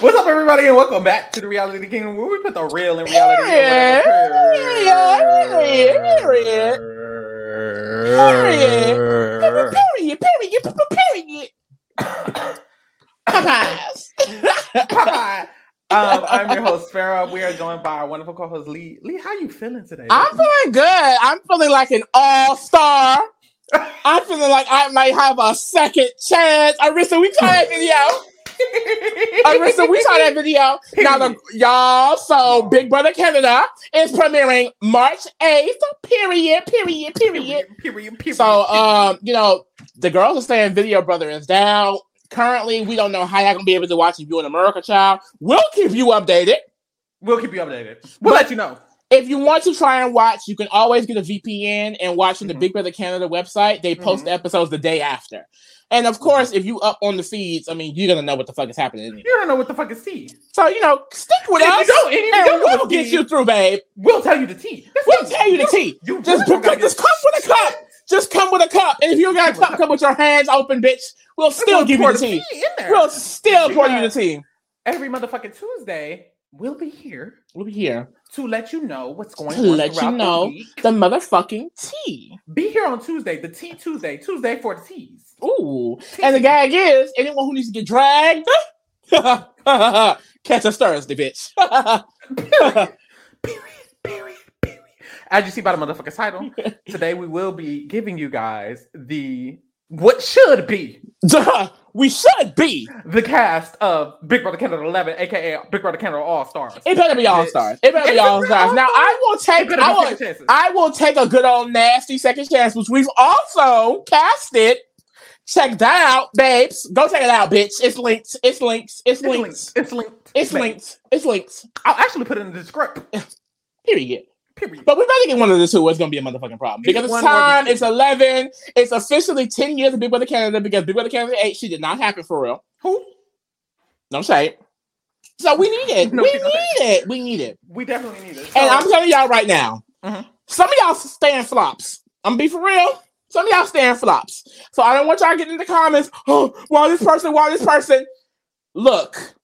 What's up, everybody, and welcome back to the Reality Kingdom, where we put the real in reality. Period. Period. Period. Period. Period. Period. Popeyes. Popeye. Um, I'm your host, Farah. We are joined by our wonderful co-host, Lee. Lee, how you feeling today? I'm feeling good. I'm feeling like an all-star. I'm feeling like I might have a second chance. Arissa, we saw that video. Arissa, we saw that video. Now, the, y'all, so Big Brother Canada is premiering March 8th. Period. Period. Period. Period. Period. So, um, you know, the girls are saying Video Brother is down. Currently, we don't know how y'all gonna be able to watch if you're in America, child. We'll keep you updated. we'll keep you updated. We'll But- let you know. If you want to try and watch, you can always get a VPN and watch on the Mhm. Big Brother Canada website. They post Mhm. the episodes the day after. And of course, if you up on the feeds, I mean, you're gonna know what the fuck is happening. anyway. You don't know what the fuck is tea. So you know, stick with you us, don't, and you and don't we'll get tea, you through, babe. We'll tell you the tea. That's We'll tell you the tea. You Just, really gotta just come with a cup. Just come with a cup. And if you got a cup, come with your hands open, bitch. We'll still give you the tea. there. We'll still pour you the tea. Every motherfucking Tuesday, we'll be here We'll be here to let you know what's going to on let you the know week. the motherfucking tea. Be here on Tuesday, the Tea Tuesday, Tuesday for the teas. Ooh. And the gag is anyone who needs to get dragged, catch us Thursday, bitch. Period. period. Period. Period. As you see by the motherfucking title, today we will be giving you guys the what should be we should be. the cast of Big Brother Canada 11, aka Big Brother Canada All Stars. It better be all stars. It better be It better all stars. Now I will take. I will. I will take a good old nasty second chance, which we've also casted. Check that out, babes. Go check it out, bitch. It's linked. It's linked. It's links. It's linked. linked. It's linked. It's linked. It's linked. I'll actually put it in the script. Period. Period. But we better get one of the two. It's gonna be a motherfucking problem because it's the time. It's eleven. It's officially ten years of Big Brother Canada because Big Brother Canada eight. She did not happen for real. Who? No shade. So we need it. No we need it. We need it. We definitely need it. And I'm telling y'all right now, Mhm. some of y'all stand flops. I'm gonna be for real. Some of y'all stand flops. So I don't want y'all getting in the comments. Oh, why this person? Why this person? Look,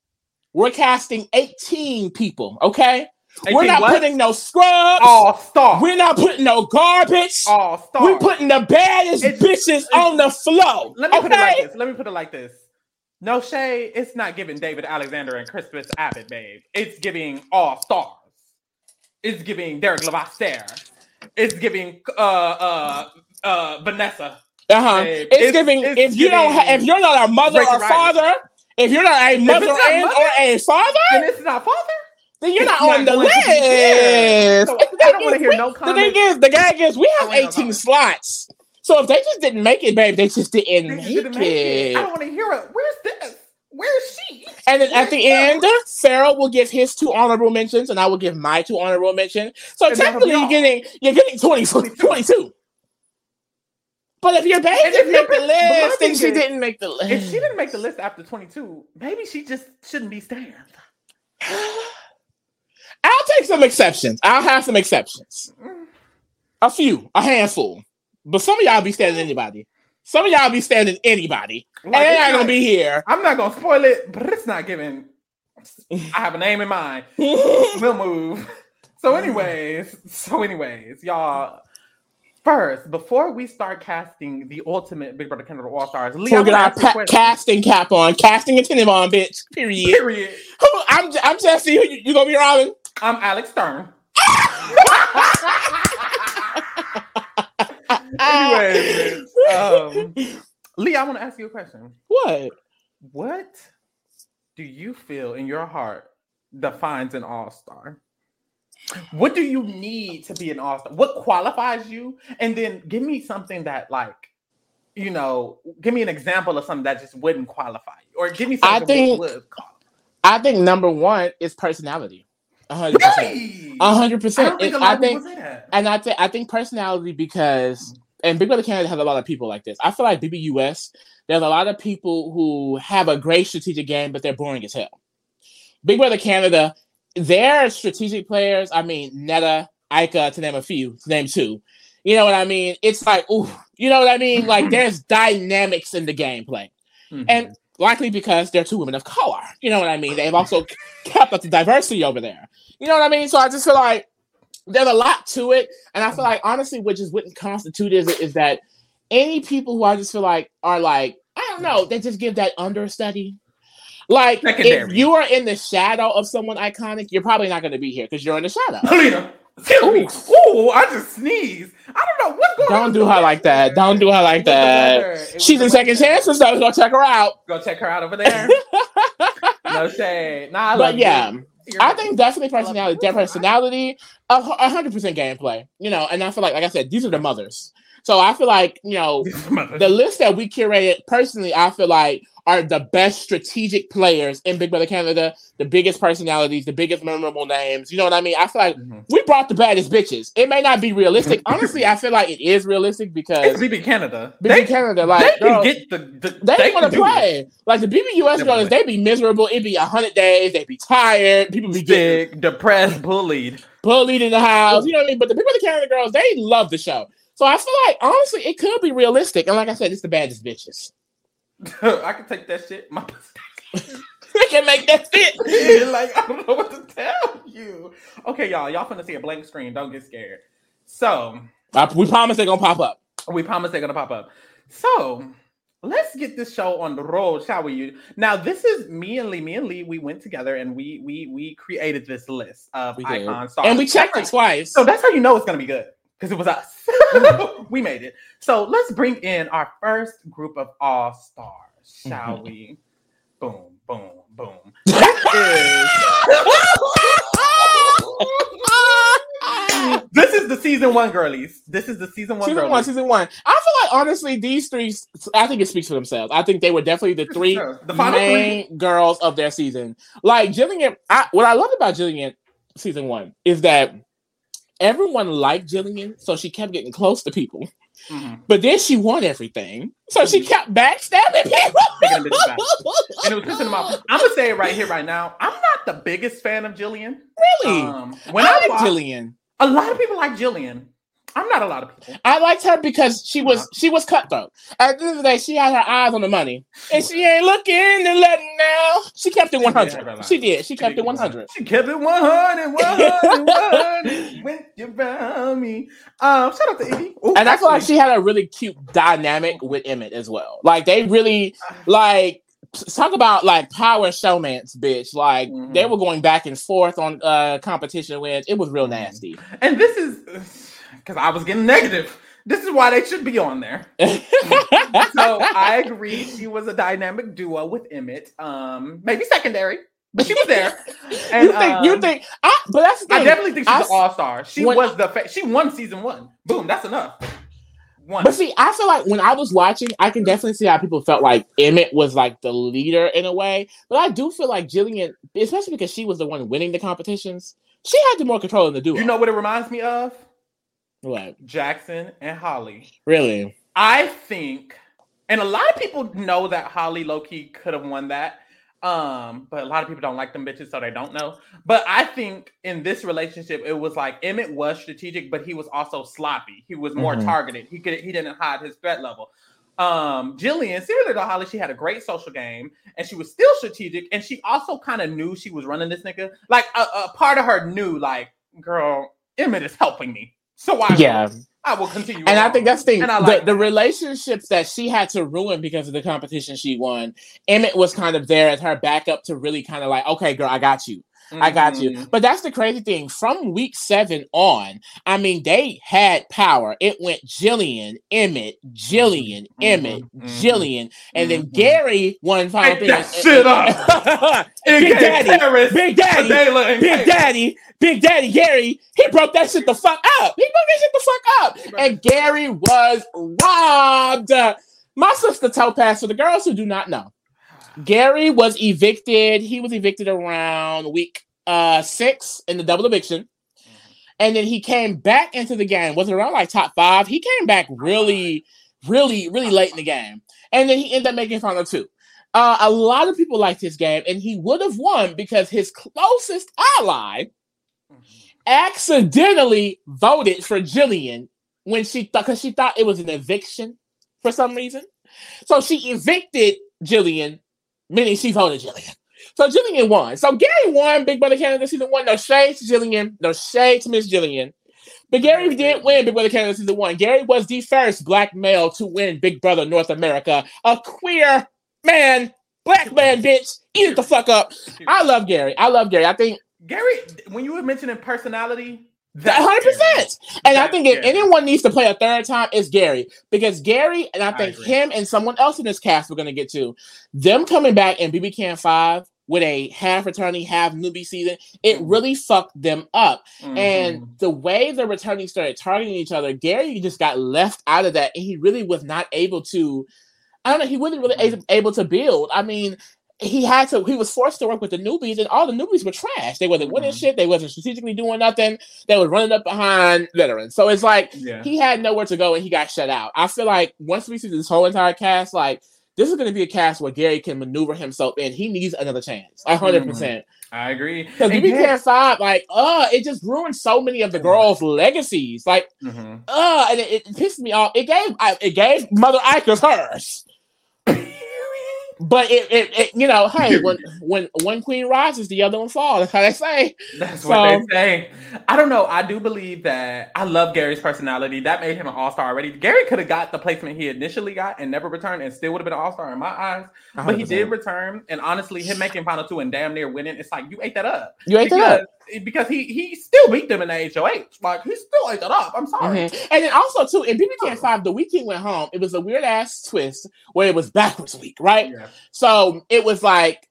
we're casting 18 people. Okay, we're not what? putting no scrubs. all stars. We're not putting no garbage. all stars. We're putting the baddest It's- bitches it's- on the flow. Let me okay? put it like this. Let me put it like this. No shade. It's not giving David Alexander and Christmas Abbott, babe. It's giving all stars. It's giving Derrick Levasseur. It's giving uh uh uh Vanessa. Uh-huh. It's, it's- giving it's if you don't, ha- if you're not a mother or father, if you're not a mother not and mother, or a father, And it's not father. then you're not not on the going to be there. list. So I don't want to hear no The thing is, the gag is, we have I want no 18 slots. So if they just didn't make it, babe, they just didn't They make, just didn't make it. I don't want to hear it. Where's this? Where's she? And then at the end, Sarah will give his two honorable mentions, and I will give my two honorable mentions. So And technically, you're getting you're getting 20, 22. 22. But if your baby didn't make the list, then thing she didn't make the list. If she didn't make the list after 22, maybe she just shouldn't be staying. I'll take some exceptions. I'll have some exceptions. A few, a handful. But some of y'all be standing anybody. Some of y'all be standing anybody. Like, and they it's not gonna be here. I'm not gonna spoil it, but it's not giving. I have a name in mind. We'll move. So, anyways, so anyways, y'all. First, before we start casting the ultimate Big Brother Canada All Stars, Lee, So I'm get our ask you a pa- casting cap on, casting attentive on, bitch. Period. Period. I'm I'm Jesse. Who you, you gonna be Robin? I'm Alex Stern. Anyways, um, Lee, I want to ask you a question. what? What do you feel in your heart defines an all star? What do you need to be an all star? What qualifies you? And then give me something that, like, you know, give me an example of something that just wouldn't qualify you, or give me I something think- that would qualify. I think number one is personality. Hundred percent. Really? Hundred I percent. don't think a It- lot I think, and I think I think personality because and Big Brother Canada has a lot of people like this. I feel like BBUS, there's a lot of people who have a great strategic game, but they're boring as hell. Big Brother Canada, their strategic players, I mean, Neda, Ika, to name a few, to name two. You know what I mean? It's like, ooh, you know what I mean? Like there's dynamics in the gameplay. Mhm. And likely because they're two women of color. You know what I mean? They've also kept up the diversity over there. You know what I mean? So I just feel like there's a lot to it, and I feel like honestly, which is what constitute is is that any people who I just feel like are like I don't know, they just give that understudy. Like Secondary. if you are in the shadow of someone iconic, you're probably not going to be here because you're in the shadow. Me. Ooh, I just sneezed. I don't know what's going on. Don't do her like that. Don't do her like It was the that. weather. It was She's in second chances, so go check her out. Go check her out over there. no shade. Nah, I but love yeah, you. I think definitely personality, their personality, hundred percent gameplay. You know, and I feel like, like I said, these are the mothers. So I feel like you know the list that we curated personally, I feel like are the best strategic players in Big Brother Canada, the biggest personalities, the biggest memorable names. You know what I mean? I feel like Mhm. we brought the baddest bitches. It may not be realistic. Honestly, I feel like it is realistic It's because BB Canada. BB They, Canada, they like can girl, get the, the they, can want to do it. play. Like the BBUS They girls, wanna they be miserable. It'd be hundred days. They'd be tired. People be Sick, depressed, bullied. bullied in the house. You know what I mean? But the people, the Canada girls, they love the show. So I feel like honestly, it could be realistic. And like I said, it's the baddest bitches. I can take that shit. My we can make that fit. like I don't know what to tell you. Okay, y'all, y'all finna see a blank screen. Don't get scared. So Uh, we promise they're gonna pop up. we promise they're gonna pop up. So let's get this show on the road, shall we? Now, this is me and Lee. Me and Lee, we went together and we we we created this list of We icon stars. And we checked it twice. So that's how you know it's gonna be good because it was us. we made it. So let's bring in our first group of all stars, shall Mhm. we? Boom, boom, boom. This is the season one girlies. This is the season one. season girlies. one, season one. I feel like honestly, these three. I think it speaks for themselves. I think they were definitely the three Sure. The final main girls of their season. Like Jillian, I, what I loved about Jillian season one is that everyone liked Jillian, so she kept getting close to people. Mhm. But then she won everything, so she kept backstabbing Taking them bitches back. people. And it was pissing them off. I'm gonna say it right here, right now. I'm not the biggest fan of Jillian. really, Um, when I I, like watch, Jillian. a lot of people like Jillian. I'm not a lot of people. I liked her because she was she was cutthroat. At the end of the day, she had her eyes on the money, and she ain't looking and letting now. She kept it one have her hundred. line. She did. She kept did it one hundred. She kept it 100, 100, 100 when you found me. Um, shout out to Iggy. Ooh, And I feel like she had a really cute dynamic with Emmett as well. Like they really like talk about like power showmance, bitch. Like Mhm. they were going back and forth on uh competition wins. It was real Mhm. nasty. and this is because I was getting negative. This is why they should be on there. So I agree. She was a dynamic duo with Emmett. Um, maybe secondary, but she was there. And, you think you um, think I but that's the thing. I definitely think she's s- an all star. She when- was the fa- she won season one. Boom, that's enough. One. But see, I feel like when I was watching, I can definitely see how people felt like Emmett was like the leader in a way. But I do feel like Jillian, especially because she was the one winning the competitions, she had the more control in the duo. you know what it reminds me of? What? Jackson and Holly. Really? I think, and a lot of people know that Holly low key could have won that. Um, but a lot of people don't like them bitches, so they don't know. But I think in this relationship, it was like Emmett was strategic, but he was also sloppy. He was more Mhm. targeted. He could he didn't hide his threat level. Um, Jillian, similar to Holly, she had a great social game and she was still strategic, and she also kind of knew she was running this nigga. Like a, a part of her knew, like, girl, Emmett is helping me. So I Yeah. will, I will continue. And I think that's the thing. The, like the that. relationships that she had to ruin because of the competition she won, Emmett was kind of there as her backup to really kind of like, okay, girl, I got you. I got you. Mhm. But that's the crazy thing. From week seven on, I mean, they had power. It went Jillian, Emmett, Jillian, Emmett, mhm, Jillian, and then. Gary won final Make that shit up. Big Daddy, Paris, Big Daddy, Big. Daddy, Big Daddy Gary, he broke that shit the fuck up. He broke that shit the fuck up. And Gary was robbed. My sister Topaz, for the girls who do not know, Gary was evicted. He was evicted around week uh six in the double eviction. And then he came back into the game. Was it around like top five? He came back really, really, really late in the game. And then he ended up making final two. Uh, a lot of people liked his game, and he would have won because his closest ally accidentally voted for Jillian when she thought because she thought it was an eviction for some reason. So she evicted Jillian meaning she voted Jillian. So Jillian won. So Gary won Big Brother Canada season one. No shade to Jillian. No shade to Miss Jillian. But Gary did win Big Brother Canada season one. Gary was the first black male to win Big Brother North America. A queer man, black man, bitch. Eat it the fuck up. I love Gary. I love Gary. I think Gary, when you were mentioning personality, hundred percent. And I think if anyone needs to play a third time, it's Gary because Gary and I think I him and someone else in this cast we're gonna get to them coming back in BB Can Five with a half returning, half newbie season, it mm-hmm. really fucked them up. Mm-hmm. And the way the returning started targeting each other, Gary just got left out of that, and he really was not able to. I don't know. He wasn't really mm-hmm. able to build. I mean, he had to he was forced to work with the newbies and all the newbies were trash they wasn't winning mm-hmm. shit they wasn't strategically doing nothing they were running up behind veterans so it's like yeah. he had nowhere to go and he got shut out i feel like once we see this whole entire cast like this is going to be a cast where Gary can maneuver himself in. He needs another chance. 100%. Mm-hmm. I agree. Because BB Can Five, like, uh, it just ruined so many of the girls' legacies. Like, mm-hmm. uh, and it, it, pissed me off. It gave it gave Mother Ikers hers. But it, it, it, you know, hey, when when one queen rises, the other one falls. That's how they say. That's so, what they say. I don't know. I do believe that I love Gary's personality. That made him an all star already. Gary could have got the placement he initially got and never returned, and still would have been an all star in my eyes. 100%. But he did return, and honestly, him making final two and damn near winning, it's like you ate that up. You ate because, that up because he he still beat them in the HOH. Like he still ate that up. I'm sorry. Mm-hmm. And then also too in BB Can Five, the weekend went home. It was a weird ass twist where it was backwards week, right? Yeah. So it was like.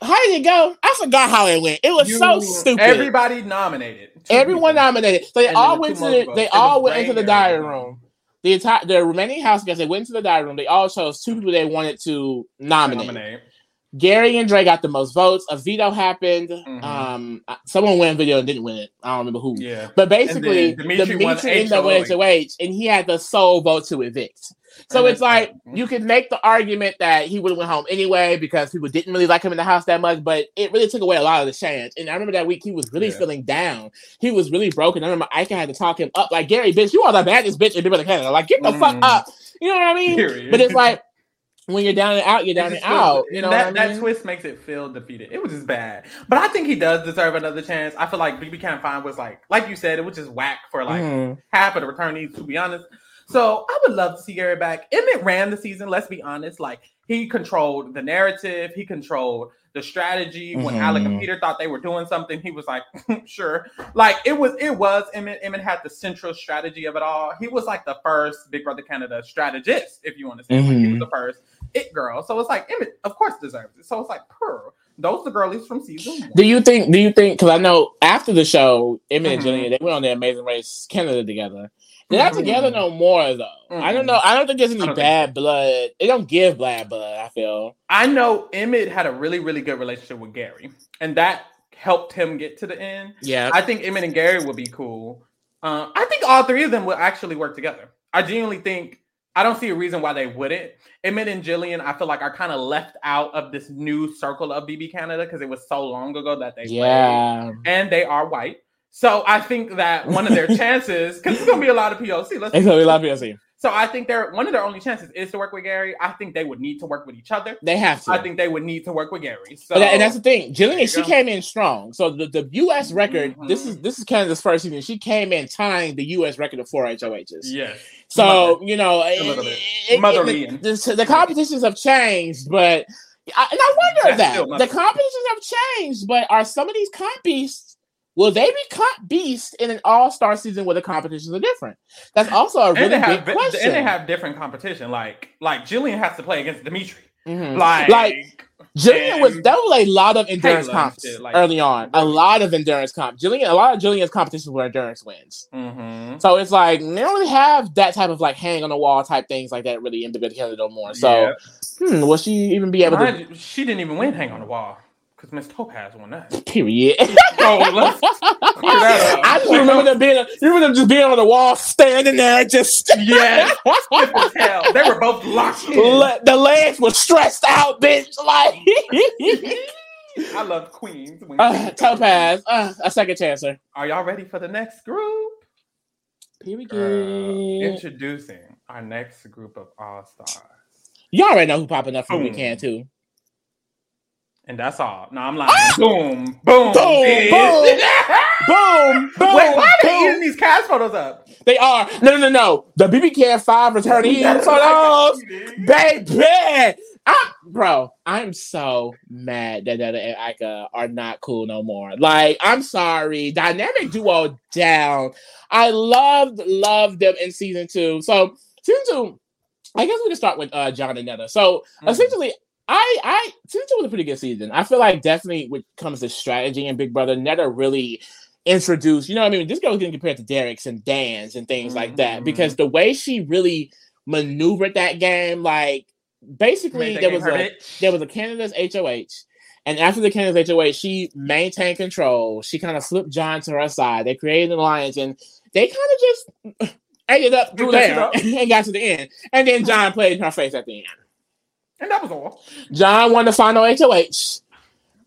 How did it go? I forgot how it went. It was you, so stupid. Everybody nominated. Everyone people. nominated. So they and all went to the, they all went into the diary room. The entire the remaining house guests they went to the diary room. They all chose two people they wanted to nominate. nominate. Gary and Dre got the most votes. A veto happened. Mm-hmm. Um, someone won veto and didn't win it. I don't remember who. Yeah. But basically, Demetres, Demetres in the HOH, and he had the sole vote to evict. So it's like you could make the argument that he would have went home anyway because people didn't really like him in the house that much, but it really took away a lot of the chance. And I remember that week he was really yeah. feeling down. He was really broken. I remember Ike had to talk him up like Gary, bitch, you are the baddest bitch in the Canada. Like get the mm. fuck up. You know what I mean? Period. But it's like when you're down and out, you're down and out. You know that, I mean? that twist makes it feel defeated. It was just bad, but I think he does deserve another chance. I feel like BB Can Five was like, like you said, it was just whack for like mm. half of the returnees. To be honest, so I would love to see Gary back. Emmett ran the season. Let's be honest, like he controlled the narrative. He controlled the strategy. When mm-hmm. Alec and Peter thought they were doing something, he was like, "Sure." Like it was, it was. Emmett, Emmett had the central strategy of it all. He was like the first Big Brother Canada strategist, if you understand. Mm-hmm. Like, he was mm-hmm. the first it girl. So it's like Emmett, of course, deserves it. So it's like Pearl. Those are the girlies from season one. Do you think? Do you think? Because I know after the show, Emmett mm-hmm. and Jillian they went on the Amazing Race Canada together. They're not mm-hmm. together no more though. Mm-hmm. I don't know. I don't think there's any bad blood. They don't give bad blood. I feel. I know Emmett had a really, really good relationship with Gary, and that helped him get to the end. Yeah, I think Emmett and Gary would be cool. Uh, I think all three of them will actually work together. I genuinely think I don't see a reason why they wouldn't. Emmett and Jillian, I feel like are kind of left out of this new circle of BB Canada because it was so long ago that they yeah, played. and they are white. So I think that one of their chances, because it's gonna be a lot of POC. Let's it's gonna be a lot of POC. So I think they're one of their only chances is to work with Gary. I think they would need to work with each other. They have to. I think they would need to work with Gary. So and that's the thing. Jillian, she go. came in strong. So the, the US record, mm-hmm. this is this is Canada's first season. She came in tying the US record of four HOHs. Yes. So Mother. you know, bit. It, it, the, the, competitions have changed, but I, and I wonder that's that the competitions have changed, but are some of these compies Will they be comp beast in an all star season where the competitions are different? That's also a really have, big question. And they have different competition. Like like Jillian has to play against Demetres. Mm-hmm. Like, like Jillian was that was a lot of endurance comps like, early on. A lot of endurance comp. Jillian, a lot of Jillian's competitions were endurance wins. Mm-hmm. So it's like they don't really have that type of like hang on the wall type things like that really in the no more. So yeah. hmm, will she even be able to? She didn't even win hang on the wall. Because Miss Topaz won that. Period. oh, let's I just remember them being, you remember them just being on the wall, standing there, just yeah, hell. They were both locked in. the legs were stressed out, bitch. Like I love Queens. Uh, Topaz, uh, a second chancer. Are y'all ready for the next group? Period. Uh, introducing our next group of all stars. Y'all already know who popping up for the weekend too. And that's all. No, I'm lying. boom, boom, Boom, boom, boom, boom. Wait, why are they boom. eating these cast photos up? They are. No, no, no, no. The BB Can 5 returning photos. Baby. I, bro, I'm so mad that Neda and Ika are not cool no more. Like, I'm sorry. Dynamic duo down. I loved, loved them in season two. So, season two, I guess we can start with uh Jon and Neda. So, Mhm. essentially, I, I, season two was a pretty good season. I feel like definitely when it comes to strategy and Big Brother, Neda really introduced, you know what I mean? This girl was getting compared to Derrick's and Dan's and things like that Mhm. because the way she really maneuvered that game, like basically there was a bitch. there was a Canada's HOH. And after the Canada's HOH, she maintained control. She kind of flipped Jon to her side. They created an alliance and they kind of just it up through there and got to the end. And then Jon played in her face at the end. And that was all. Jon won the final HOH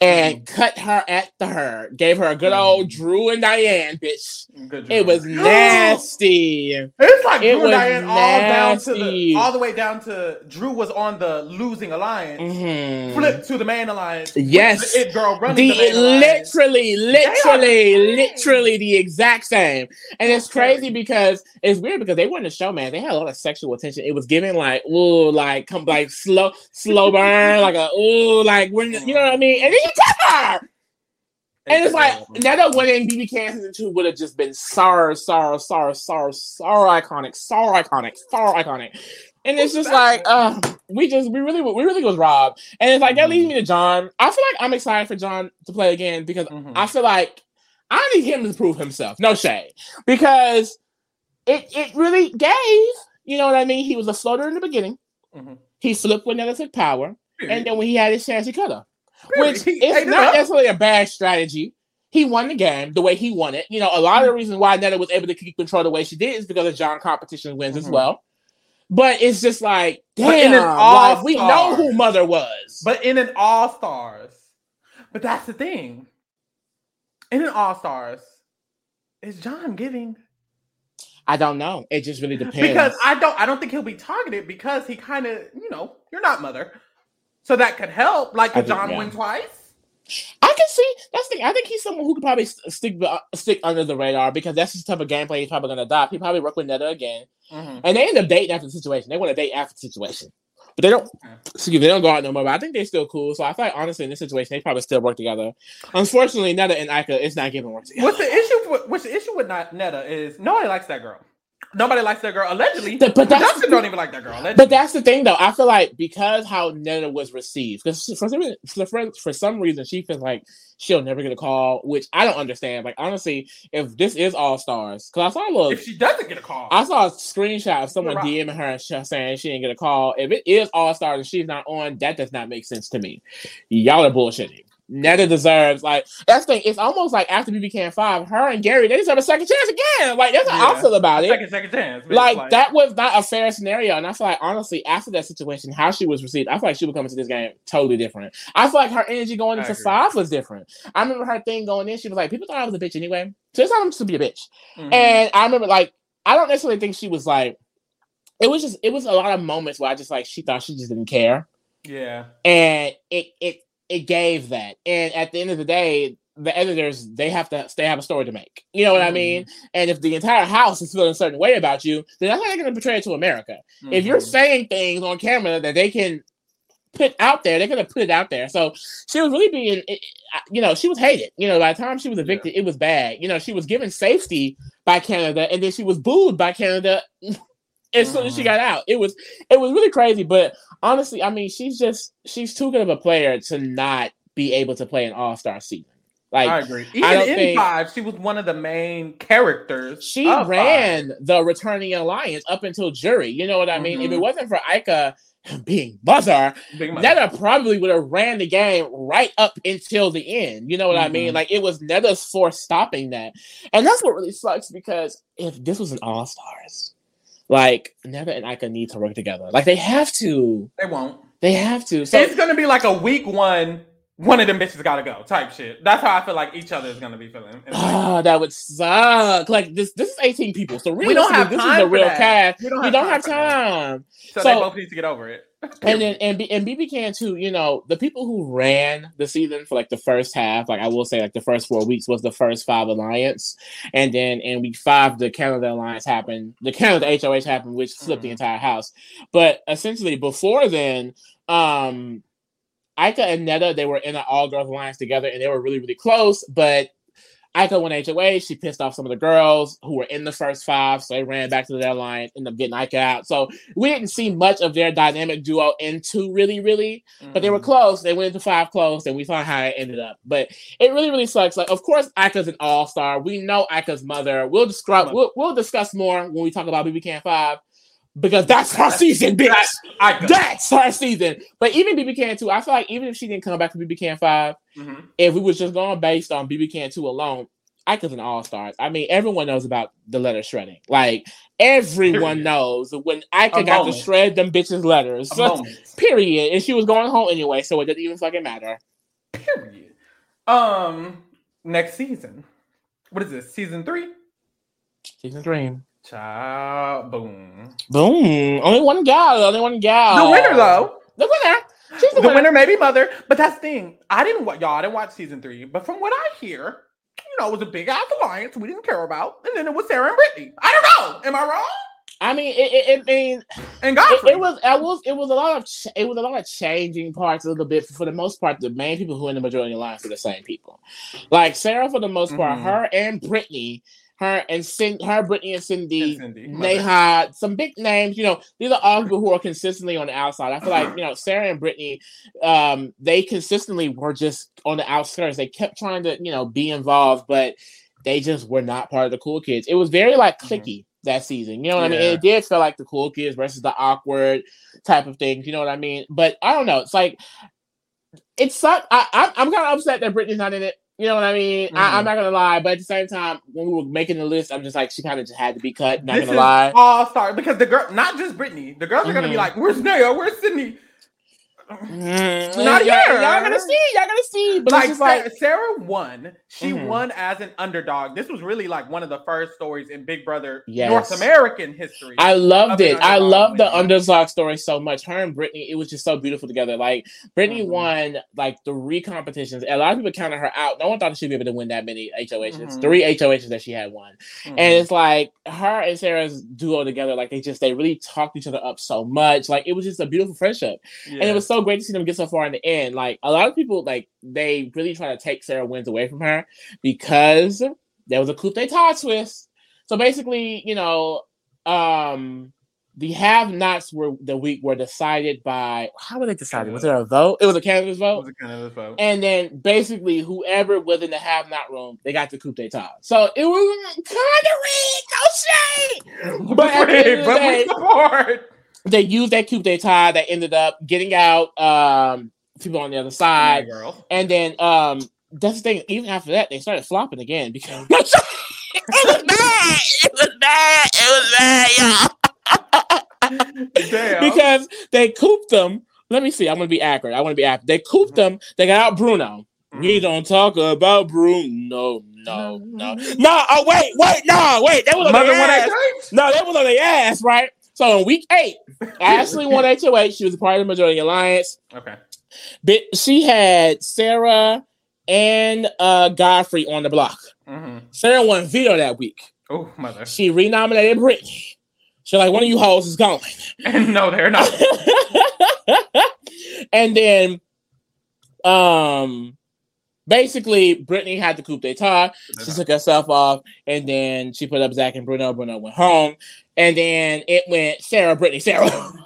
and Mm-hmm. cut her at the herd. Gave her a good old Drew and Diane, bitch. It was nasty. It's like It Drew and was Diane all down to the all the way down to Drew was on the losing alliance, Mhm. flipped to the main alliance. Yes. the it girl running The the, main literally, are literally, literally the exact same. And it's crazy crazy. because it's weird because they weren't a show, man. They had a lot of sexual attention. It was giving like, ooh, like come like slow, slow burn, like a ooh, like when you know what I mean? And then you took her. And it's like Neda winning BB Can season two would have just been sorrow, sorrow, sorrow, sorrow, sorrow iconic, sorrow iconic, sorrow iconic. And it's just like, uh, we just we really we really was robbed. And it's like that leads me to Jon. I feel like I'm excited for Jon to play again because Mhm. I feel like I need him to prove himself. No shade. Because it it really gave, you know what I mean? He was a floater in the beginning. Mhm. He flipped took power. And then when he had his chance, he cut her. Which He is not necessarily a bad strategy. He won the game the way he won it. You know, a lot of the reasons why Neda was able to keep control the way she did is because of Jon competition wins as Mhm. well. But it's just like, damn, like, we know who Mother was. But in an All Stars, but that's the thing. In an All Stars, is Jon giving? I don't know. It just really depends. Because I don't, I don't think he'll be targeted because he kind of, you know, you're not mother, so that could help. Like, I could Jon yeah. win twice? I can see that's the thing. I think he's someone who could probably stick uh, stick under the radar because that's the type of gameplay he's probably going to adopt. He probably work with Neda again, Mhm. and they end up dating after the situation. They want to date after the situation, but they don't. Excuse me, they don't go out no more. But I think they're still cool. So I feel like honestly, in this situation, they probably still work together. Unfortunately, Neda and Ika, it's not giving work together. What's the issue? With, what's the issue with not Neda is nobody likes that girl. Nobody likes that girl. Allegedly, But- but that's- Justin don't even like that girl. Allegedly. But that's the thing, though. I feel like because how Neda was received, because for some reason, for, for some reason, she feels like she'll never get a call, which I don't understand. Like honestly, if this is All Stars, because I saw a little, if she doesn't get a call, I saw a screenshot of someone right. DMing her saying she didn't get a call. If it is All Stars and she's not on, that does not make sense to me. Y'all are bullshitting. Neda deserves like that's the thing. It's almost like after BB Five, her and Gary they deserve a second chance again. Like that's how I feel about it second, second chance. bitch, like, that was not a fair scenario. And I feel like honestly, after that situation, how she was received, I feel like she would come into this game totally different. I feel like her energy going into five was different. I remember her thing going in, she was like, people thought I was a bitch anyway. So it's not I'm just to be a bitch. Mhm. And I remember like I don't necessarily think she was like it was just it was a lot of moments where I just like she thought she just didn't care. yeah, And it it it gave that. And at the end of the day, the editors they have to they have a story to make. You know what I Mhm. mean? And if the entire house is feeling a certain way about you, then that's how they're going to portray it to America. If you're Mhm. saying things on camera that they can put out there, they're going to put it out there. So she was really being, it- it- you know, she was hated. You know, by the time she was evicted, it was bad. You know, she was given safety by Canada, and then she was booed by Canada as soon as she got out. It was it was really crazy. But honestly, I mean, she's just she's too good of a player to not be able to play an All Star season. Like I agree. Even don't in think- five, she was one of the main characters. she ran the returning alliance up until jury. You know what I mean? If it Mhm. wasn't for Ika being buzzer, Five. Neda probably would have ran the game right up until the end. You know what I mean? Mhm. Like it was Neda's force stopping that. And that's what really sucks because if this was an all stars, like Neda and Ika need to work together. Like they have to. They won't. They have to. So it's gonna be like a week one. One of them bitches gotta go. Type shit. That's how I feel like each other is gonna be feeling. Ah, that would suck. Like this, this is 18 people. So really, We don't have this time is a real that. cast. We don't We have don't time have time. so, so- they both need to get over it. And then and, B, and BB Can too. You know, the people who ran the season for like the first half, like I will say, like the first four weeks was the first five alliance, and then in week five the Canada alliance happened. The Canada HOH happened, which flipped the Mhm. entire house. But essentially, before then, um, Ika and Neda they were in an all girls alliance together, and they were really really close. But Ika won HOH. She pissed off some of the girls who were in the first five, so they ran back to their alliance, ended up getting Ika out. So we didn't see much of their dynamic duo into really, really, but they were Mhm. close. They went into five close, and we saw how it ended up. But it really, really sucks. Like, of course, Ika's an all star. We know Ika's mother. We'll describe. We'll, we'll discuss more when we talk about BB Can Five because that's her season, bitch. That's her season. But even BB Can Two, I feel like even if she didn't come back for BB Can Five, Mhm. if we was just going based on BB Can 2 alone, Ika's an all star. I mean, everyone knows about the letter shredding. Like, everyone Period. knows when Ika A got moment. to shred them bitches' letters. Moment. Period. And she was going home anyway, so it didn't even fucking matter. Period. Um, next season. What is this? Season three? Season three. Child, boom. Boom. Only one gal. Only one gal. The winner, though. The winner. She's the, The winner. winner may be mother, but that's the thing. I didn't watch y'all. I didn't watch season three, but from what I hear, you know, it was a big ass alliance we didn't care about, and then it was Sarah and Brittnee. I don't know. Am I wrong? I mean, it, it, it mean, And it, Godfrey. it was, it was, it was a lot of, ch- it was a lot of changing parts a little bit. For the most part, the main people who are in the majority alliance are the same people. Like Sarah, for the most part, Mhm. her and Brittnee, her and Cin- her, Brittnee and Sindy, And Sindy, Naeha, some big names. You know, these are all people who are consistently on the outside. I feel like you know Sarah and Brittnee, um, they consistently were just on the outskirts. They kept trying to you know be involved, but they just were not part of the cool kids. It was very like Mhm. clicky that season. You know what I mean? It did feel like the cool kids versus the awkward type of things. You know what I mean? But I don't know. It's like it sucked. I, I, I'm kind of upset that Brittnee's not in it. You know what I mean? I, Mhm. I'm not gonna lie, but at the same time, when we were making the list, I'm just like, she kind of just had to be cut. Not this gonna lie. all star because the girl, not just Brittnee, the girls are gonna be Mhm. like, "Where's Naya? Where's Sydney?" Not here. y'all gonna see, y'all gonna see. But like, like, Sarah won. She Mhm. won as an underdog. This was really like one of the first stories in Big Brother Yes. North American history. I loved it. I loved the underdog story so much. Her and Brittnee, it was just so beautiful together. Like Brittnee Mhm. won like three competitions. A lot of people counted her out. No one thought she'd be able to win that many HOHs. Mhm. Three HOHs that she had won. And it's like her and Sarah's duo together, like they just they really talked each other up so much. Like it was just a beautiful friendship. And it was so great to see them get so far in the end. Like a lot of people, like they really try to take Sarah wins away from her because there was a coup d'etat twist. So basically, you know, um, the have-nots were the week were decided by how were they decided? Was there a vote? It was a candidate's was vote. a kind of the vote. And then basically, whoever was in the have-not room, they got the coup d'etat. So it was kind of rigged, no shade. But at the end of the but day- we support. They used that coup d'etat that ended up getting out um, people on the other side. girl. And then um that's the thing, even after that, they started flopping again because it was bad. It was bad. It was bad, y'all. because they cooped them. Let me see. I'm gonna be accurate. I want to be accurate. They cooped them. They got out Bruno. We don't talk about Bruno. No, no, no. No, oh wait, wait, no, wait. They was on Mother their one ass. eight No, they was on their ass, right? So in week eight, Ashleigh won HOH. She was a part of the majority alliance. Okay. But she had Sarah and uh Godfrey on the block. Mm-hmm. Sarah won veto that week. Oh, mother. She renominated Brittnee. She's like, one of you hoes is going. And no, they're not. and then um basically Brittnee had the coup d'etat. She took herself off, and then she put up Zach and Bruno. Bruno went home. And then it went Sarah, Brittnee, Sarah.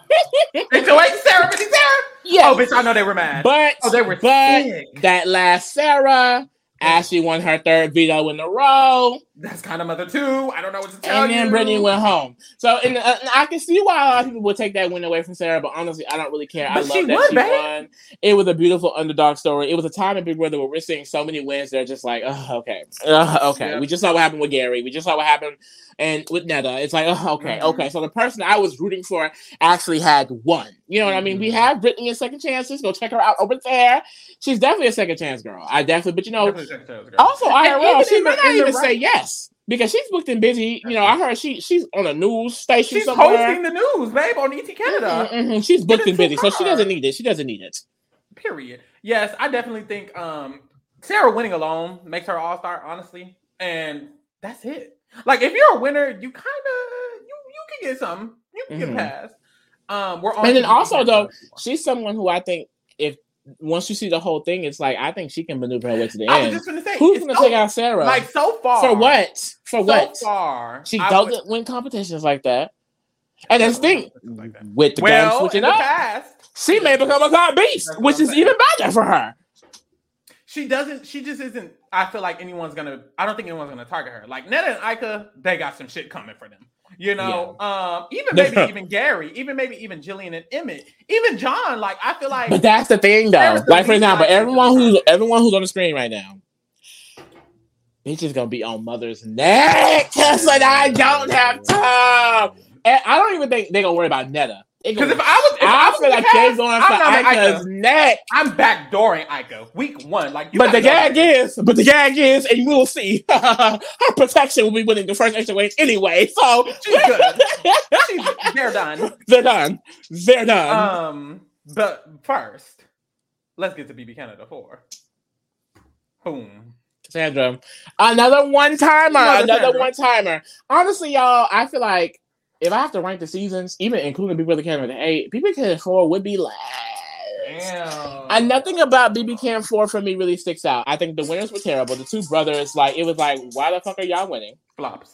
So wait, Sarah, Brittnee, Sarah. yeah. Oh, bitch, I know they were mad. But oh, they were but sick. that last Sarah, Ashleigh won her third veto in a row, That's kind of mother too. I don't know what to tell you. and then you. Brittnee went home. So, and, uh, I can see why a lot of people would take that win away from Sarah, but honestly, I don't really care. I love she that won, she babe. won. It was a beautiful underdog story. It was a time in Big Brother where we're seeing so many wins. They're just like, oh, okay, okay. Yeah. We just saw what happened with Gary. We just saw what happened and with Netta. It's like, oh, okay, Mhm. okay. So the person I was rooting for actually had won. You know what I mean? We Mhm. have Brittnee in second chances. Go check her out over there. She's definitely a second chance girl. I definitely, but you know, Definitely check those girls. also And IRL, even she in may not even right- say yes. because she's booked and busy. You know, I heard she she's on a news station. She's somewhere. hosting the news, babe, on ET Canada. Mhm, mhm. She's booked Get and busy, so she doesn't need it. She doesn't need it. Period. Yes, I definitely think um Sarah winning alone makes her all star, honestly, and that's it. Like if you're a winner, you kind of you you can get something. You can Mhm. get past. Um, we're on. And then also, though, She's someone who I think if once you see the whole thing, it's like I think she can maneuver her way to the I was end. just gonna say, Who's gonna so- take out Sarah? Like so far, for what? For So what? far, She I doesn't would- win competitions like that. And that's the thing Like with the game well, in switching the up, past, she may become a god beast, which is even better for her. She doesn't. She just isn't. I feel like anyone's gonna. I don't think anyone's gonna target her. Like Neda and Ika, they got some shit coming for them. You know, um, even maybe even Gary, even maybe even Jillian and Emmett, even Jon. Like I feel like But that's the thing, though. Like example, likely to everyone who's everyone who's on the screen right now, bitch is gonna be on mother's neck. Cause like I don't have time. And I don't even think they're gonna worry about Neda. They because if I was, if I, I was feel like the they're cast, going I'm for not Ika's neck. I'm backdooring Ika week one. Like, you But the gag go. is, but the gag is, and you will see, her protection will be winning the first extra weight anyway. So she's good. She's, they're done. they're done. They're done. Um, but first, let's get to BB Canada four. Boom. Cassandra, another one timer, Another another one timer. Honestly, y'all, I feel like if I have to rank the seasons, even including BB Brother Canada eight, BB Canada four would be last. Damn. And nothing about BB Can 4 for me really sticks out. I think the winners were terrible. The two brothers, like, it was like, why the fuck are y'all winning? flops.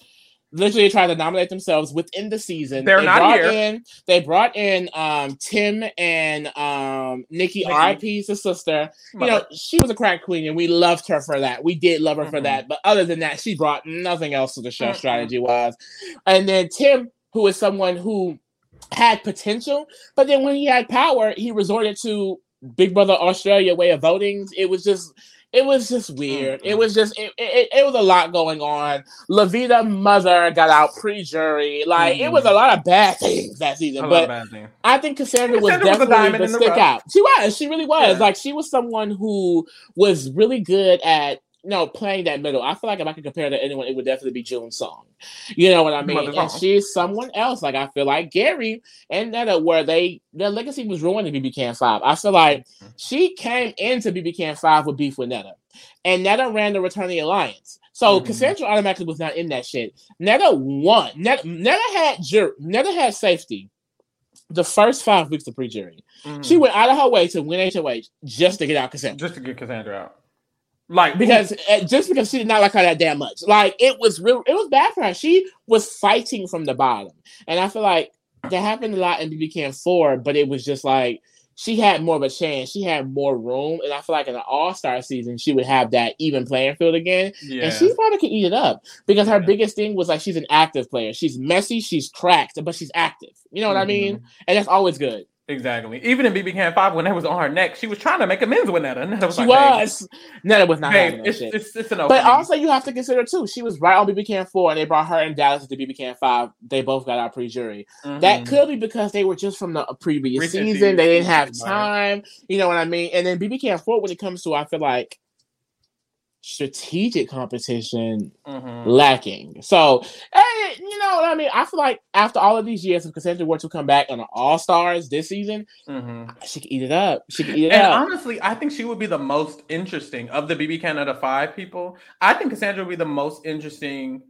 literally trying to nominate themselves within the season. They're they not brought here. In, they brought in um, Tim and um, Nikki, Nikki. R.I.P.'s the sister. You know, she was a crack queen, and we loved her for that. We did love her for Mhm. that. But other than that, she brought nothing else to the show, Mm-mm. strategy wise. And then Tim, who is someone who had potential, but then when he had power, he resorted to Big Brother Australia way of voting. It was just. It was just weird. It was just it, it, it was a lot going on. Loveita mother got out pre-jury. Like it was a lot of bad things that season. a lot but of bad things. I think Cassandra was Cassandra was definitely diamond the stick rough. out. She was. She really was. Yeah. Like she was someone who was really good at know playing that middle. I feel like if I could compare to anyone, it would definitely be June's song. You know what I mean? Mother's And Song. she's someone else. Like I feel like Gary and Neda, where they their legacy was ruined in BB Can Five. I feel like Mm-hmm. she came into BB Can Five with beef with Neda, and Neda ran the Return of the Alliance. So Mhm. Cassandra automatically was not in that shit. Neda won. Neda, Neda had jur- Neda had safety the first five weeks of pre-jury. Mhm. She went out of her way to win HOH just to get out Cassandra. just to get Cassandra out. Like Because uh, just because she did not like her that damn much, like it was real, it was bad for her. She was fighting from the bottom, and I feel like that happened a lot in BB Can Four, but it was just like she had more of a chance, she had more room, and I feel like in an All Star season she would have that even playing field again, yeah. and she probably could eat it up because her Yeah. biggest thing was like she's an active player. She's messy, she's cracked, but she's active. You know what I mean? And that's always good. Exactly. Even in BB Can Five, when that was on her neck, she was trying to make amends with Neda. Neda was She like, was. Neda was not Babe, having babe that it's, shit. it's it's an no But also, you have to consider too. She was right on BB Can four, and they brought her and Dallas to BB Can five. They both got out pre-jury. That Mhm. could be because they were just from the previous Recent season. They didn't have season, right. time. You know what I mean? And then BB Can four, when it comes to, I feel like strategic competition Mhm. lacking. So, hey, you know what I mean? I feel like after all of these years, if Cassandra were to come back on All Stars this season, Mhm. she could eat it up. She could eat it up And up. honestly, I think she would be the most interesting of the BB Canada five people. I think Cassandra would be the most interesting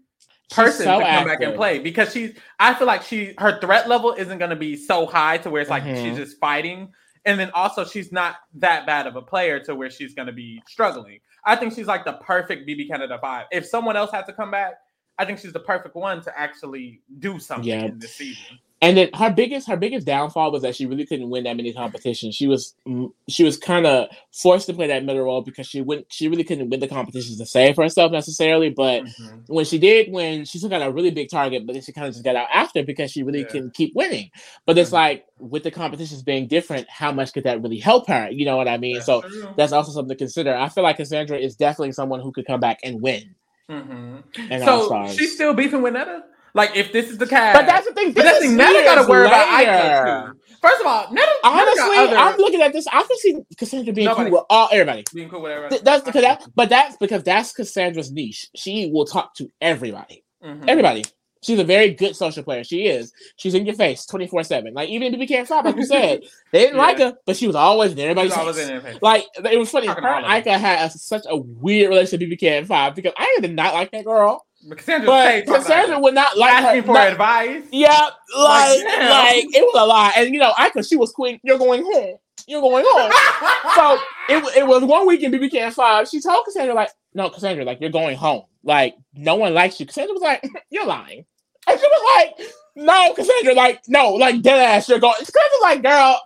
person so to come back and play because she's. I feel like she her threat level isn't going to be so high to where it's like Mhm. she's just fighting, and then also she's not that bad of a player to where she's going to be struggling. I think she's like the perfect BB Canada five. If someone else had to come back, I think she's the perfect one to actually do something Yeah. in this season. And then her biggest her biggest downfall was that she really couldn't win that many competitions. She was mm, she was kind of forced to play that middle role because she wouldn't she really couldn't win the competitions to save herself necessarily. But Mhm. when she did win, she took out a really big target, but then she kind of just got out after because she really Yeah. couldn't keep winning. But it's Mhm. like with the competitions being different, how much could that really help her? You know what I mean? That's so true. that's also something to consider. I feel like Cassandra is definitely someone who could come back and win. Mhm. And So she's still beefing with Neda. Like if this is the cast, But that's the thing. But This that's the is thing. They gotta worry about later. Too. First of all, none of none of Honestly, other I'm looking at this. I can see Cassandra being Nobody. cool with all everybody. being cool, whatever. Th- That's because that, but that's because that's Cassandra's niche. She will talk to everybody. Mhm. Everybody. She's a very good social player. She is. She's in your face 24 7. Like, even if you can't stop, like you said, they didn't like her, but she was always in everybody's always face. in face. Like, it was funny. Her Talking all and. Ika had a, such a weird relationship with BB Can 5 because Ika did not like that girl. Cassandra, But Cassandra would not like asking her. for not- advice. yeah, like, damn. like, it was a lot, And, you know, I because she was queen. You're going home. You're going home. so it, it was one week in BB Can 5. She told Cassandra, like, no, Cassandra, like, you're going home. Like, no one likes you. Cassandra was like, you're lying. And she was like, no, Cassandra, like, no, like, dead ass, you're going. Cassandra's like, girl,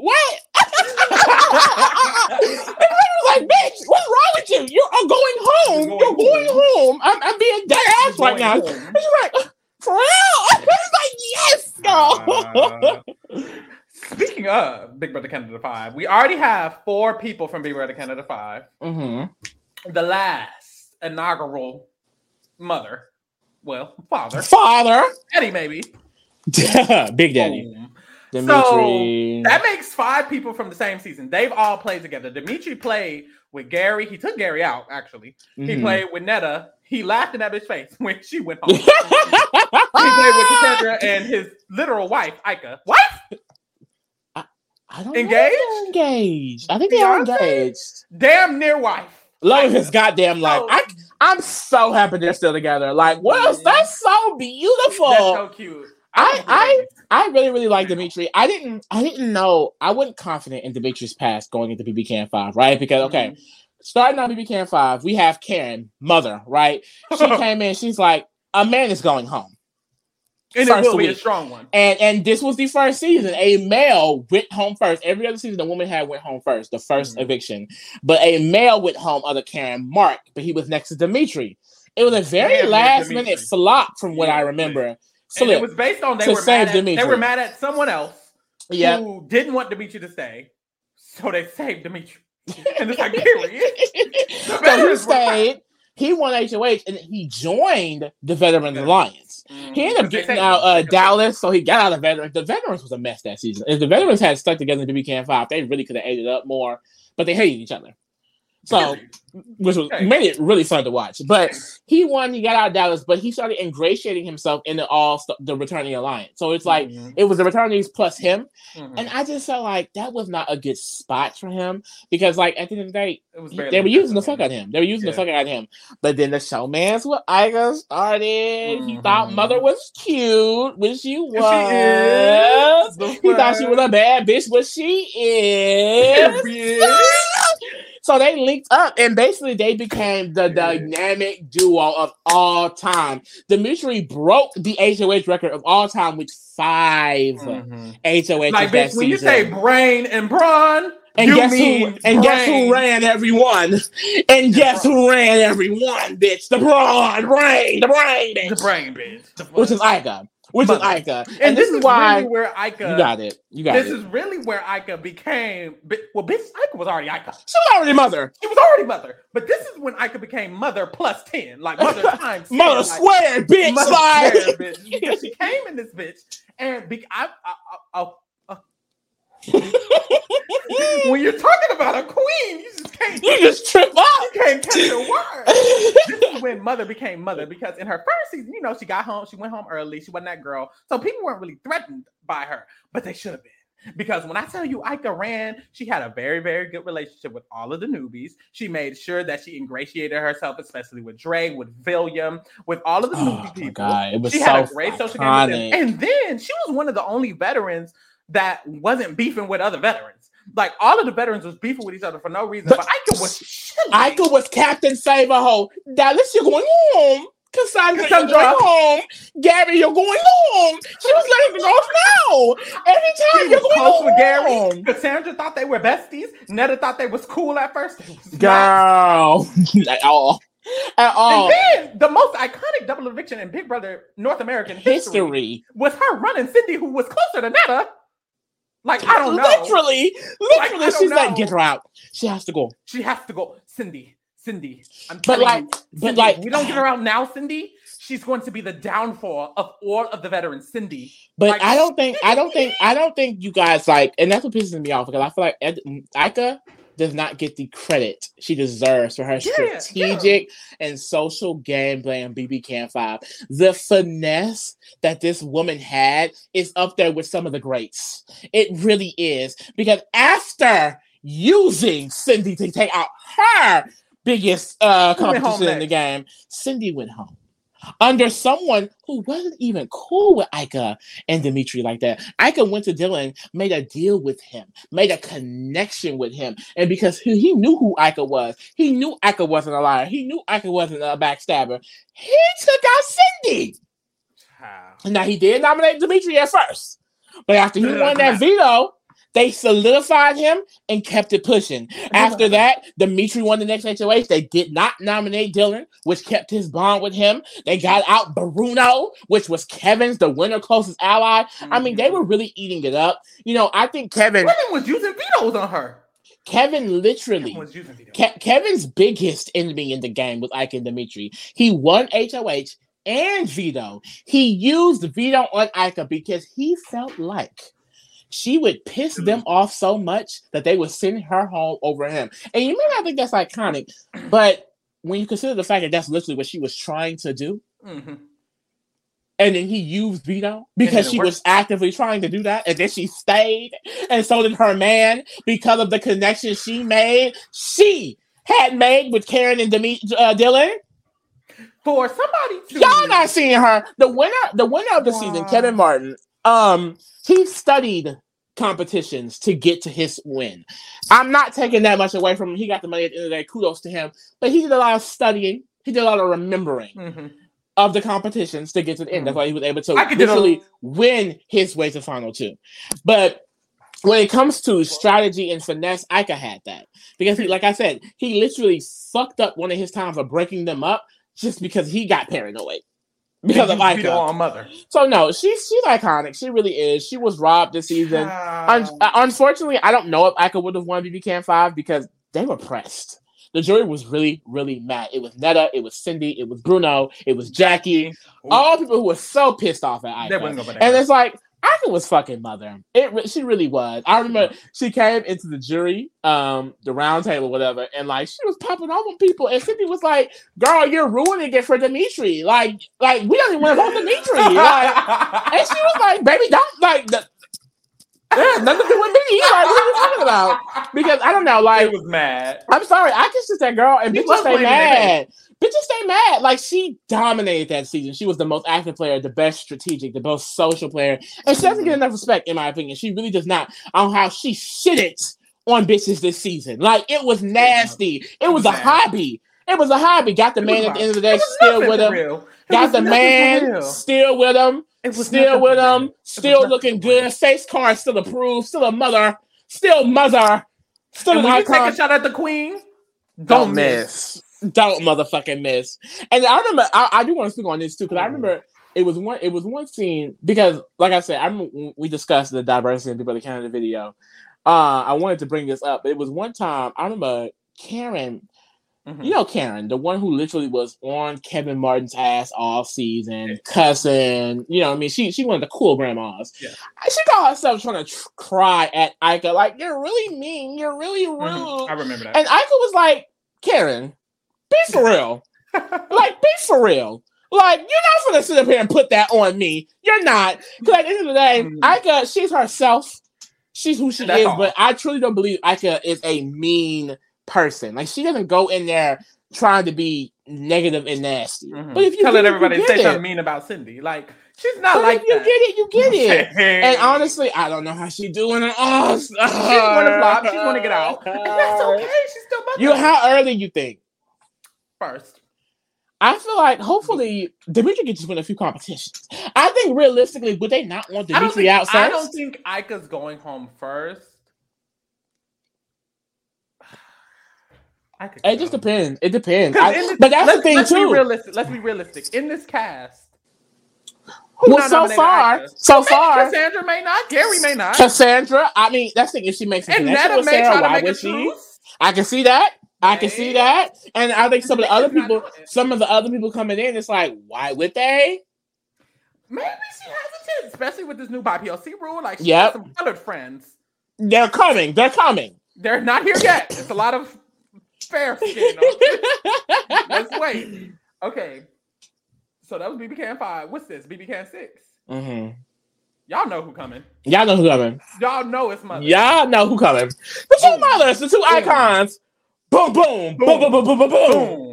what? and Cassandra was like, bitch, what's wrong with you? You're going home. You're You're going going home. I'm, I'm being dead ass right now. She's like, for real? I was like, yes, girl. Uh, Speaking of Big Brother Canada 5, we already have four people from Big Brother Canada 5. mm-hmm. The last inaugural mother, well, father, Father, Eddie, maybe. Big Daddy, Boom. Demetres. That makes five people from the same season. They've all played together. Demetres played with Gary. He took Gary out, actually. He Mhm. played with Neda. He laughed in that bitch face when she went home. he played with Cassandra and his literal wife, Ika. Wife? I don't Engaged? Engaged. I think they are engaged. Damn near wife. Love his goddamn life. So- I, I'm so happy they're still together. Like, what else? That's so beautiful. That's so cute. I- I. I really, really like Demetres. I didn't, I didn't know. I wasn't confident in Demetres's past going into BB Can Five, right? Because okay, starting on BB Can Five, we have Karen, mother, right? She came in. She's like, a man is going home. and it first will be a strong one. And and this was the first season. A male went home first. Every other season, the woman had went home first, the 1st Mhm. eviction. But a male went home other Karen Mark, but he was next to Demetres. It was a very Damn, last Demetres. minute flop from what Yeah, I it remember. And it was based on they to were save mad at, Demetres. they were mad at someone else Yeah. who didn't want Demetres to stay, so they saved Demetres. And it's like period. so he stayed. He won HOH and he joined the Veterans Alliance. He ended up getting saved out him. uh, Because- Dallas, so he got out of Veterans. The Veterans was a mess that season. If the Veterans had stuck together in the BK Five, they really could have ate it up more. But they hated each other, so which was made it really fun to watch. But he won. He got out of Dallas, but he started ingratiating himself in the all the returning alliance. So it's like Mhm, it was the returnees plus him, mhm. and I just felt like that was not a good spot for him because, like at the end of the day, It was they were using the fuck out of him. They were using Yeah. the fuck out of him. But then the showmance with Ika started. He thought mother was cute, which she was. She. He thought she was a bad bitch, but she is. So they linked up, and basically they became the dynamic duo of all time. Demetres broke the HOH record of all time with 5 Mhm. HOH. Like bitch, when you season. say brain and brawn, And you guess who? And guess who ran everyone? And guess who ran everyone, bitch? The brawn, brain, the brain, bitch. The brain bitch. The Which is fuck? Which is Ika. And, and this, is why really where Ika you got it. You got it. this is really where Ika became well, bitch, Ika was already Ika. She was already mother. She was already mother. But this is when Ika became mother plus 10. Like mother times 10. Mother like, squared, bitch. mother like- bitch. Because she came in this bitch and be, I, I, I, when you're talking about a queen, you just can't you just trip up. you can't catch a word. this is when mother became mother because in her first season, you know, she got home, she went home early, she wasn't that girl. So people weren't really threatened by her, but they should have been. Because when I tell you Ika ran, she had a very, very good relationship with all of the newbies. She made sure that she ingratiated herself, especially with Dre, with William, with all of the Oh newbie people. god, it was She so had a great social game iconic. And then she was one of the only veterans that wasn't beefing with other veterans. Like all of the veterans was beefing with each other for no reason. But- But Ika was chilling. Ika was Captain Save a Hole. Dallas, you're going home. Cassandra, Cassandra. you're going home. Gabby, you're going home. She was letting the girls know. Every time She you're going close with Gary. home. Cassandra thought they were besties. Neda thought they was cool at first. Girl. At all. At all. And then the most iconic double eviction in Big Brother North American history, History. was her running Sindy, who was closer to Neda. Like I don't know. Literally. Literally. Don't she's like, get her out. She has to go. She has to go. Sindy, Sindy. I'm But telling like, you, but Sindy, like, we don't get her out now, Sindy. She's going to be the downfall of all of the veterans, Sindy. But Like, I don't think I don't think I don't think you guys like, and that's what pisses me off because I feel like Ed, Ika does not get the credit she deserves for her Yeah, yeah. strategic and social gameplay on BB Can Five. The finesse that this woman had is up there with some of the greats. It really is because after using Sindy to take out her biggest uh, Who went home competition in the game, Sindy went home under someone who wasn't even cool with Ika and Demetres like that. Ika went to Dillon, made a deal with him, made a connection with him. And because he, he knew who Ika was, he knew Ika wasn't a liar, he knew Ika wasn't a backstabber. He took out Sindy. Now he did nominate Demetres at first, but after he won that veto, they solidified him and kept it pushing. After that, Demetres won the next HOH. They did not nominate Dillon, which kept his bond with him. They got out Bruno, which was Kevin's the winner closest ally. I mean, they mm-hmm. were really eating it up. You know, I think Kevin, Women was using vetoes on her. Kevin literally Was using. Ke- Kevin's biggest enemy in the game was Ike and Demetres. He won HOH and veto. He used veto on Ika because he felt like she would piss them off so much that they would send her home over him. And you may not think that's iconic, but when you consider the fact that that's literally what she was trying to do, Mhm. and then he used veto because she worked. was actively trying to do that, and then she stayed, and so did her man because of the connection she made. She had made with Karen and Demi- uh, Dillon. For somebody to Y'all not seeing her. The winner, the winner of the season, Kevin Martin. Um, he studied competitions to get to his win. I'm not taking that much away from him. He got the money at the end of the day. Kudos to him. But he did a lot of studying. He did a lot of remembering Mhm. of the competitions to get to the end. That's why he was able to literally those. win his way to final two. But when it comes to strategy and finesse, Ika had that because he, like I said, he literally fucked up one of his times of breaking them up just because he got paranoid because of on mother. So no, she's she's iconic. She really is. She was robbed this season. Un- uh, unfortunately, I don't know if Ika would have won BB Can Five because they were pressed. The jury was really, really mad. It was Neda, it was Sindy, it was Bruno, it was Jackie. All people who were so pissed off at go. And it's like Ika was fucking mother. It she really was. I remember she came into the jury, um, the round table, whatever, and like she was popping off on people, and Sindy was like, "Girl, you're ruining it for Demetres. Like, like we don't even want to vote Demetres. Like, and she was like, "Baby, don't like the." Yeah, nothing to do with me. Like, what are you talking about? Because I don't know, like like, was mad. I'm sorry, I can sit that girl and He bitches stay blaming their mad. Bitches stay mad. Like she dominated that season. She was the most active player, the best strategic, the most social player, and she doesn't get enough respect, in my opinion. She really does not on how she shitted on bitches this season. Like it was nasty. It was a hobby. It was a hobby. Got the man at the end of the day still with him. Got the man still with him. It was Still with them, real. Still looking nothing for good. Face card still approved. Still a mother. Still mother. Still And an when you take a shot at the queen, Don't don't miss. Don't motherfucking miss. And I remember I, I do want to speak on this too because I remember it was one it was one scene because like I said I remember we discussed the diversity in people that Canada video. Uh, I wanted to bring this up. But it was one time I remember Karen. Mhm. You know Karen, the one who literally was on Kevin Martin's ass all season, cussing. You know, what I mean, she she one of the cool grandmas. Yeah. She called herself trying to tr- cry at Ika, like you're really mean, you're really rude. Mhm. I remember that. And Ika was like, Karen, be for real. like, be for real. Like, you're not gonna sit up here and put that on me. You're not. Because at the end of the day, Mhm. Ika, she's herself. She's who she That's is, all. but I truly don't believe Ika is a mean person. Like, she doesn't go in there trying to be negative and nasty. Mhm. But if you telling everybody you to say something mean about Sindy, like she's not But like you that. get it, you get it. and honestly, I don't know how she doing it. Oh, she's gonna flop. She's gonna get out, and that's okay. She's still mother. You how early you think? first. I feel like hopefully Demetres can just win a few competitions. I think realistically, would they not want Demetres think, out first? I don't think Ika's going home first. I could it just depends. It depends. I- this- but that's the thing let's Be realistic. Let's be realistic. In this cast, Well, so far, Ika? so far, Cassandra may not. Gary may not. Cassandra. I mean, that's the thing. If she makes a and connection Neda with may Sarah, try to why make a would she? I can see that. I can see that, and I think some of the other people, some of the other people coming in, it's like, why would they? Maybe she hesitates, especially with this new BIPOC rule. Like, she Yep. has some colored friends. They're coming. They're coming. They're not here yet. It's a lot of fair skin. Let's wait. Okay. So that was BB Can 5. What's this? BB Can 6. Mhm. Y'all know who coming. Y'all know who coming. Y'all know it's mother. Y'all know who coming. The two mothers, the two icons. Boom, boom, boom, boom, boom, boom, boom, boom. Boom.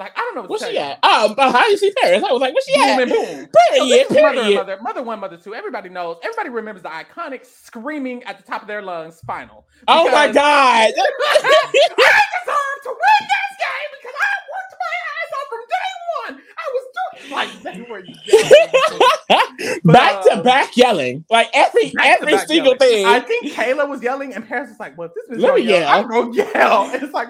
Like, I don't know what Where's to she at? Oh, uh, how do you see Paris? I was like, where's she at? and boom. So Period, is mother and period. mother, mother one, mother two. Everybody knows. Everybody remembers the iconic screaming at the top of their lungs final. Oh my god. I deserve to win this game because I worked my ass off from day one. I was doing like they were yelling. But, back to um, back yelling. Like every every single yelling. thing. I think Kayla was yelling, and Paris was like, "Well, this is Let me yell, yell. I'm gonna yell." And it's like,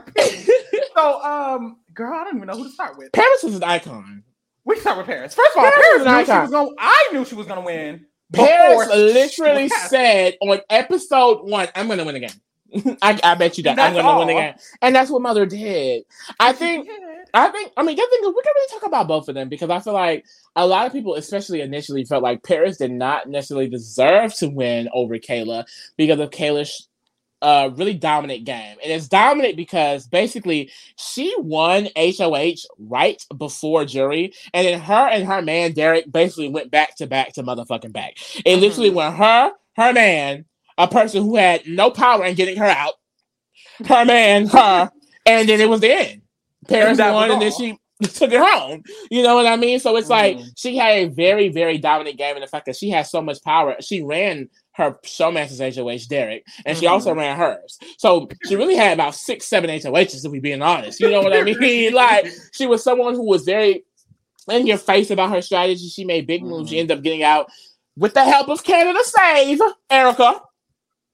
so um, girl, I don't even know who to start with. Paris was an icon. We start with Paris. First of all, Paris Paris, knew she icon. was gonna. I knew she was gonna win. Paris she literally said on episode one, I'm gonna win again. I, I bet you that. I'm gonna win again. And that's what Mother did. I think. I think I mean the thing is we can really talk about both of them because I feel like a lot of people, especially initially, felt like Paris did not necessarily deserve to win over Kayla because of Kayla's uh really dominant game. And it's dominant because basically she won HOH right before jury, and then her and her man Derek basically went back to back to motherfucking back. It Mhm. literally went her, her man, a person who had no power in getting her out, her man, her, and then it was the end. Paris that won, and then she took it home. You know what I mean? So it's like Mhm. she had a very, very dominant game in the fact that she has so much power. She ran her showmaster's HOH, Derek, and she Mhm. also ran hers. So she really had about six, seven HOHs, if we being honest. You know what I mean? like she was someone who was very in your face about her strategy. She made big moves. She Mhm. ended up getting out with the help of Canada Save, Erica.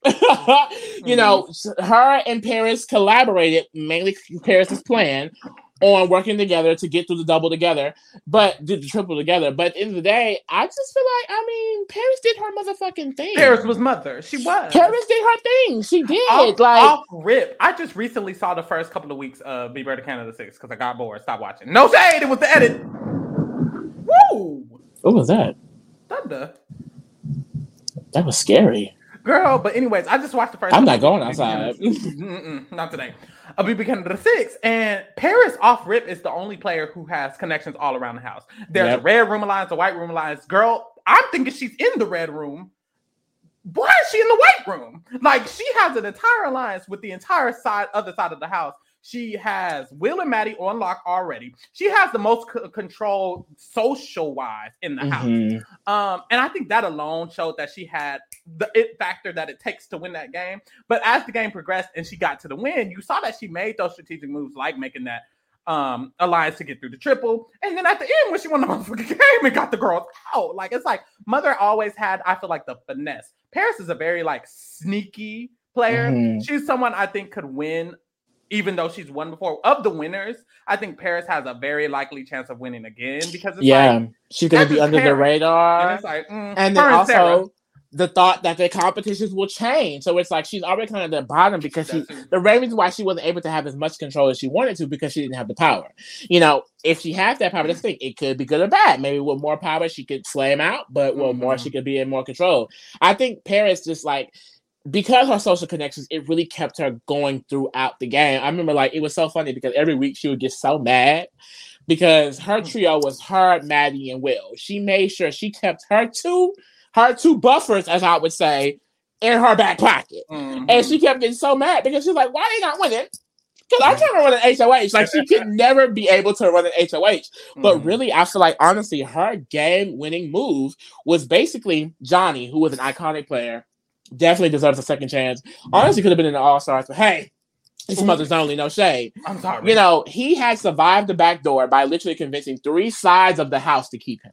you know, her and Paris collaborated mainly Paris's plan on working together to get through the double together, but did the triple together. But at the end of the day, I just feel like I mean, Paris did her motherfucking thing. Paris was mother. She was. Paris did her thing. She did. off, like off rip. I just recently saw the first couple of weeks of Be Better Canada 6 because I got bored. Stop watching. No shade. It was the edit. Woo! what was that? Thunder. That was scary. Girl, but anyways, I just watched the first. I'm not going outside. Not today. A BB Canada 6. And Paris off rip is the only player who has connections all around the house. There's Yep. a red room alliance, a white room alliance. Girl, I'm thinking she's in the red room. Why is she in the white room? Like she has an entire alliance with the entire side, other side of the house. She has Will and Maddie on lock already. She has the most c- control social wise in the house. Mhm. Um, and I think that alone showed that she had the it factor that it takes to win that game. But as the game progressed and she got to the win, you saw that she made those strategic moves, like making that um alliance to get through the triple. And then at the end, when she won the motherfucking game and got the girls out, like it's like Mother always had, I feel like the finesse. Paris is a very like sneaky player. Mhm. She's someone I think could win. Even though she's won before, of the winners, I think Paris has a very likely chance of winning again because it's Yeah, like, she's gonna be under the radar. and it's like, mm, and then Sarah. The thought that the competitions will change. So it's like she's already kind of at the bottom because she the reason why she wasn't able to have as much control as she wanted to because she didn't have the power. You know, if she had that power, let's think it could be good or bad. Maybe with more power she could slay him out, but with more Mhm. she could be in more control. I think Paris just like because her social connections, it really kept her going throughout the game. I remember like it was so funny because every week she would get so mad because her trio was her, Maddie, and Will. She made sure she kept her two, her two buffers, as I would say, in her back pocket. Mhm. And she kept getting so mad because she's like, why are they not winning? Because I'm trying to run an HOH. Like she could never be able to run an HOH. But Mhm. really, I feel like honestly, her game winning move was basically Johnny, who was an iconic player, definitely deserves a second chance. Honestly, could have been in the All Stars, but hey, it's Ooh. mother's only, no shade. I'm sorry. You know, he had survived the back door by literally convincing three sides of the house to keep him.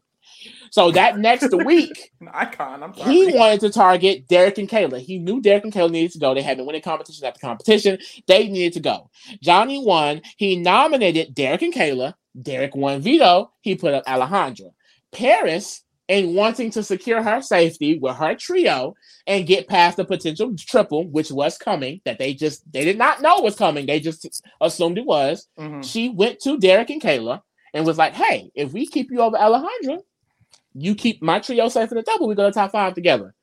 So that next week, icon. He wanted to target Derek and Kayla. He knew Derek and Kayla needed to go. They had been winning competition after competition. They needed to go. Johnny won. He nominated Derek and Kayla. Derek won veto. He put up Alejandra. Paris and wanting to secure her safety with her trio and get past the potential triple, which was coming, that they just they did not know was coming. They just assumed it was. Mhm. She went to Derek and Kayla and was like, "Hey, if we keep you over Alejandra, you keep my trio safe in the double. We go to top five together."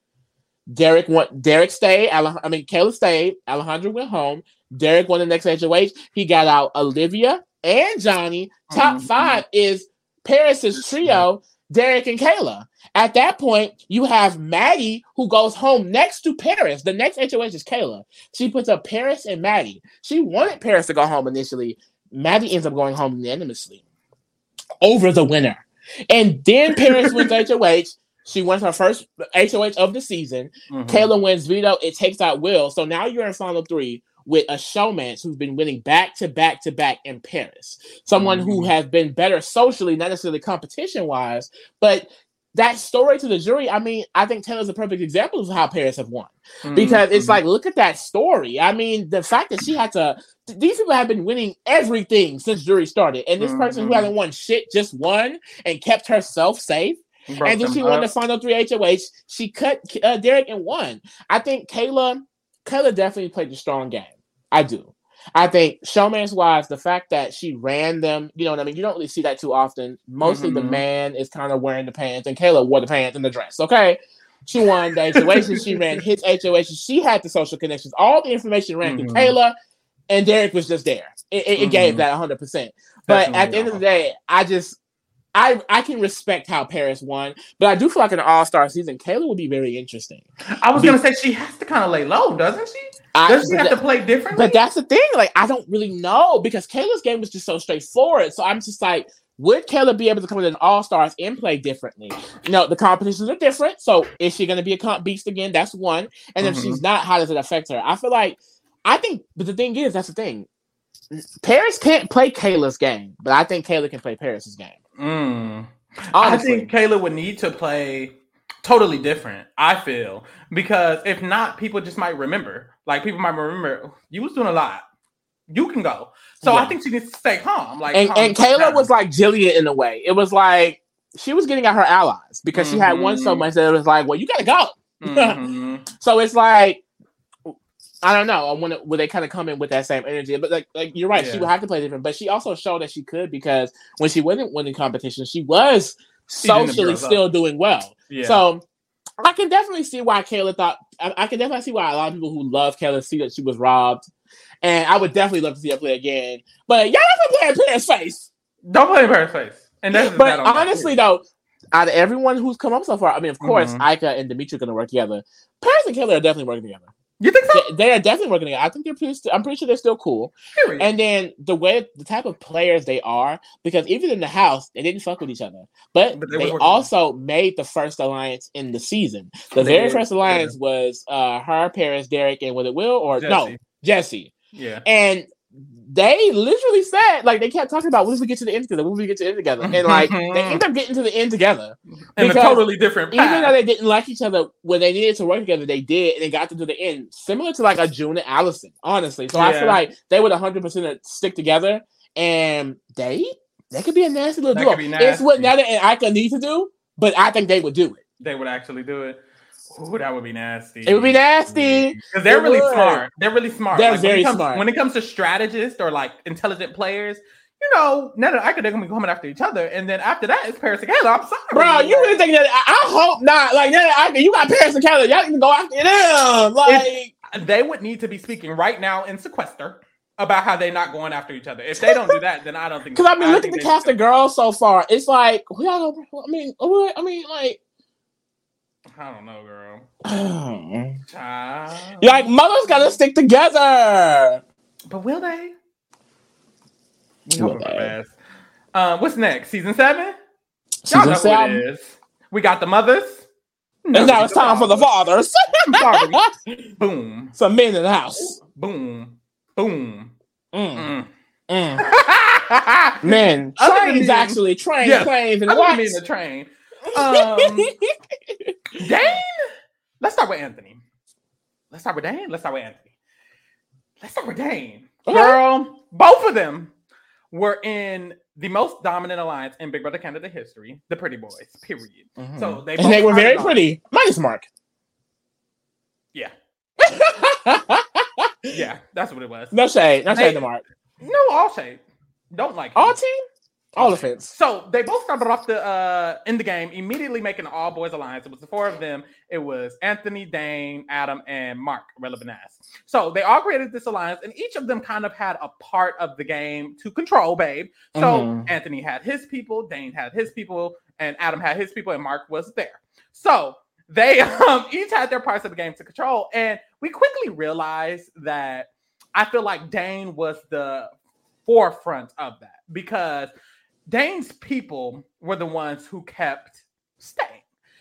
Derek went. Derek stayed. I mean, Kayla stayed. Alejandra went home. Derek won the next HOH. He got out Olivia and Johnny. Top Mhm. five is Paris's trio, Derek and Kayla. At that point, you have Maddie who goes home next to Paris. The next HOH is Kayla. She puts up Paris and Maddie. She wanted Paris to go home initially. Maddie ends up going home unanimously over the winner. And then Paris wins HOH. She wins her first HOH of the season. Mhm. Kayla wins veto. It takes out Will. So now you're in final three with a showman who's been winning back to back to back in Paris. Someone who Mhm. has been better socially, not necessarily competition wise, but that story to the jury. I mean, I think Taylor's a perfect example of how Paris have won because it's Mhm. like, look at that story. I mean, the fact that she had to, th- these people have been winning everything since jury started, and this person who Mhm. hasn't won shit just won and kept herself safe Broke and then she won the final three HOH. She cut uh, Derek and won. I think Kayla, Kayla definitely played a strong game. I do. I think showman's wise, the fact that she ran them, you know what I mean? You don't really see that too often. Mostly the Mhm. man is kind of wearing the pants, and Kayla wore the pants and the dress. Okay. She won the HOH. she ran his HOH. She had the social connections. All the information ran Mhm. through Kayla, and Derek was just there. It, it, it gave Mhm. that 100%. But at the Definitely end of the day, I just I I can respect how Paris won, but I do feel like in an All Star season, Kayla would be very interesting. I was Be- gonna say she has to kind of lay low, doesn't she? I, Does she have to play differently? but that's the thing. Like I don't really know because Kayla's game was just so straightforward. So I'm just like, would Kayla be able to come in an All Stars and play differently? No, the competitions are different. So is she going to be a comp beast again? That's one. And if Mhm. she's not, how does it affect her? I feel like I think, but the thing is, that's the thing. Paris can't play Kayla's game, but I think Kayla can play Paris's game. Mm. I think Kayla would need to play totally different. I feel because if not, people just might remember. Like people might remember you was doing a lot. You can go. So I think she needs to stay calm. Like and, calm and Kayla down. was like Jillian in a way. It was like she was getting at her allies because she had won so Mhm. much that it was like, well, you gotta go. Mhm. So it's like I don't know. I want to would they kind of come in with that same energy? But like, like you're right, she Yeah. would have to play different. But she also showed that she could because when she wasn't winning competition, she was socially up. still doing well. Yeah. So I can definitely see why Kayla thought. I, I can definitely see why a lot of people who love Kayla see that she was robbed, and I would definitely love to see her play again. But y'all gonna play in Paris face. don't play in her face. And that's But that on that. honestly, though, out of everyone who's come up so far, I mean, of course, Mhm. Ika and Demetres are going to work together. Paris and Kayla are definitely working together. You think so? They, are definitely working together. I think they're pretty. St- I'm pretty sure they're still cool. Period. And then the way, the type of players they are, because even in the house, they didn't fuck with each other, but, But they they, also made the first alliance in the season. The They very did, first yeah. alliance was uh her, Paris, Derek, and was it Will or no Jesse. Jesse? Yeah. And they literally said, like, they kept talking about when we get to the end together, when we get to the end together, and like they mm-hmm. end up getting to the end together. In a totally different Even though they didn't like each other when they needed to work together, they did, and they got them to the end, similar to like a Jun and Alison, honestly. So I feel like they would 100 percent stick together, and they they could be a nasty little That duo. be It's what nasty. Neda and Ika need to do, but I think they would do it. they would actually do it. Ooh, that would be nasty. It would be nasty. Because they're It really would. smart. They're really smart. They're when very it comes, smart. When it comes to strategists or like intelligent players, you know, none of I could they're gonna be coming after each other, and then after that, it's Paris and Kayla. I'm sorry, Bro, you really think that? I, I hope not. Like, Neda and Ika, you got Paris and Kelly. Y'all need to go after them. Like, they would need to be speaking right now in sequester about how they're not going after each other. If they don't do that, then I don't think. because I mean, look at think the they cast of girls so far. It's like, we all. I mean, I mean, like. I don't know, girl. You're like, mothers gotta stick together. But will they? We Will hope for the they? Um, what's next? Season seven? Y'all Season know who seven. it is. We got the mothers. And now it's time for the fathers. Boom, Some men in the house. boom, boom. Mm, Mm. mm. Men, trains actually, trains, Yes. planes, and I mean the train. Um, Dane. Let's start with Anthony. Let's start with Dane. Let's start with Anthony. Let's start with Dane. Okay. Girl, both of them were in the most dominant alliance in Big Brother Canada history, the Pretty Boys. Period. Mhm. So they and they were very started pretty. Minus Mark. Yeah, yeah, that's what it was. no shade. No They- shade to Mark. No, all shade. Don't like All him. team? All offense. So they both started off the uh in the game immediately making an all boys alliance. It was the four of them. It was Anthony, Dane, Adam, and Mark relevant ass. So they all created this alliance, and each of them kind of had a part of the game to control, babe. So Mhm. Anthony had his people, Dane had his people, and Adam had his people, and Mark was there. So they um each had their parts of the game to control, and we quickly realized that I feel like Dane was the forefront of that because Dane's people were the ones who kept staying.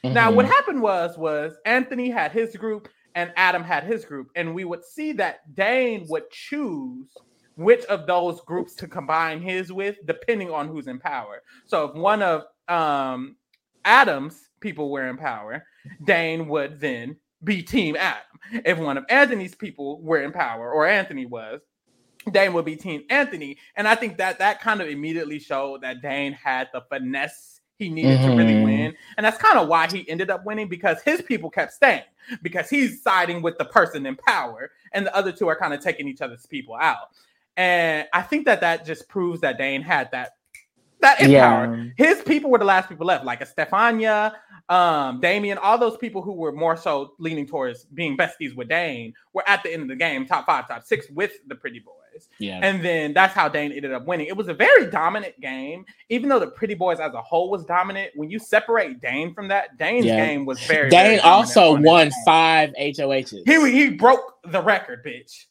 Now, what happened was was Anthony had his group and Adam had his group, and we would see that Dane would choose which of those groups to combine his with, depending on who's in power. So, if one of um, Adam's people were in power, Dane would then be Team Adam. If one of Anthony's people were in power, or Anthony was, Dane would be Team Anthony. And I think that that kind of immediately showed that Dane had the finesse he needed to really Mhm. win. And that's kind of why he ended up winning because his people kept staying because he's siding with the person in power, and the other two are kind of taking each other's people out. And I think that that just proves that Dane had that that in power. His people were the last people left, like a Stefania, um, Damien, all those people who were more so leaning towards being besties with Dane were at the end of the game, top five, top six with the Pretty Boys. Yeah. And then that's how Dane ended up winning. It was a very dominant game, even though the Pretty Boys as a whole was dominant. When you separate Dane from that, Dane's Yeah. game was very. very Dane dominant also won five HOHs. He he broke the record, bitch,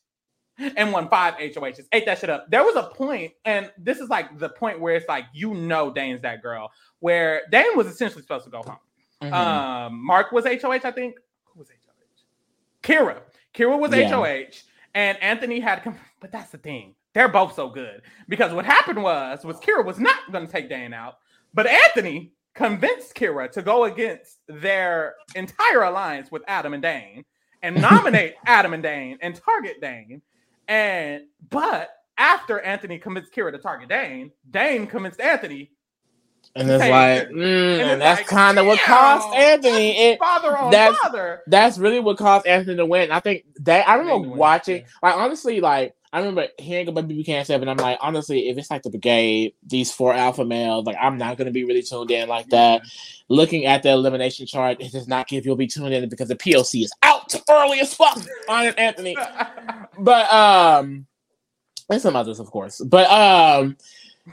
and won five HOHs. Ate that shit up. There was a point, and this is like the point where it's like you know Dane's that girl, where Dane was essentially supposed to go home. Mhm. Um, Mark was HOH, I think. Who was HOH? Kyra. Kyra was Yeah. HOH, and Anthony had. Com- but that's the thing; they're both so good because what happened was was Kyra was not going to take Dane out, but Anthony convinced Kyra to go against their entire alliance with Adam and Dane and nominate Adam and Dane and target Dane. And but after Anthony convinced Kyra to target Dane, Dane convinced Anthony and it's Hey, like, and mm, it's and that's like, kind of what cost damn, Anthony. It, father on that's- father. that's really what caused Anthony to win. I think that I Dane remember to win, watching, yeah. like honestly, like I remember hearing about BB Can Seven. I'm like, honestly, if it's like the brigade, these four alpha males, like I'm not gonna be really tuned in like that. Looking at the elimination chart, it does not give you'll be tuned in because the POC is out early as fuck on Anthony. But um, and some others, of course. But um,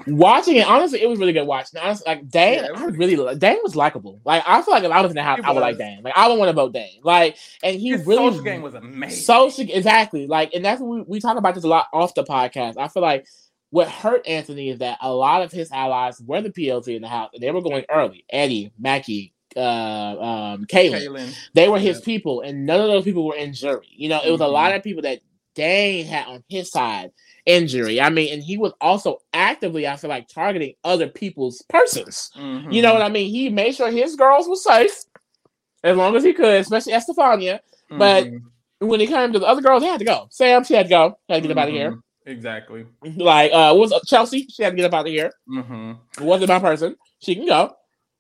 watching it, honestly, it was really good watching. Honestly, like Dane, Yeah, I was- really li- Dane was likable. Like I feel like if I was in the house, I would like. Dane. Like I would want to vote Dane. Like and he His really social game was amazing. social exactly like, and that's what we, we talk about this a lot off the podcast. I feel like what hurt Anthony is that a lot of his allies were the PLC in the house, and they were going early. Eddie, Mackie, uh, um, Kaylin Kaylin. they were his Yeah. people, and none of those people were in jury. You know, it was a lot Mhm. of people that Dane had on his side in jury. I mean, and he was also actively, I feel like, targeting other people's persons. Mhm. You know what I mean? He made sure his girls were safe as long as he could, especially Estefania. but- Mhm. When it came to the other girls, they had to go. Sam, she had to go. Had to get up out of here. Exactly. Like, uh, what was it? Chelsea? She had to get up out of here. hmm It wasn't my person. She can go.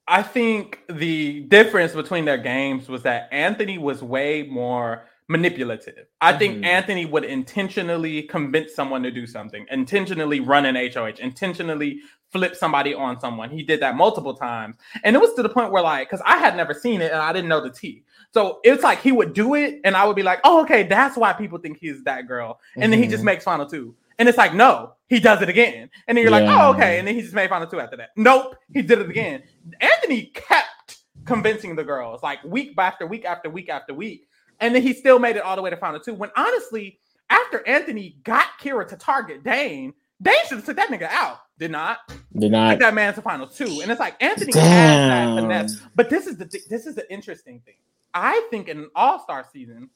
I think the difference between their games was that Anthony was way more manipulative. I think Mhm. Anthony would intentionally convince someone to do something, intentionally run an HOH, intentionally flip somebody on someone. He did that multiple times. And it was to the point where, like, because I had never seen it and I didn't know the T. So it's like he would do it and I would be like, oh, okay, that's why people think he's that girl. And then he just Mhm. makes final two. And it's like, no, he does it again. And then you're like, oh, okay. And then he just made final two after that. Nope, he did it again. Anthony kept convincing the girls like week after week after week after week. And then he still made it all the way to final two. When honestly, after Anthony got Kyra to target Dane, Dane should have took that nigga out. Did not. Did Took not. that man to final two. And it's like Anthony has that finesse. But this is the thi- this is the interesting thing. I think in an all-star season,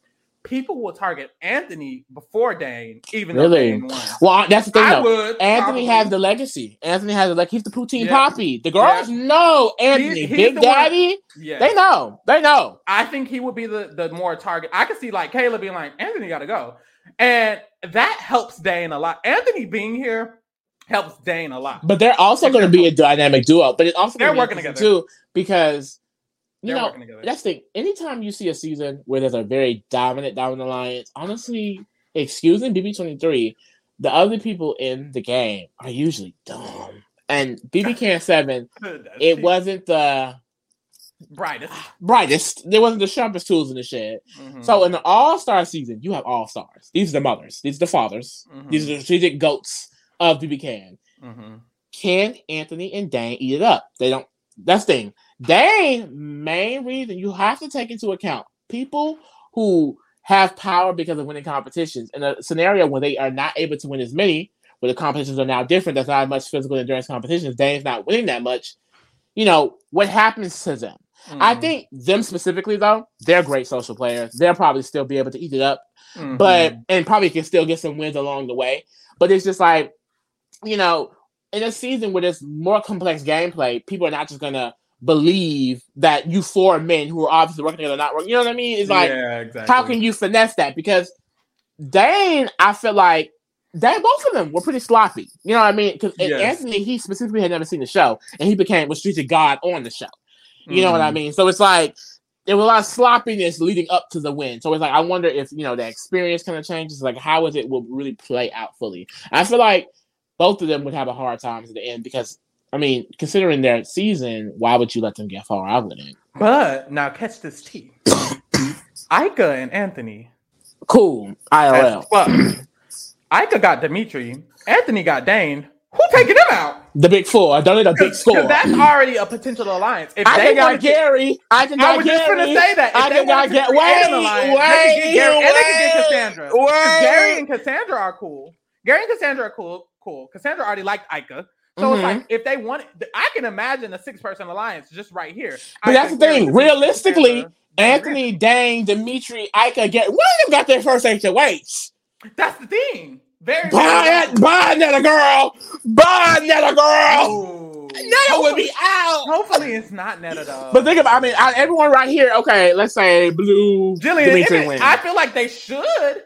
people will target Anthony before Dane, even though Really? Dane won. Well, that's the thing, I though. would. Anthony probably. has the legacy. Anthony has the like he's the poutine Yeah. poppy. The girls know Anthony, Big one- Daddy. Yeah. They know. They know. I think he would be the, the more target. I could see like Kayla being like, Anthony got to go. And that helps Dane a lot. Anthony being here helps Dane a lot. But they're also going to be a dynamic duo. But it's also They're working together. too because you know that's the thing. Anytime you see a season where there's a very dominant dominant alliance, honestly, excusing BB twenty three, the other people in the game are usually dumb. And BB Can Seven, it wasn't the brightest. brightest. There wasn't the sharpest tools in the shed. Mhm. So in the All Star season, you have All Stars. These are the mothers. These are the fathers. Mhm. These are the strategic goats of BB Can. Mhm. Can Anthony and Dane eat it up? They don't. That's the thing. Dane, main reason you have to take into account people who have power because of winning competitions. In a scenario where they are not able to win as many, where the competitions are now different, there's not as much physical endurance competitions. Dane's not winning that much. You know what happens to them? I Mhm. think them specifically though, they're great social players. They'll probably still be able to eat it up Mhm. but and probably can still get some wins along the way. But it's just like, you know, in a season where there's more complex gameplay, people are not just gonna believe that you four men who are obviously working together not working. You know what I mean? It's like, yeah, exactly. how can you finesse that? Because Dane, I feel like they both of them were pretty sloppy. You know what I mean? Because Yes. Anthony, he specifically had never seen the show, and he became a strategic god on the show. You know what I Mhm. mean? So it's like there was a lot of sloppiness leading up to the win. So it's like I wonder if you know the experience kind of changes. Like how is it will really play out fully? I feel like both of them would have a hard time at the end because I mean, considering their season, why would you let them get far? I wouldn't. But now catch this tea. Ika and Anthony. Cool. IRL. As fuck. Ika got Demetres. Anthony got Dane. Who taking them out? The big four. I don't need a big score. that's already a potential alliance. If I they can got wanted to- Gary. I can I got was just gonna say that. If I they can got wanted to get create an wait, alliance, wait, they could get Gary and they could get wait, Cassandra. 'Cause wait. Gary and Cassandra are cool. Gary and Cassandra are cool. Cool. Cassandra already liked Ika. So it's Mhm. like if they want, I can imagine a six-person alliance just right here. But that's the thing. Realistically, Anthony, Dane, Demetres, Ika, get one of them got their first HOH. That's the thing. Very. Buy it, buy another girl, buy another girl. Ooh. Neda would be out. Hopefully it's not Neda though. But think about, I mean, I, everyone right here. Okay, let's say Blue, Jillian, Demetres isn't- wins. I feel like they should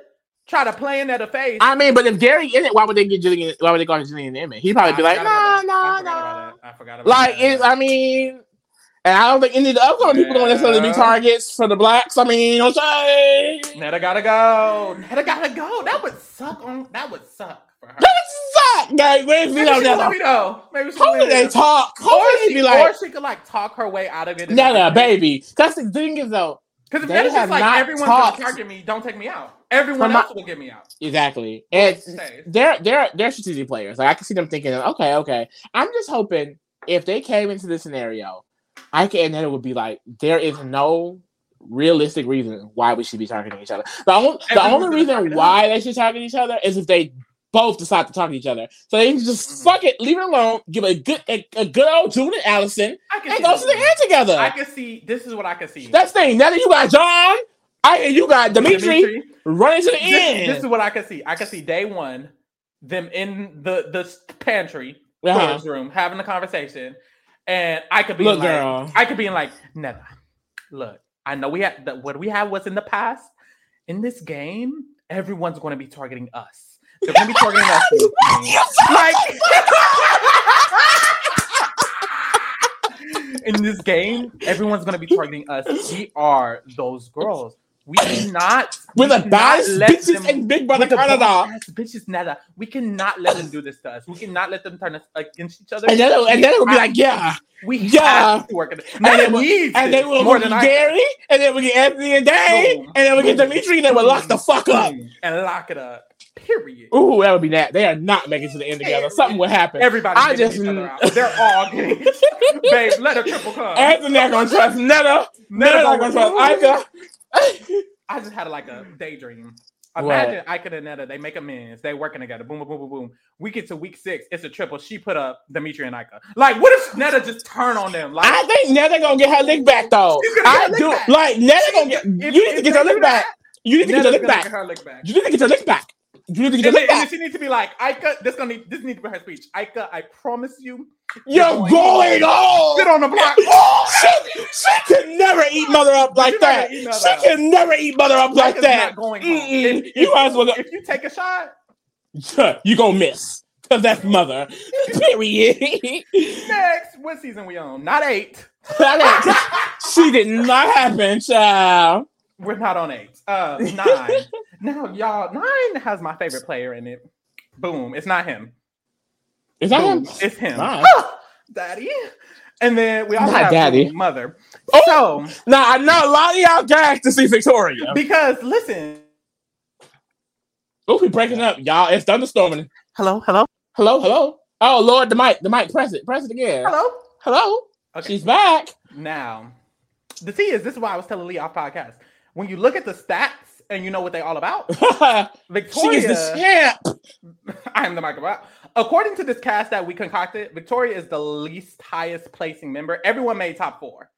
try to play in Neda face. I mean, but if Gary in it, why would they get Jillian? Why would they go to Jillian in? He'd probably I be like, forgot about no, no, I forgot no. about that. I forgot about Like, that. it's, I mean, and I don't think any of the upcoming people don't necessarily be targets for the blacks. I mean, you know what I'm saying? Neda gotta go. Neda gotta go. That would suck on. That would suck for her. That would suck, guys. Where's Maybe Vito she will let Neda? know. Maybe she Hopefully they talk. Or she, be like, or she could like talk her way out of it. Neda, baby. That's the thing is though. Because if they Neda's have just like not everyone's talked. gonna target me, don't take me out. Everyone From my- else will get me out. Exactly. And they're they're they're strategic players. Like I can see them thinking, okay, okay. I'm just hoping if they came into this scenario, I can and then it would be like, there is no realistic reason why we should be targeting each other. The only the only reason why they should target each other is if they both decide to talk to each other. So they can just Mhm. fuck it, leave it alone, give a good a, a good old Jun and Alison, I can and go to the end together. I can see. This is what I can see. That's the thing. Now that you got John, I and you got Demetres, running to the This, end. this is what I can see. I can see day one, them in the the pantry Uh-huh. room having a conversation, and I could be Look, like, girl. I could be in like, never. Look, I know we had the, what we had was in the past. In this game, everyone's going to be targeting us. They're going to be targeting us. in this game. like. In this game, everyone's gonna be targeting us. We are those girls. We cannot. We're we the cannot baddest bitches them- in Big Brother Canada. bitches, nada. We cannot let them do this to us. We cannot let them turn us against each other. And then, and then it would be like, yeah. we yeah. have to work. it. And And they it will- needs And then we'll more get. Gary, and then we get Anthony and Dave, Boom. and then we get Demetres, and then we'll lock the fuck up. And lock it up. Period. Ooh, that would be that. They are not making it to the end together. Something would happen. Everybody, I just- each other out. They're all getting. Babe, let a triple come. Anthony not gonna trust Neda. Neda Neda not gonna trust Ika. I just had like a daydream. What? Imagine Ika and Neda, they make amends. They working together. Boom, boom, boom, boom, boom. We get to week six. It's a triple. She put up Demetres and Ika. Like, what if Neda just turn on them? Like, I think Neda gonna get her lick back though. She's gonna get I do. back. Like Neda gonna get. if- You need to if get your lick back. that, You need to get your Netta's lick gonna back. get her lick back. You need to get your lick back. You need to get And and she needs to be like, Ika, this gonna need, this needs to be her speech. Ika, I promise you, You're going going home. sit on the block. she, she can never eat mother up like that. She up. can never eat mother up like that. not going home. If, You if- might as well go- If you take a shot, you gonna miss. Cause that's mother. Period. Next, what season we on? Not eight. she did not happen, child. We're not on eight. Uh, nine. Now, y'all, nine has my favorite player in it. Boom. It's not him. Is that him? It's him. Nice. Daddy. And then we also Not have daddy. Mother. Oh. So Now I know a lot of y'all gagged to see Victoria. because listen. Oh, we breaking up, y'all. It's thunderstorming. Hello, hello, Hello, hello. Oh Lord, the mic, the mic. Press it, press it again. hello. Hello. Okay. She's back. Now, the T is this is why I was telling Lee off podcast. When you look at the stats and you know what they all about, she Victoria is the champ. I am the microphone. According to this cast that we concocted, Victoria is the least highest placing member. Everyone made top four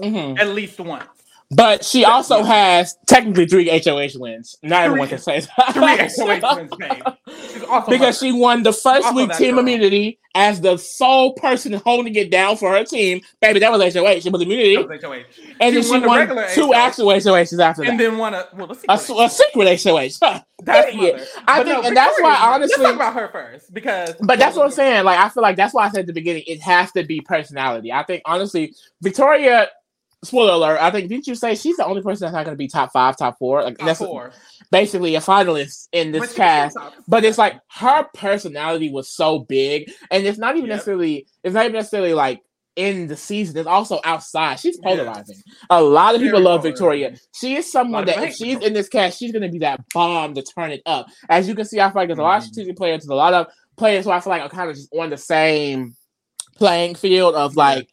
Mhm. at least once. But she also has technically three HOH wins. Not everyone can say that. Three HOH wins, babe. Because she won the first week team girl. immunity as the sole person holding it down for her team. Baby, that was HOH. It was immunity. That was HOH. and she then she won the two HOH. actual HOHs after and that. And then won a well. A, s- a secret HOH. Huh. That's mother. I think, no, and that's why honestly. let's talk about her first because. But that's what I'm saying. Like, I feel like that's why I said at the beginning, it has to be personality. I think honestly, Victoria. Spoiler alert! I think didn't you say she's the only person that's not going to be top five, top four? Like Top that's four. basically a finalist in this cast. But it's like her personality was so big, and it's not even Yep. necessarily. It's not even necessarily like in the season. It's also outside. She's polarizing. A lot of people Very love polarizing. Victoria. She is someone of that if she's in this cast, she's going to be that bomb to turn it up. As you can see, I feel like there's a lot of Mhm. strategic players. There's a lot of players who I feel like are kind of just on the same playing field of like.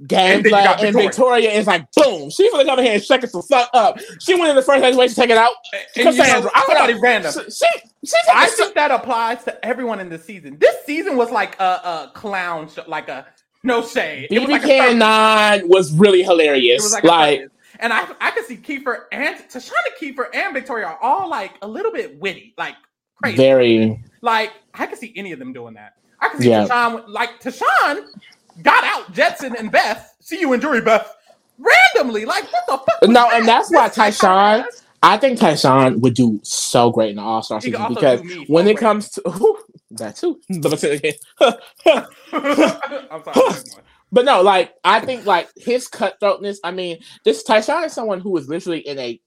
And then you and Victoria. Is like boom. She's gonna come in here and shake us the fuck up. She went in the first way to take it out. And you know, Cassandra, I don't somebody random. She, she, she I think that applies to everyone in this season. This season was like a, a clown show, like a no shade. BB like Can Nine was really hilarious. It was like, like, and I I could see Kiefer and Tashana Kiefer and Victoria are all like a little bit witty, like crazy. very Like I could see any of them doing that. I could see Yeah. Tychon like Tychon got out Jedson and Beth. See you in jury, Beth. Randomly, like what the fuck? No, that? and that's why This is Tychon- I think Tychon would do so great in the All Star season because when so it great. comes to whew, that too. But I'm sorry. but no, like I think like his cutthroatness. I mean, this Tychon is someone who is literally in a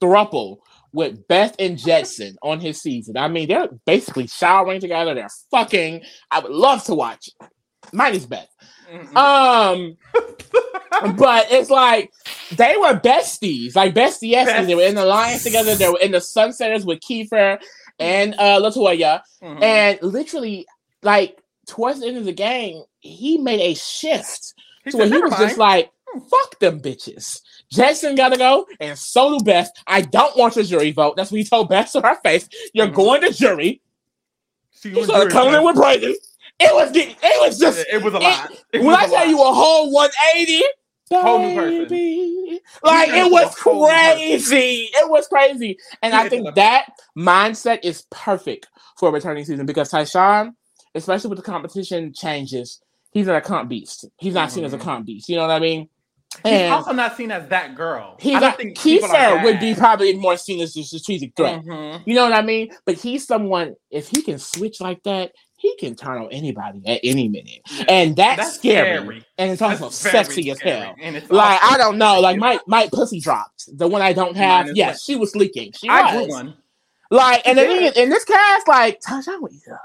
thruple with Beth and Jedson on his season. I mean, they're basically showering together. They're fucking. I would love to watch. it. Mine is Beth. Mm-mm. Um, but it's like they were besties, like bestie besties. They were in the alliance together. They were in the Sunsetters with Kiefer and uh Latoya, Mhm. and literally, like towards the end of the game, he made a shift He to where he "Never was just like, "Fuck them bitches." Jackson gotta go, and so do Beth. I don't want your jury vote. That's what he told Beth to her face. You're Mhm. going to jury. See you He in started coming in with Brayden. It was it was just It, was a lot. It when I tell lot. you a whole 180, Whole person. baby, like it was a whole new person. crazy. It was crazy, and I think that mindset is perfect for a returning season because Tychon, especially with the competition changes, he's not a comp beast. He's not seen as a Mhm. comp beast. You know what I mean? He's And also not seen as that girl. he's I don't not, think are would be probably more seen as a strategic threat. Mhm. You know what I mean? But he's someone if he can switch like that, he can turn on anybody at any minute, and that's, That's scary. scary. And it's also sexy as scary. hell. And it's Like I don't know, like my my pussy dropped. The one I don't have. Yes, well. she was leaking. She I was. one. Like, and She then did. in this cast, like Tychon would eat it up.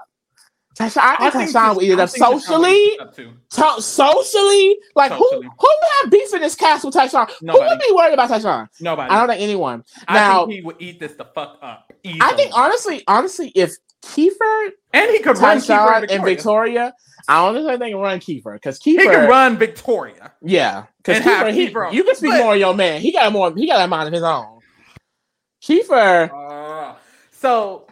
Tychon, I think Tychon would eat it I up think Tychon would socially. eat it up too. To- socially, like Socially. who who would have beef in this cast with Tychon? Who would be worried about Tychon? Nobody. I don't think anyone. I now- think he would eat this the fuck up. I think honestly, honestly, if Kiefer, and he could run Kiefer and Victoria. Victoria, I honestly think run Kiefer because He can run Victoria. yeah, because Kiefer, he, Kiefer- you can speak but- more on your man. He got more. He got a mind of his own. Kiefer, Uh, so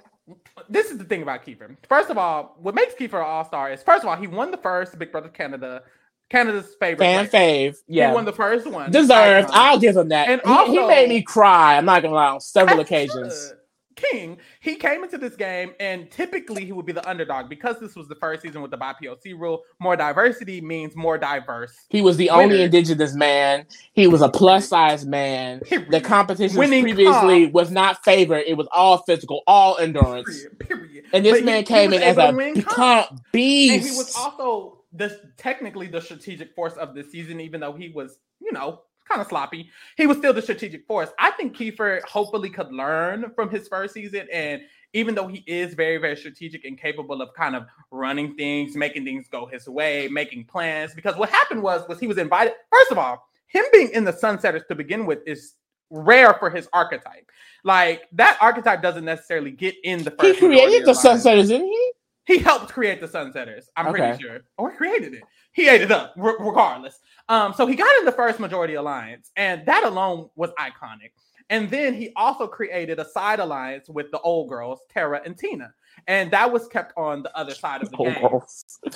this is the thing about Kiefer. First of all, what makes Kiefer an all-star is first of all, he won the first Big Brother Canada, Canada's favorite fan player. fave, yeah, He won the first one. deserved. Icon. I'll give him that. And he, he made me cry. I'm not gonna lie on several he occasions. should. King, he came into this game and typically he would be the underdog because this was the first season with the BIPOC rule. More diversity means more diverse. He was the only indigenous man. He was a plus size man. Period. The competition previously was not favored. It was all physical, all endurance. Period. Period. And this but man he, came he in as a comp beast. And he was also the technically the strategic force of the season, even though he was, you know, kind of sloppy. He was still the strategic force. I think Kiefer hopefully could learn from his first season. And even though he is very, very strategic and capable of kind of running things, making things go his way, making plans, because what happened was was he was invited. First of all, him being in the Sunsetters to begin with is rare for his archetype. Like that archetype doesn't necessarily get in the first. He created the Sunsetters, didn't he? He helped create the Sunsetters. I'm okay. pretty sure, oh, or created it. He ate it up, regardless. Um, so he got in the first majority alliance, and that alone was iconic. And then he also created a side alliance with the old girls, Tara and Tina. And that was kept on the other side of the game.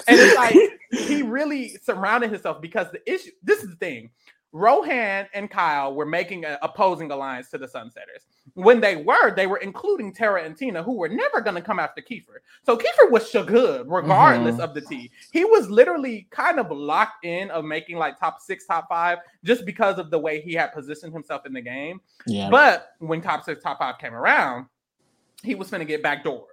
and it's like he really surrounded himself because the issue, this is the thing. Rohan and Kyle were making an opposing alliance to the Sunsetters. When they were, they were including Tara and Tina, who were never going to come after Kiefer. So Kiefer was good regardless mm-hmm. of the T. He was literally kind of locked in of making like top six, top five, just because of the way he had positioned himself in the game. Yeah. But when top six, top five came around, he was going to get backdoored.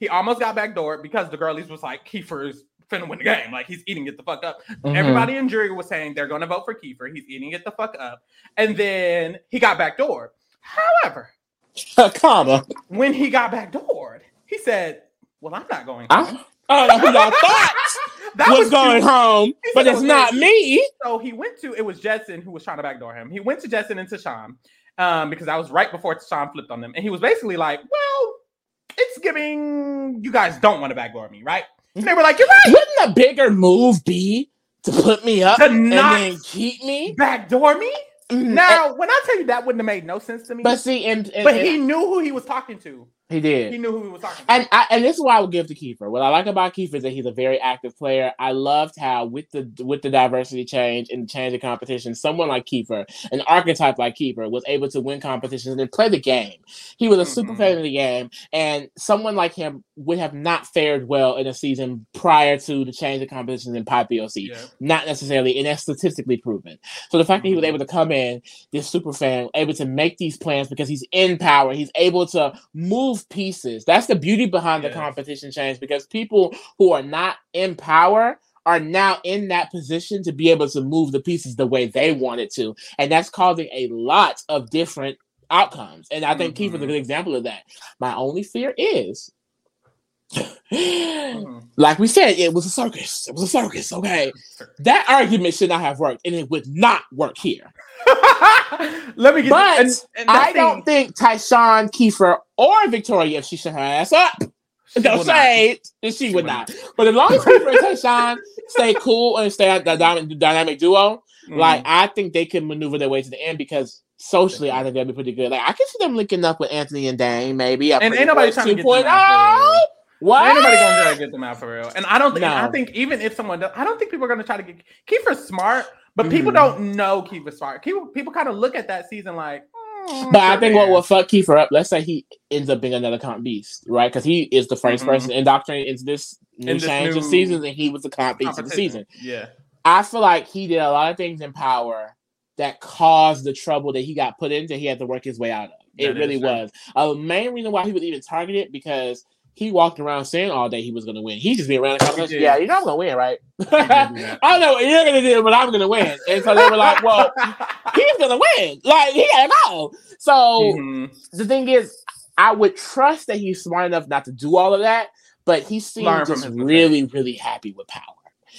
He almost got backdoored because the girlies was like, Kiefer's finna win the game. Like he's eating it the fuck up. Mm-hmm. Everybody in jury was saying they're gonna vote for Kiefer. He's eating it the fuck up. And then he got backdoored. However, comma. When he got backdoored, he said, Well, I'm not going home. I don't who y'all thought that was, was going cute. home, but it's not me. So he went to it was Jedson who was trying to backdoor him. He went to Jedson and Tychon um, because I was right before Tychon flipped on them, and he was basically like, "Well, it's giving you guys don't want to backdoor me, right?" And they were like, "You're right." Wouldn't a bigger move be to put me up to and then keep me backdoor me? Mm-hmm. Now, when I tell you that wouldn't have made no sense to me. But see, and, and but and, he knew who he was talking to. He did. He knew who he was talking to. And I, and this is why I would give to Kiefer. What I like about Kiefer is that he's a very active player. I loved how with the with the diversity change and the change of competition, someone like Kiefer, an archetype like Kiefer, was able to win competitions and play the game. He was a mm-hmm. super fan of the game, and someone like him would have not fared well in a season prior to the change of competitions in BIPOC. Yeah. Not necessarily, and that's statistically proven. So the fact mm-hmm. that he was mm-hmm. able to come in, this super fan, able to make these plans because he's in power, he's able to move move pieces. That's the beauty behind the competition change because people who are not in power are now in that position to be able to move the pieces the way they want it to. And that's causing a lot of different outcomes. And I think mm-hmm. Keith is a good example of that. My only fear is mm-hmm. like we said, it was a circus. It was a circus. Okay. That argument should not have worked, and it would not work here. Let me get. But and, and I thing, don't think Tychon Kiefer or Victoria, if she should her ass up, don't say it, she, she would not. not. But as long as Kiefer and Tychon stay cool and stay at the dynamic, dynamic duo, mm. like I think they can maneuver their way to the end because socially, I think that'd be pretty good. Like I can see them linking up with Anthony and Dane, maybe. And ain't nobody trying to get them out what? Ain't nobody gonna try to get them out for real. And I don't think. No. I think even if someone does, I don't think people are gonna try to get Kiefer smart. But people mm-hmm. don't know Kiefer Smart. People people kind of look at that season like. Mm, but I think what will fuck Kiefer up. Let's say he ends up being another comp beast, right? Because he is the 1st mm-hmm. person indoctrinated into this new in change new of seasons, and he was the comp beast of the season. Yeah, I feel like he did a lot of things in power that caused the trouble that he got put into. He had to work his way out of. It that really was. A uh, main reason why he was even targeted because he walked around saying all day he was going to win. He just be around the conversation. Yeah, you're not going to win, right? I know what you're going to do, but I'm going to win. And so they were like, well, he's going to win. Like, he got go. So mm-hmm. the thing is, I would trust that he's smart enough not to do all of that, but he seems just really, really happy with power.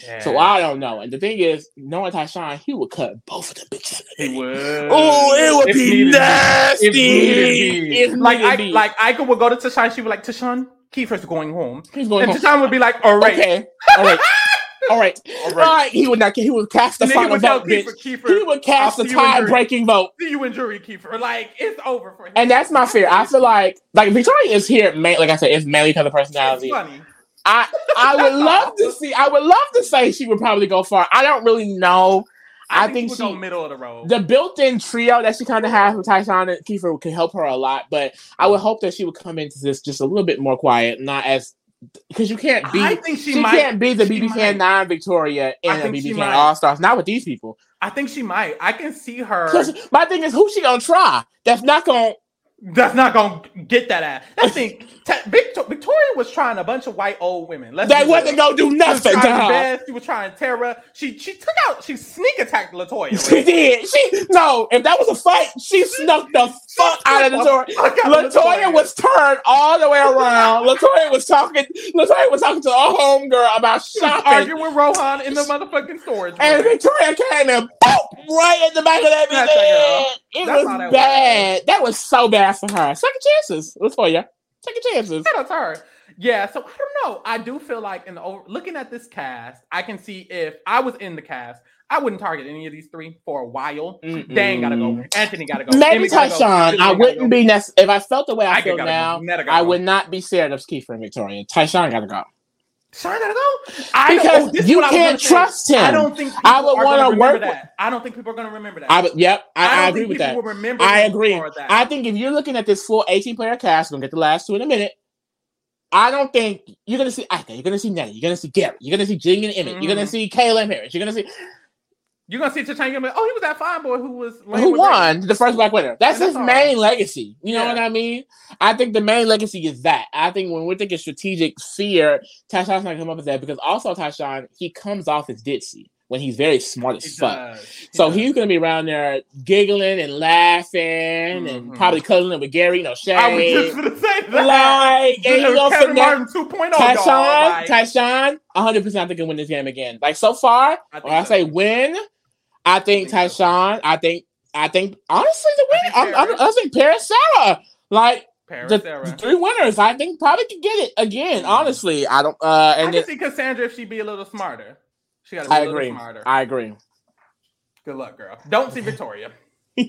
Yeah. So I don't know. And the thing is, knowing Tychon, he would cut both of them bitches. He would. Oh, it would if be nasty. If, if like I, like Ika would go to Tychon, she would like Tychon, Kiefer's going home. He's going and home. would be like, all right. Okay. All right. All right. All right. He would not. He would cast the final vote. Kiefer, Kiefer, he would cast the tie-breaking vote. See you in jury, Kiefer. Like it's over for him. And that's my fear. I feel like like Victoria is here. Like I said, it's mainly because of personality. It's funny. I I would love to see. I would love to say she would probably go far. I don't really know. I, I think, think she, go middle of the road. the built-in trio that she kind of has with Tychon and Kiefer can help her a lot, but I would mm-hmm. hope that she would come into this just a little bit more quiet, not as because you can't be I think she, she, might. can't be the BB. Can non Victoria and think BB Can. All Stars. Not with these people. I think she might. I can see her. my thing is, who's she gonna try? That's not gonna. That's not gonna get that ass. That thing. Victor- Victoria was trying a bunch of white old women. Let's That wasn't real. gonna do nothing. She was trying her. Beth, She was trying Tara. She she took out. She sneak attacked Latoya. She did. She no. If that was a fight, she snuck the fuck out of Latoya. Out Latoya was turned all the way around. Latoya was talking. Latoya was talking to a homegirl about shopping, arguing with Rohan in the motherfucking storage. and. Victoria came and boop right in the back of that bitch. That. It That's was that bad. That was so bad for her. Second chances, That's for you. Second chances. Out to her. Yeah, so I don't know. I do feel like in the over, looking at this cast, I can see if I was in the cast, I wouldn't target any of these three for a while. Dang gotta go. Anthony gotta go. Maybe gotta go. Tychon. I wouldn't be nec- if I felt the way I, I feel now. I would not be scared of Kiefer and Victoria. Tychon gotta go Sean gotta go. I don't- because this is you can't say. trust him. I don't think I would gonna remember work with- that. I don't think people are gonna remember that. I would- yep, I, I, think agree with that. I agree. that. I think if you're looking at this full 18 player cast, we're gonna get the last two in a minute. I don't think you're gonna see Ika, you're gonna see Neda, you're gonna see Gary, you're gonna see Jing and Emmett, you're gonna Mhm. see Kayla Harris, you're gonna see You're gonna see Tachanga and be like, oh, he was that fine boy who was who won the first black winner. That's And his all. main legacy. You know Yeah. what I mean? I think the main legacy is that. I think when we're thinking strategic fear, Tychon's not gonna come up with that because also Tychon, he comes off as ditzy when he's very smart as He fuck. does. So does. he's gonna be around there giggling and laughing and Mhm. probably cuddling with Gary, you know, Shay. I was just gonna say that. Like, and he gonna Kevin Martin 2.0. dog, Tychon, like, Tyshawn, 100 percent I think can win this game again. Like so far, I I so. say win, I think I. Tychon. I think I think honestly the I win. think I'm, I'm, I think Paris Sarah. Like Paris the, Sarah. three winners, I think probably could get it again. Mhm. Honestly, I don't. Uh, I and can then, see Cassandra if she be a little smarter. She got to be I a little agree. smarter. I agree. Good luck, girl. Don't see Victoria.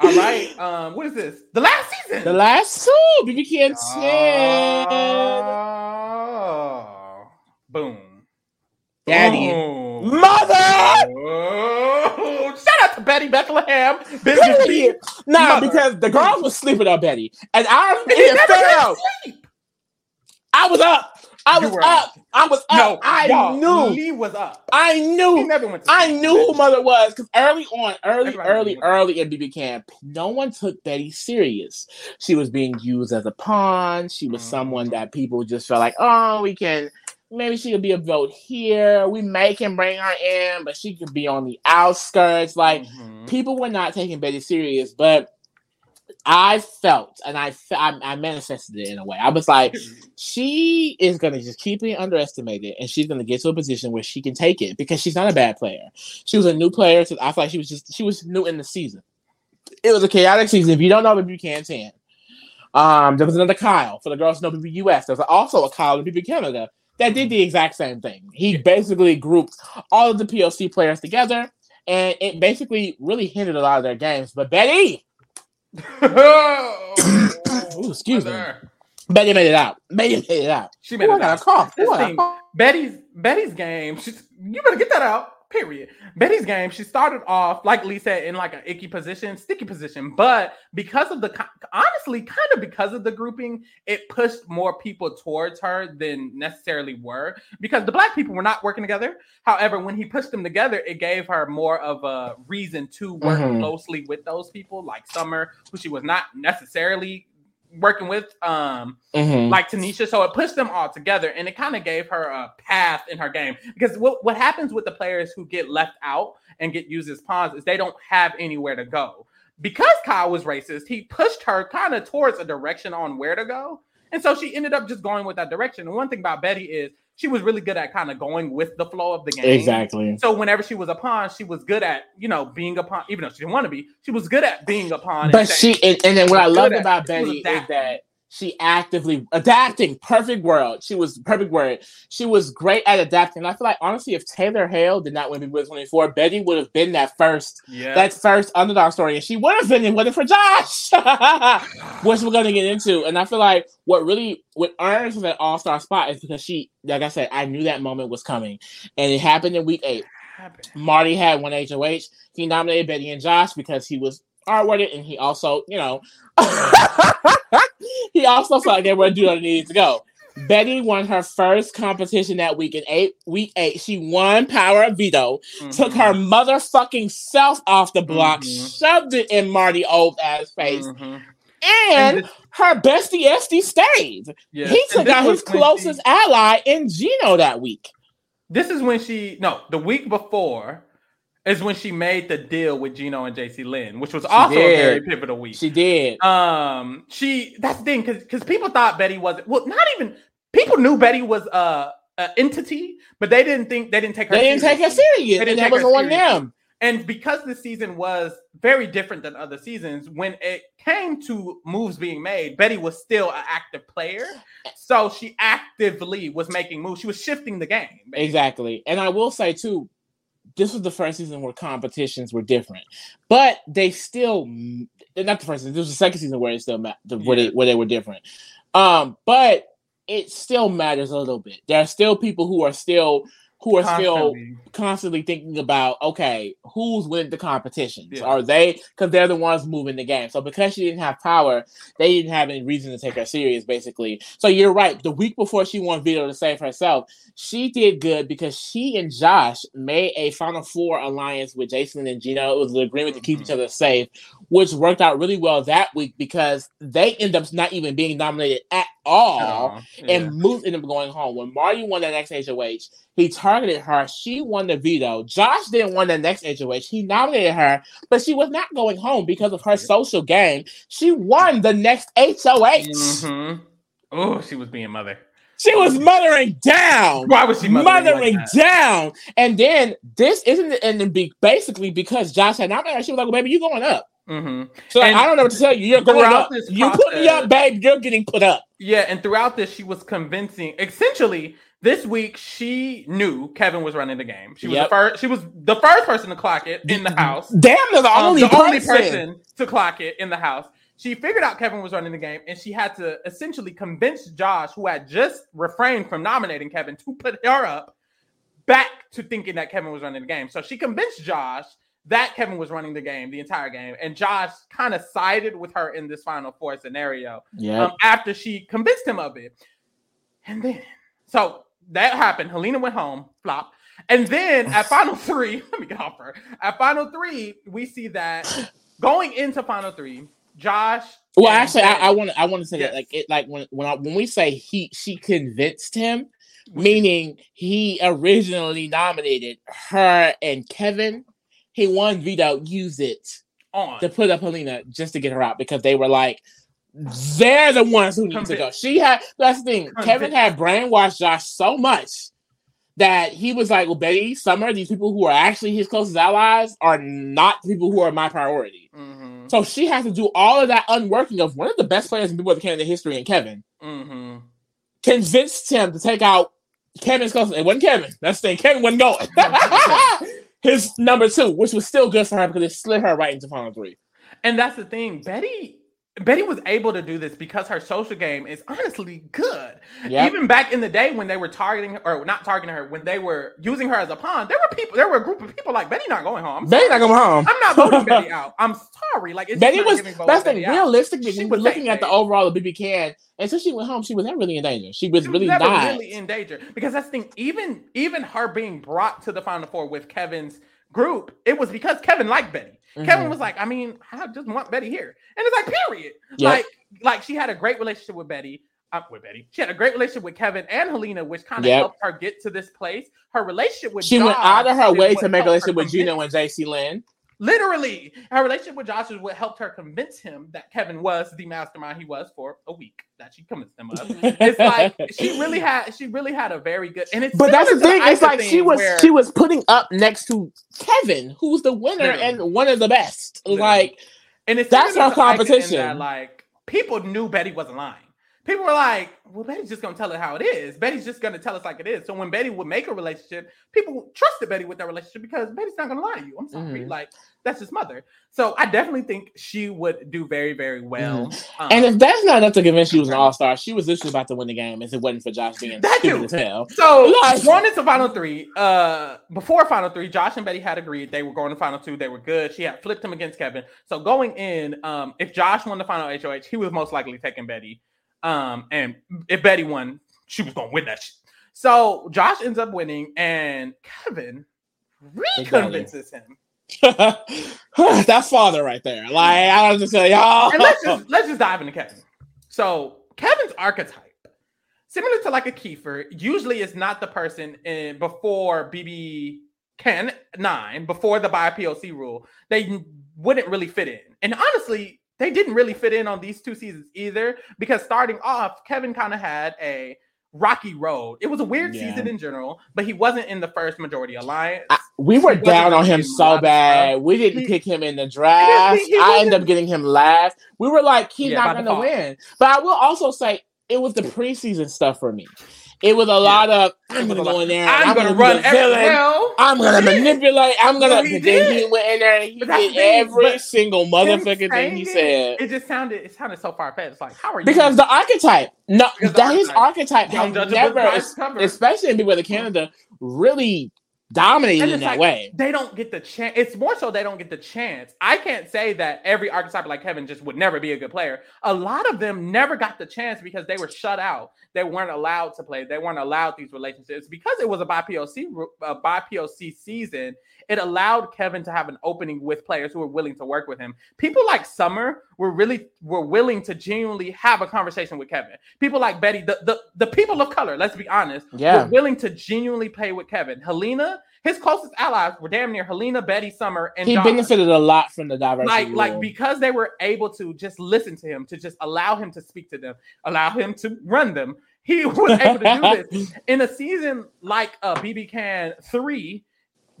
All right. Um, what is this? The last season. the last two, BB Can ten. Oh. Boom. Daddy. Boom. Mother! Oh, shout out to Betty Bethlehem. Business Period. Nah, Mother. because the girls were sleeping on Betty, and I And he it never fell. I was up. I was up. I was No, up. I y'all, knew. Lee was up. I He knew. never went to I knew who mother was because early on, early, Everybody early, early in BB camp, no one took Betty serious. She was being used as a pawn. She was Mhm. someone that people just felt like, oh, we can. Maybe she could be a vote here. We may can bring her in, but she could be on the outskirts. Like Mhm. people were not taking Betty serious, but I felt and I, I I manifested it in a way. I was like, she is gonna just keep being underestimated, and she's gonna get to a position where she can take it because she's not a bad player. She was a new player. So I feel like she was just she was new in the season. It was a chaotic season. If you don't know, you can ten. Um, there was another Kyle for the girls know BB US. There was also a Kyle in BB Canada that did the exact same thing. He basically grouped all of the PLC players together, and it basically really hindered a lot of their games. But Betty, Ooh, excuse me. Betty made it out. Betty made it out. She made Ooh, I it got out. a cough. Ooh, I got a cough. Betty's Betty's game. She's you better get that out. Period. Betty's game. She started off like Lee said in like an icky position, sticky position, but because of the honestly, kind of because of the grouping, it pushed more people towards her than necessarily were because the black people were not working together. However, when he pushed them together, it gave her more of a reason to work Mhm. closely with those people, like Summer, who she was not necessarily working with. Um, Mhm. like Tanisha. So it pushed them all together and it kind of gave her a path in her game. Because what, what happens with the players who get left out and get used as pawns is they don't have anywhere to go. Because Kyle was racist, he pushed her kind of towards a direction on where to go. And so she ended up just going with that direction. And one thing about Betty is she was really good at kind of going with the flow of the game. Exactly. So whenever she was a pawn, she was good at, you know, being a pawn, even though she didn't want to be, she was good at being a pawn. But she and, and then what I loved about Betty is that she actively adapting. Perfect world. She was perfect word. She was great at adapting. I feel like honestly, if Taylor Hale did not win Big Brother 24, Betty would have been that first yeah. that first underdog story, and she would have been it wasn't for Josh, which we're gonna get into. And I feel like what really what earns that all star spot is because she, like I said, I knew that moment was coming, and it happened in week eight. Marty had one HOH. He nominated Betty and Josh because he was R-worded, and he also, you know, he also felt like they were doing what needed to go. Betty won her first competition that week in eight week eight. She won Power of Veto, mm-hmm. took her motherfucking self off the block, mm-hmm. shoved it in Marty old ass face, mm-hmm. and, and her bestie Esty stayed. Yes. He took out his closest she, ally in Gino that week. This is when she no, the week before is when she made the deal with Gino and Jacey-Lynn, which was she also did. a very pivotal week. She did. Um, she that's the thing because because people thought Betty wasn't well, not even people knew Betty was uh an entity, but they didn't think they didn't take her. They didn't take her serious. They didn't and that was on them. And because the season was very different than other seasons, when it came to moves being made, Betty was still an active player. So she actively was making moves. She was shifting the game. Basically. Exactly. And I will say too, this was the first season where competitions were different, but they still not the first season. This was the second season where it still where yeah. they where they were different. Um, but it still matters a little bit. There are still people who are still who are constantly. still constantly thinking about okay who's winning the competitions yeah. are they because they're the ones moving the game so because she didn't have power they didn't have any reason to take her serious basically so you're right the week before she won veto to save herself she did good because she and josh made a final four alliance with jason and gino it was an agreement to keep mm-hmm. each other safe which worked out really well that week because they end up not even being nominated at all, yeah. and Moose ended up going home. When Marty won the next HOH, he targeted her. She won the veto. Josh didn't win the next HOH. He nominated her, but she was not going home because of her social game. She won the next HOH. Mm-hmm. Oh, she was being mother. She was mothering down. Why was she mothering, mothering like down? And then this isn't, and then basically because Josh had nominated her, she was like, well, "Baby, you going up." Mm-hmm. So and I don't know what to tell you. You're going up. You put me up, babe. You're getting put up. Yeah, and throughout this, she was convincing. Essentially, this week she knew Kevin was running the game. She was yep. the first. She was the first person to clock it in the house. Damn, they're the um, only the person. only person to clock it in the house. She figured out Kevin was running the game, and she had to essentially convince Josh, who had just refrained from nominating Kevin, to put her up back to thinking that Kevin was running the game. So she convinced Josh that Kevin was running the game the entire game, and Josh kind of sided with her in this Final Four scenario. Yeah. Um, after she convinced him of it, and then so that happened. Helena went home, flop, and then at Final Three, let me get off her. At Final Three, we see that going into Final Three, Josh. Well, actually, I want I want to say yes. that like it like when when I, when we say he she convinced him, meaning he originally nominated her and Kevin he won veto use it on to put up Helena just to get her out because they were like, they're the ones who need to go. She had that's the thing. Kevin had brainwashed Josh so much that he was like, Well, Betty, Summer, these people who are actually his closest allies are not people who are my priority. Mm-hmm. So she has to do all of that unworking of one of the best players in Big Canada history in Kevin. Mm-hmm. Convinced him to take out Kevin's closest. It wasn't Kevin. That's the thing. Kevin wasn't going. his number two, which was still good for her because it slid her right into final three. And that's the thing. Betty Betty was able to do this because her social game is honestly good. Yep. Even back in the day when they were targeting her, or not targeting her, when they were using her as a pawn, there were people, there were a group of people like Betty not going home. Betty not going home. I'm not voting Betty out. I'm sorry. Like it's Betty was that's the thing. Realistically, she was looking at the overall of BB Can, until she went home, she was never really in danger. She was, she was really never not. really in danger because that's the thing. Even even her being brought to the final four with Kevin's group, it was because Kevin liked Betty. Mm-hmm. Kevin was like, I mean, I just want Betty here. And it's like, period. Yep. Like, like she had a great relationship with Betty. Uh, with Betty, she had a great relationship with Kevin and Helena, which kind of yep. helped her get to this place. Her relationship with she went out of her way to make a relationship with Gino and Jacey-Lynn. Literally, her relationship with Josh is what helped her convince him that Kevin was the mastermind he was for a week. That she convinced him of. it's like she really had, she really had a very good. And it's but that's the thing. It's like she was, where, she was putting up next to Kevin, who's the winner literally. and one of the best. Literally. Like, and it's that's our competition. That, like people knew Betty wasn't lying. People were like, well, Betty's just gonna tell it how it is. Betty's just gonna tell us like it is. So when Betty would make a relationship, people trusted Betty with that relationship because Betty's not gonna lie to you. I'm sorry, Mhm. like that's his mother. So I definitely think she would do very, very well. Um, And if that's not enough to convince you she was an all star, she was literally about to win the game if it wasn't for Josh being That stupid as hell. So Like- going into final three, uh, before final three, Josh and Betty had agreed they were going to final two. They were good. She had flipped him against Kevin. So going in, um, if Josh won the final HOH, he was most likely taking Betty. Um, and if Betty won, she was going to win that shit. So Josh ends up winning, and Kevin re-convinces him. That's father right there. Like I don't just tell y'all. And let's just let's just dive into Kevin. So Kevin's archetype, similar to like a Kiefer, usually is not the person in before BB Can nine, before the BIPOC rule. They wouldn't really fit in. And honestly, they didn't really fit in on these two seasons either, because starting off, Kevin kind of had a rocky road. It was a weird Yeah. season in general, but he wasn't in the first majority alliance. I- we were He down on him getting a lot so bad. stuff. We didn't He- pick him in the draft. he I ended up getting him last. We were like, he's Yeah, not going to win. But I will also say it was the preseason stuff for me. It was a lot of I'm going to go in there. and I'm, gonna be run the every villain. well. I'm gonna manipulate. I'm gonna. No, he then he went in there and he did thing, every single motherfucking thing he said. It just sounded it sounded so far fetched. Like, how are you? Because the archetype, no, that his archetype. archetype has never, by its cover. especially in Big Brother Canada, really dominated in that like, way. They don't get the chance. It's more so they don't get the chance. I can't say that every archetype like Kevin just would never be a good player. A lot of them never got the chance because they were shut out. They weren't allowed to play. They weren't allowed these relationships because it was a BIPOC a by POC season. It allowed Kevin to have an opening with players who were willing to work with him. People like Summer were really were willing to genuinely have a conversation with Kevin. People like Betty, the the, the people of color, let's be honest, Yeah. were willing to genuinely play with Kevin. Helena, his closest allies were damn near Helena, Betty, Summer, and He Josh. benefited a lot from the diversity. Like, like because they were able to just listen to him, to just allow him to speak to them, allow him to run them. He was able to do this in a season like uh, BB Can three.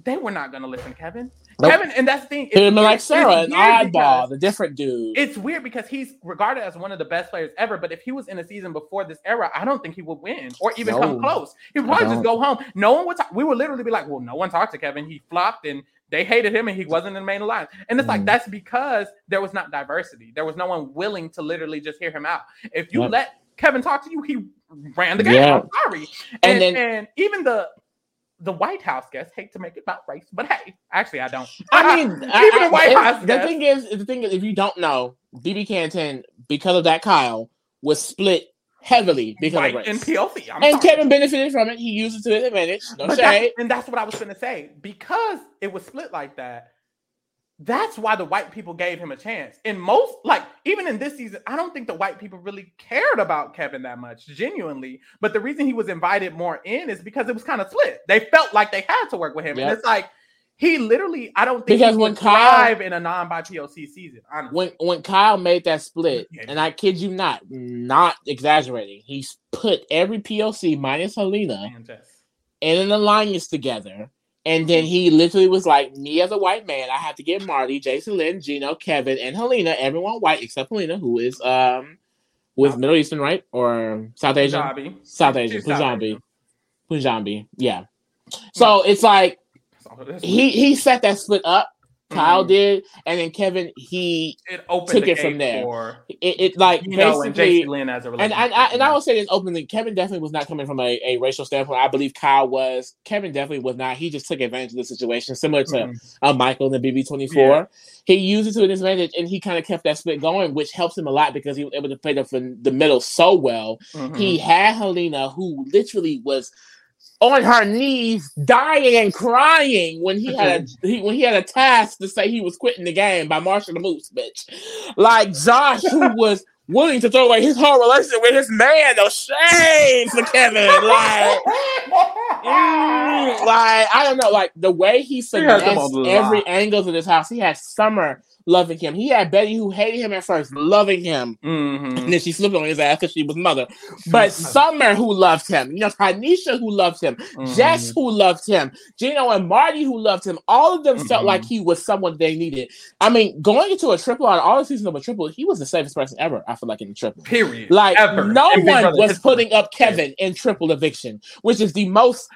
They were not going to listen Kevin. Nope. Kevin, and that's the thing. Have weird- like Sarah, it's an oddball, the different dude. it's weird because he's regarded as one of the best players ever. But if he was in a season before this era, I don't think he would win or even come close. He would probably just go home. No one would. Talk, we would literally be like, "Well, no one talked to Kevin. He flopped, and they hated him, and he wasn't in the main alliance." And it's like Mhm. that's because there was not diversity. There was no one willing to literally just hear him out. If you Yep. let Kevin talk to you, he ran the game. Yeah. I'm sorry. And And, then- and even the the White House guests hate to make it about race, but hey, actually, I don't. I mean, even I- the White it- House The thing is, the thing is, if you don't know, BB Can ten, because of that, Kyle was split heavily because of race. and POC. I'm and sorry. Kevin benefited from it. He used it to his advantage. No But shade. that's, and that's what I was going to say. Because it was split like that, that's why the white people gave him a chance. In most, like, even in this season, I don't think the white people really cared about Kevin that much, genuinely. But the reason he was invited more in is because it was kind of split. They felt like they had to work with him. Yep. And it's like, he literally, I don't think Because he when Kyle- in a non BIPOC season, honestly. when when Kyle made that split, and I kid you not, not exaggerating, he put every POC minus Helena And in an alliance together. And then he literally was like, Me as a white man, I have to get Marty, Jacey-Lynn, Gino, Kevin, and Helena, everyone white except Helena, who is um is Middle Eastern, right? Or South Asian? Punjabi. South Asian, She's Punjabi. Punjabi, yeah. So it's like he he set that split up. Kyle Mhm. did, and then Kevin he it opened took it from there. For, it, it like you know, and basically Lynn as a and I, I and I will say this openly, Kevin definitely was not coming from a, a racial standpoint. I believe Kyle was. Kevin definitely was not. He just took advantage of the situation, similar to Mhm. uh, Michael in the BB twenty four. He used it to his advantage, and he kind of kept that split going, which helps him a lot because he was able to play the the middle so well. Mhm. He had Helena, who literally was on her knees, dying and crying when he had a he, when he had a task to say he was quitting the game by Marshall the Moose, bitch. Like Josh, who was willing to throw away his whole relationship with his man, no shame for Kevin. Like, mm, like I don't know, like the way he finessed every angle of this house. He had Summer loving him. He had Betty who hated him at first, loving him. Mhm. And then she slipped on his ass because she was mother. But Summer, who loved him, you know, Tanisha, who loved him, Mhm. Jess, who loved him, Gino and Marty, who loved him, all of them felt Mhm. like he was someone they needed. I mean, going into a triple of all the seasons of a triple, he was the safest person ever. I feel like in the triple. Period. Like Ever no Big one was putting up Kevin in triple eviction, which is the most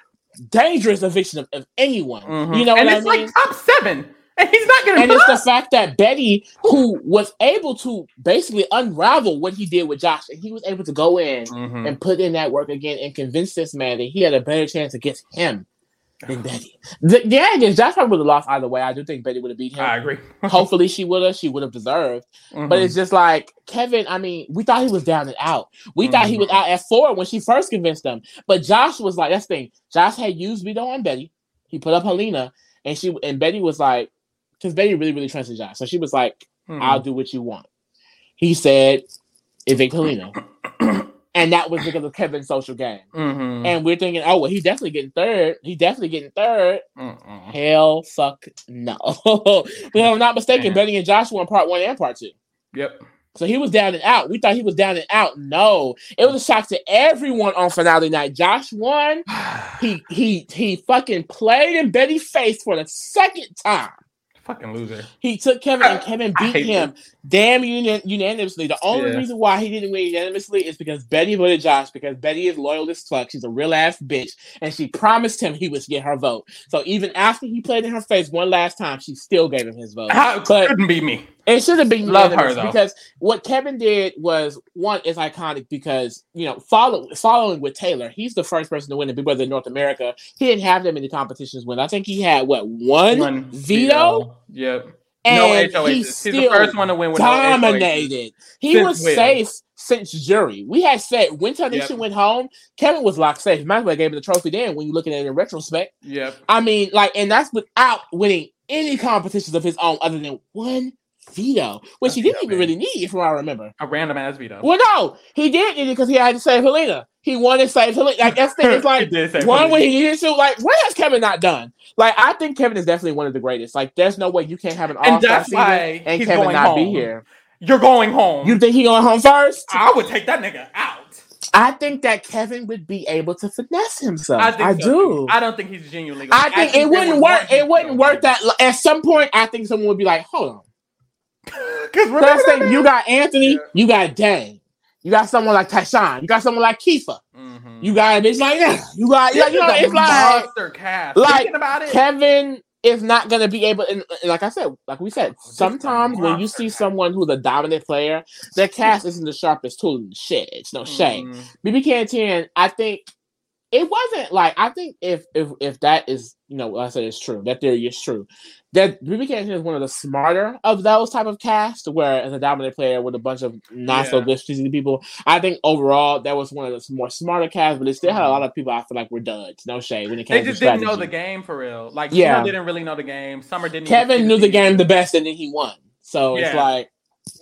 dangerous eviction of, of anyone. Mhm. You know and what I it's mean? like top seven, and he's not gonna. and it's the fact that Betty, who was able to basically unravel what he did with Josh, and he was able to go in Mhm. and put in that work again and convince this man that he had a better chance against him than Betty. The, yeah, against Josh probably would have lost either way. I do think Betty would have beat him. I agree. Hopefully she would have. She would have deserved. Mhm. But it's just like Kevin. I mean, we thought he was down and out. We thought he was Mhm. out at four when she first convinced him. But Josh was like, that's the thing. Josh had used veto on Betty. He put up Helena, and she and Betty was like, because Betty really really trusted Josh, so she was like, Mhm. "I'll do what you want." He said, "Evict Helena," and that was because of Kevin's social game. Mhm. And we're thinking, oh well, he's definitely getting third. He's definitely getting third. Mm-mm. Hell, fuck no. if I'm not mistaken. Betty and Josh won part one and part two. Yep. So he was down and out. We thought he was down and out. No, it was a shock to everyone on finale night. Josh won. He he he fucking played in Betty's face for the second time. Fucking loser. He took Kevin and Kevin beat him damn uni- unanimously. The only Yeah. reason why he didn't win unanimously is because Betty voted Josh because Betty is loyal as fuck. She's a real ass bitch, and she promised him he would get her vote. So even after he played in her face one last time, she still gave him his vote. How But- couldn't be me. It should have been Love her, though. because what Kevin did was one is iconic because you know follow following with Taylor, he's the first person to win the Big Brother in North America. He didn't have that many competitions win. I think he had what one, One veto, Yep. and no he. He's the first one to win with no dominated. he Since was when? safe since jury. We had said when Tanisha Yep. went home, Kevin was locked safe. Might as well gave him the trophy then. When you looking at it in retrospect, Yep. I mean, like, and that's without winning any competitions of his own other than one veto, which he didn't even really need, from what I remember. A random ass veto. Well, no, he did need it because he had to save Helena. He wanted to save Helena. Like that's the thing. It's like one Helena. when he needed to. Like, what has Kevin not done? Like, I think Kevin is definitely one of the greatest. Like, there's no way you can't have an all And star that's season why and Kevin not be here. You're going home. You think he going home first? I would take that nigga out. I think that Kevin would be able to finesse himself. I, I so, do. I don't think he's genuinely. I think it wouldn't work. It wouldn't work that at some point. I think someone would be like, "Hold on." Because First thing, you got Anthony, Yeah. you got Dane, you got someone like Tychon, you got someone like Kiefer, Mm-hmm. you got a bitch like that. You got, This like, you know, it's like cast. like, Thinking about it, Kevin is not going to be able. And and like I said, like we said, sometimes when you see cast. someone who's a dominant player, their cast isn't the sharpest tool in the shed. It's no shame. Mhm. BB Can 10, I think it wasn't like I think if if if that is you know I said is true, that theory is true. That BB 10 is one of the smarter of those type of cast, where as a dominant player with a bunch of not so good people, I think overall that was one of the more smarter casts, but it still had a mm-hmm. lot of people I feel like were duds. No shade when it came They to just didn't know the game for real. Like, Yeah. yeah, didn't really know the game. Summer didn't. Kevin knew the season. game the best, and then he won. So it's like,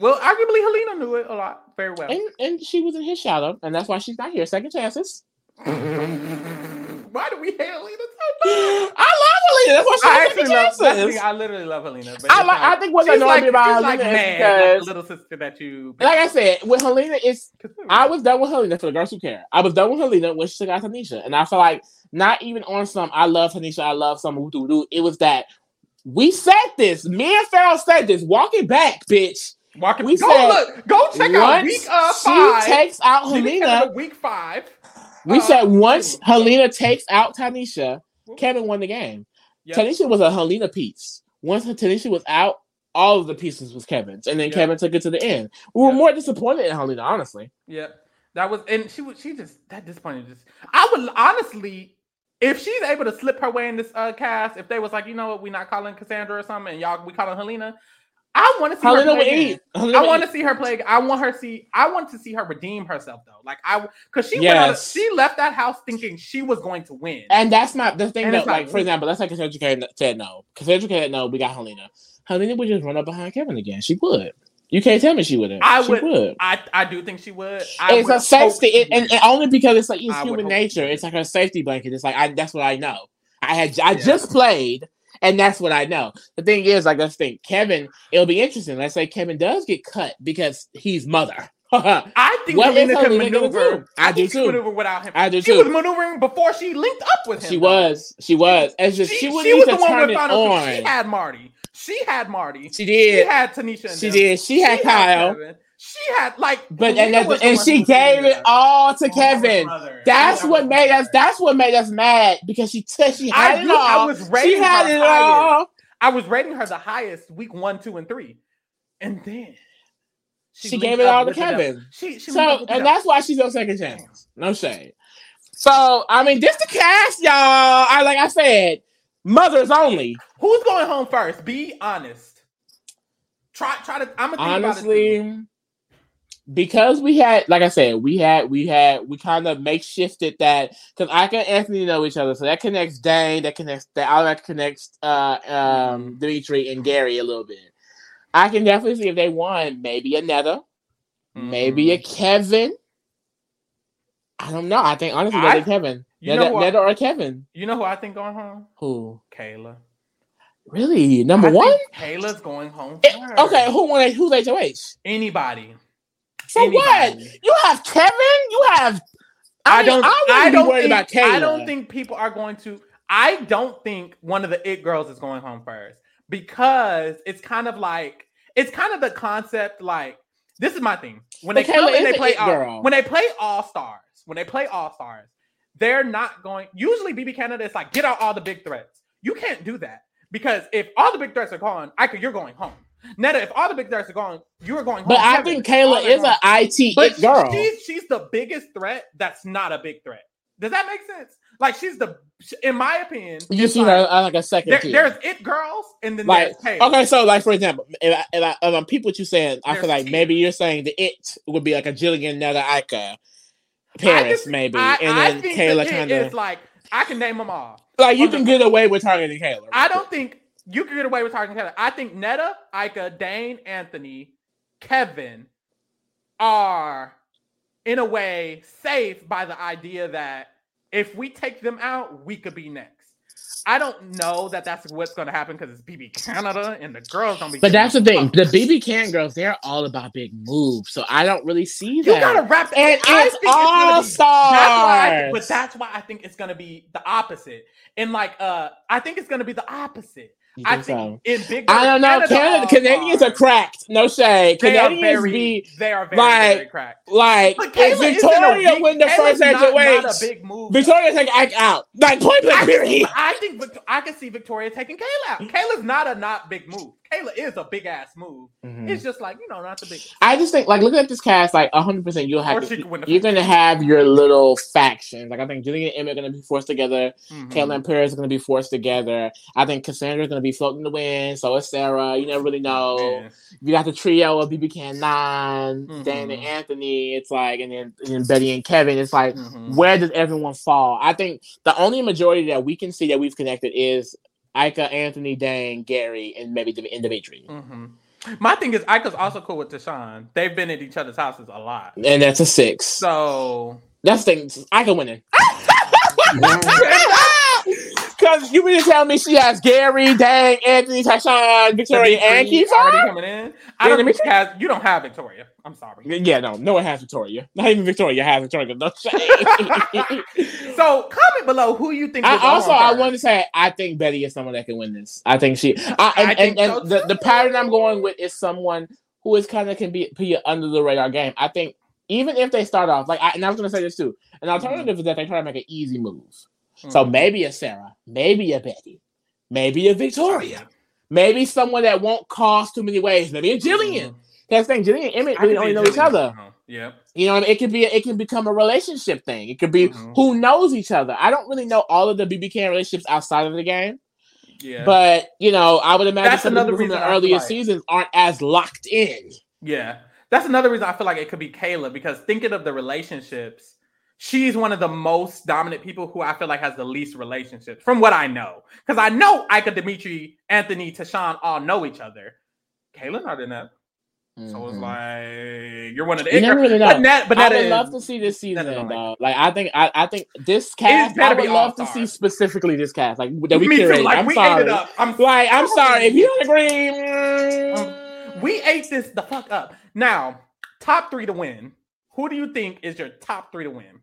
Well, arguably, Helena knew it a lot, very well. and, and she was in his shadow, and that's why she's not here. Second chances. Why do we hate Helena so much? I love Helena. That's why I actually love. chances. I literally love Helena. But I like. I think what's annoying like, me about she's like Helena is like because, little sister that you. like I said, with Helena, it's I was done with Helena for the girls who care. I was done with Helena when she took out Tanisha, and I feel like not even on some. I love Tanisha. I love some. woo doo doo. It was that we said this. Me and Farrell said this. Walk it back, bitch. Walking. we go said look. Go check out week uh, she five. takes out Helena, Week five. We uh, said once Helena takes out Tanisha, Kevin won the game. Yep. Tanisha was a Helena piece. Once Tanisha was out, all of the pieces was Kevin's, and then Yeah. Kevin took it to the end. We were Yeah. more disappointed in Helena, honestly. Yeah, that was, and she was, she just that disappointed. Just, I would honestly, if she's able to slip her way in this uh, cast, if they was like, you know what, we're not calling Cassandra or something, and y'all we calling Helena, I want to see her play eat. again. Helena I want to see her play. I want her see. I want to see her redeem herself though. Like I, because she went out, she left that house thinking she was going to win. And that's not the thing And that, like, for example, let's say Cassandra Cain said no. Cassandra said no, we got Helena. Helena would just run up behind Kevin again. She would. You can't tell me she wouldn't. I she would- would. I, I do think she would. I It's would a safety, it, and, and only because it's like it's I human nature. It's like a safety blanket. It's like I that's what I know. I had I Yeah. just played, and that's what I know. The thing is, like let's think, Kevin. It'll be interesting. Let's say Kevin does get cut because he's mother. I I think What Helena can maneuver. do? I do too. Maneuver without him. I do she too. was maneuvering before she linked up with him. She was, she was. It's just she, She, she was the one it Final on. She had Marty. She had Marty. She did. She had Tanisha. and She them. did. She had Kyle. Kevin. She had like, but and, that, and she gave it all to oh, Kevin. That's what made us. That's what made us mad because she took. She had I it all. I was rating she had it all. I was rating her the highest week one, two, and three, and then she, she gave it all to Kevin. She, she so, and that's why she's on second chance. No shade. So, I mean, this the cast, y'all. I like I said, mothers only. Who's going home first? Be honest. Try, try to. I'm honestly because we had, like I said, we had, we had, we kind of makeshifted that because I and Anthony know each other, so that connects Dane, that connects that all that connects uh um Demetres and Gary a little bit. I can definitely see if they won, maybe another, mm-hmm. maybe a Kevin. I don't know. I think honestly, I, Kevin. You Neda, know or Kevin. You know who I think going home? Who? Kayla. Really? Number I one? Kayla's going home. It, eh, okay, who won? Who's HOH? Anybody. So Anybody. what? You have Kevin. You have. I, I mean, don't. I, I don't think, about Kayla. I don't think people are going to. I don't think one of the it girls is going home first because it's kind of like it's kind of the concept. Like this is my thing when but they come and they play all, when they play all stars when they play all stars they're not going. Usually, BB Canada is like get out all the big threats. You can't do that because if all the big threats are gone, I could you're going home. Neda, if all the big threats are gone, you are going. But I think Kayla is an IT but girl. She's, she's the biggest threat that's not a big threat. Does that make sense? Like she's the, in my opinion, you see like, her like a second. There, there's it girls, and then like okay, so like for example, if I, if I, if I peep what you're saying, I feel like maybe you're saying the it would be like a Jillian Neda Ika Paris, just, maybe, I, and then Kayla kind of. It's like I can name them all. Like you can get away with targeting Kayla. Right? I don't think you can get away with targeting Kayla. I think Neda, Ika, Dane, Anthony, Kevin are in a way safe by the idea that if we take them out, we could be next. I don't know that that's what's going to happen because it's BB Canada and the girls don't be. But that's the thing. The BB Can girls, they're all about big moves. So I don't really see that. You got to wrap and it's all stars. But that's why I think it's going to be the opposite. And like, uh, I think it's going to be the opposite. I think so? in big. I don't know. Canada, Canadians are cracked. No shade. They Canadians very, be they are very, like, very cracked. Like if Victoria big, win the first HOH, Victoria take act out. Like point blank period. I think I can see Victoria taking Kayla out. Mm. Kayla's not a not big move. Kayla is a big ass move. Mm-hmm. It's just like you know, not the biggest. I just think like looking at this cast, like hundred percent, you'll have to, you're gonna have your little factions. Like I think Julie and Emma are gonna be forced together. mm hmm Kayla and Paris are gonna be forced together. I think Cassandra's gonna be floating the wind. So is Sarah. You never really know. Yeah. You got the trio of BB Can 9 mm-hmm. Dan and Anthony. It's like, and then, and Betty and Kevin. It's like, mm-hmm. where does everyone fall? I think the only majority that we can see that we've connected is Ika, Anthony, Dan, Gary, and maybe the Demetres. Mm-hmm. My thing is, Ika's also cool with Tychon. They've been at each other's houses a lot, and that's a six. So that's the thing. Ika winning. Because you mean to tell me she has Gary, Dang, Anthony, Tychon, Victoria, and Keith already coming in? I don't think she has. You don't have Victoria. I'm sorry. Yeah, no, no one has Victoria. Not even Victoria has Victoria. No so comment below who you think. I also I want to say I think Betty is someone that can win this. I think she. I, and, I think and, so and the, the pattern I'm going with is someone who is kind of can be, be under the radar game. I think even if they start off like, I, and I was going to say this too. An alternative mm-hmm. is that they try to make an easy move. Mm-hmm. So maybe a Sarah, maybe a Betty, maybe a Victoria, maybe someone that won't cost too many ways, maybe a Jillian. Mm-hmm. That's the thing. Jillian and Emmett really only know each other. Yeah. You know, I mean? it could be it can become a relationship thing. It could be mm-hmm. who knows each other. I don't really know all of the BB Can relationships outside of the game. Yeah. But you know, I would imagine That's some another from the earlier like. seasons aren't as locked in. Yeah. That's another reason I feel like it could be Kayla because thinking of the relationships, she's one of the most dominant people who I feel like has the least relationships from what I know. Because I know Ika, Demetres, Anthony, Tychon all know each other. Kayla not in that. Mm-hmm. So it's like you're one of the. You never really know. But, Nat, but I would is, love to see this season, though. Like I think, I, I think this cast. I would love to see specifically this cast, like that we Me curated. Too. Like, I'm we sorry. Ate it up. I'm like, I'm sorry if you don't agree. Um, we ate this the fuck up. Now, top three to win. Who do you think is your top three to win?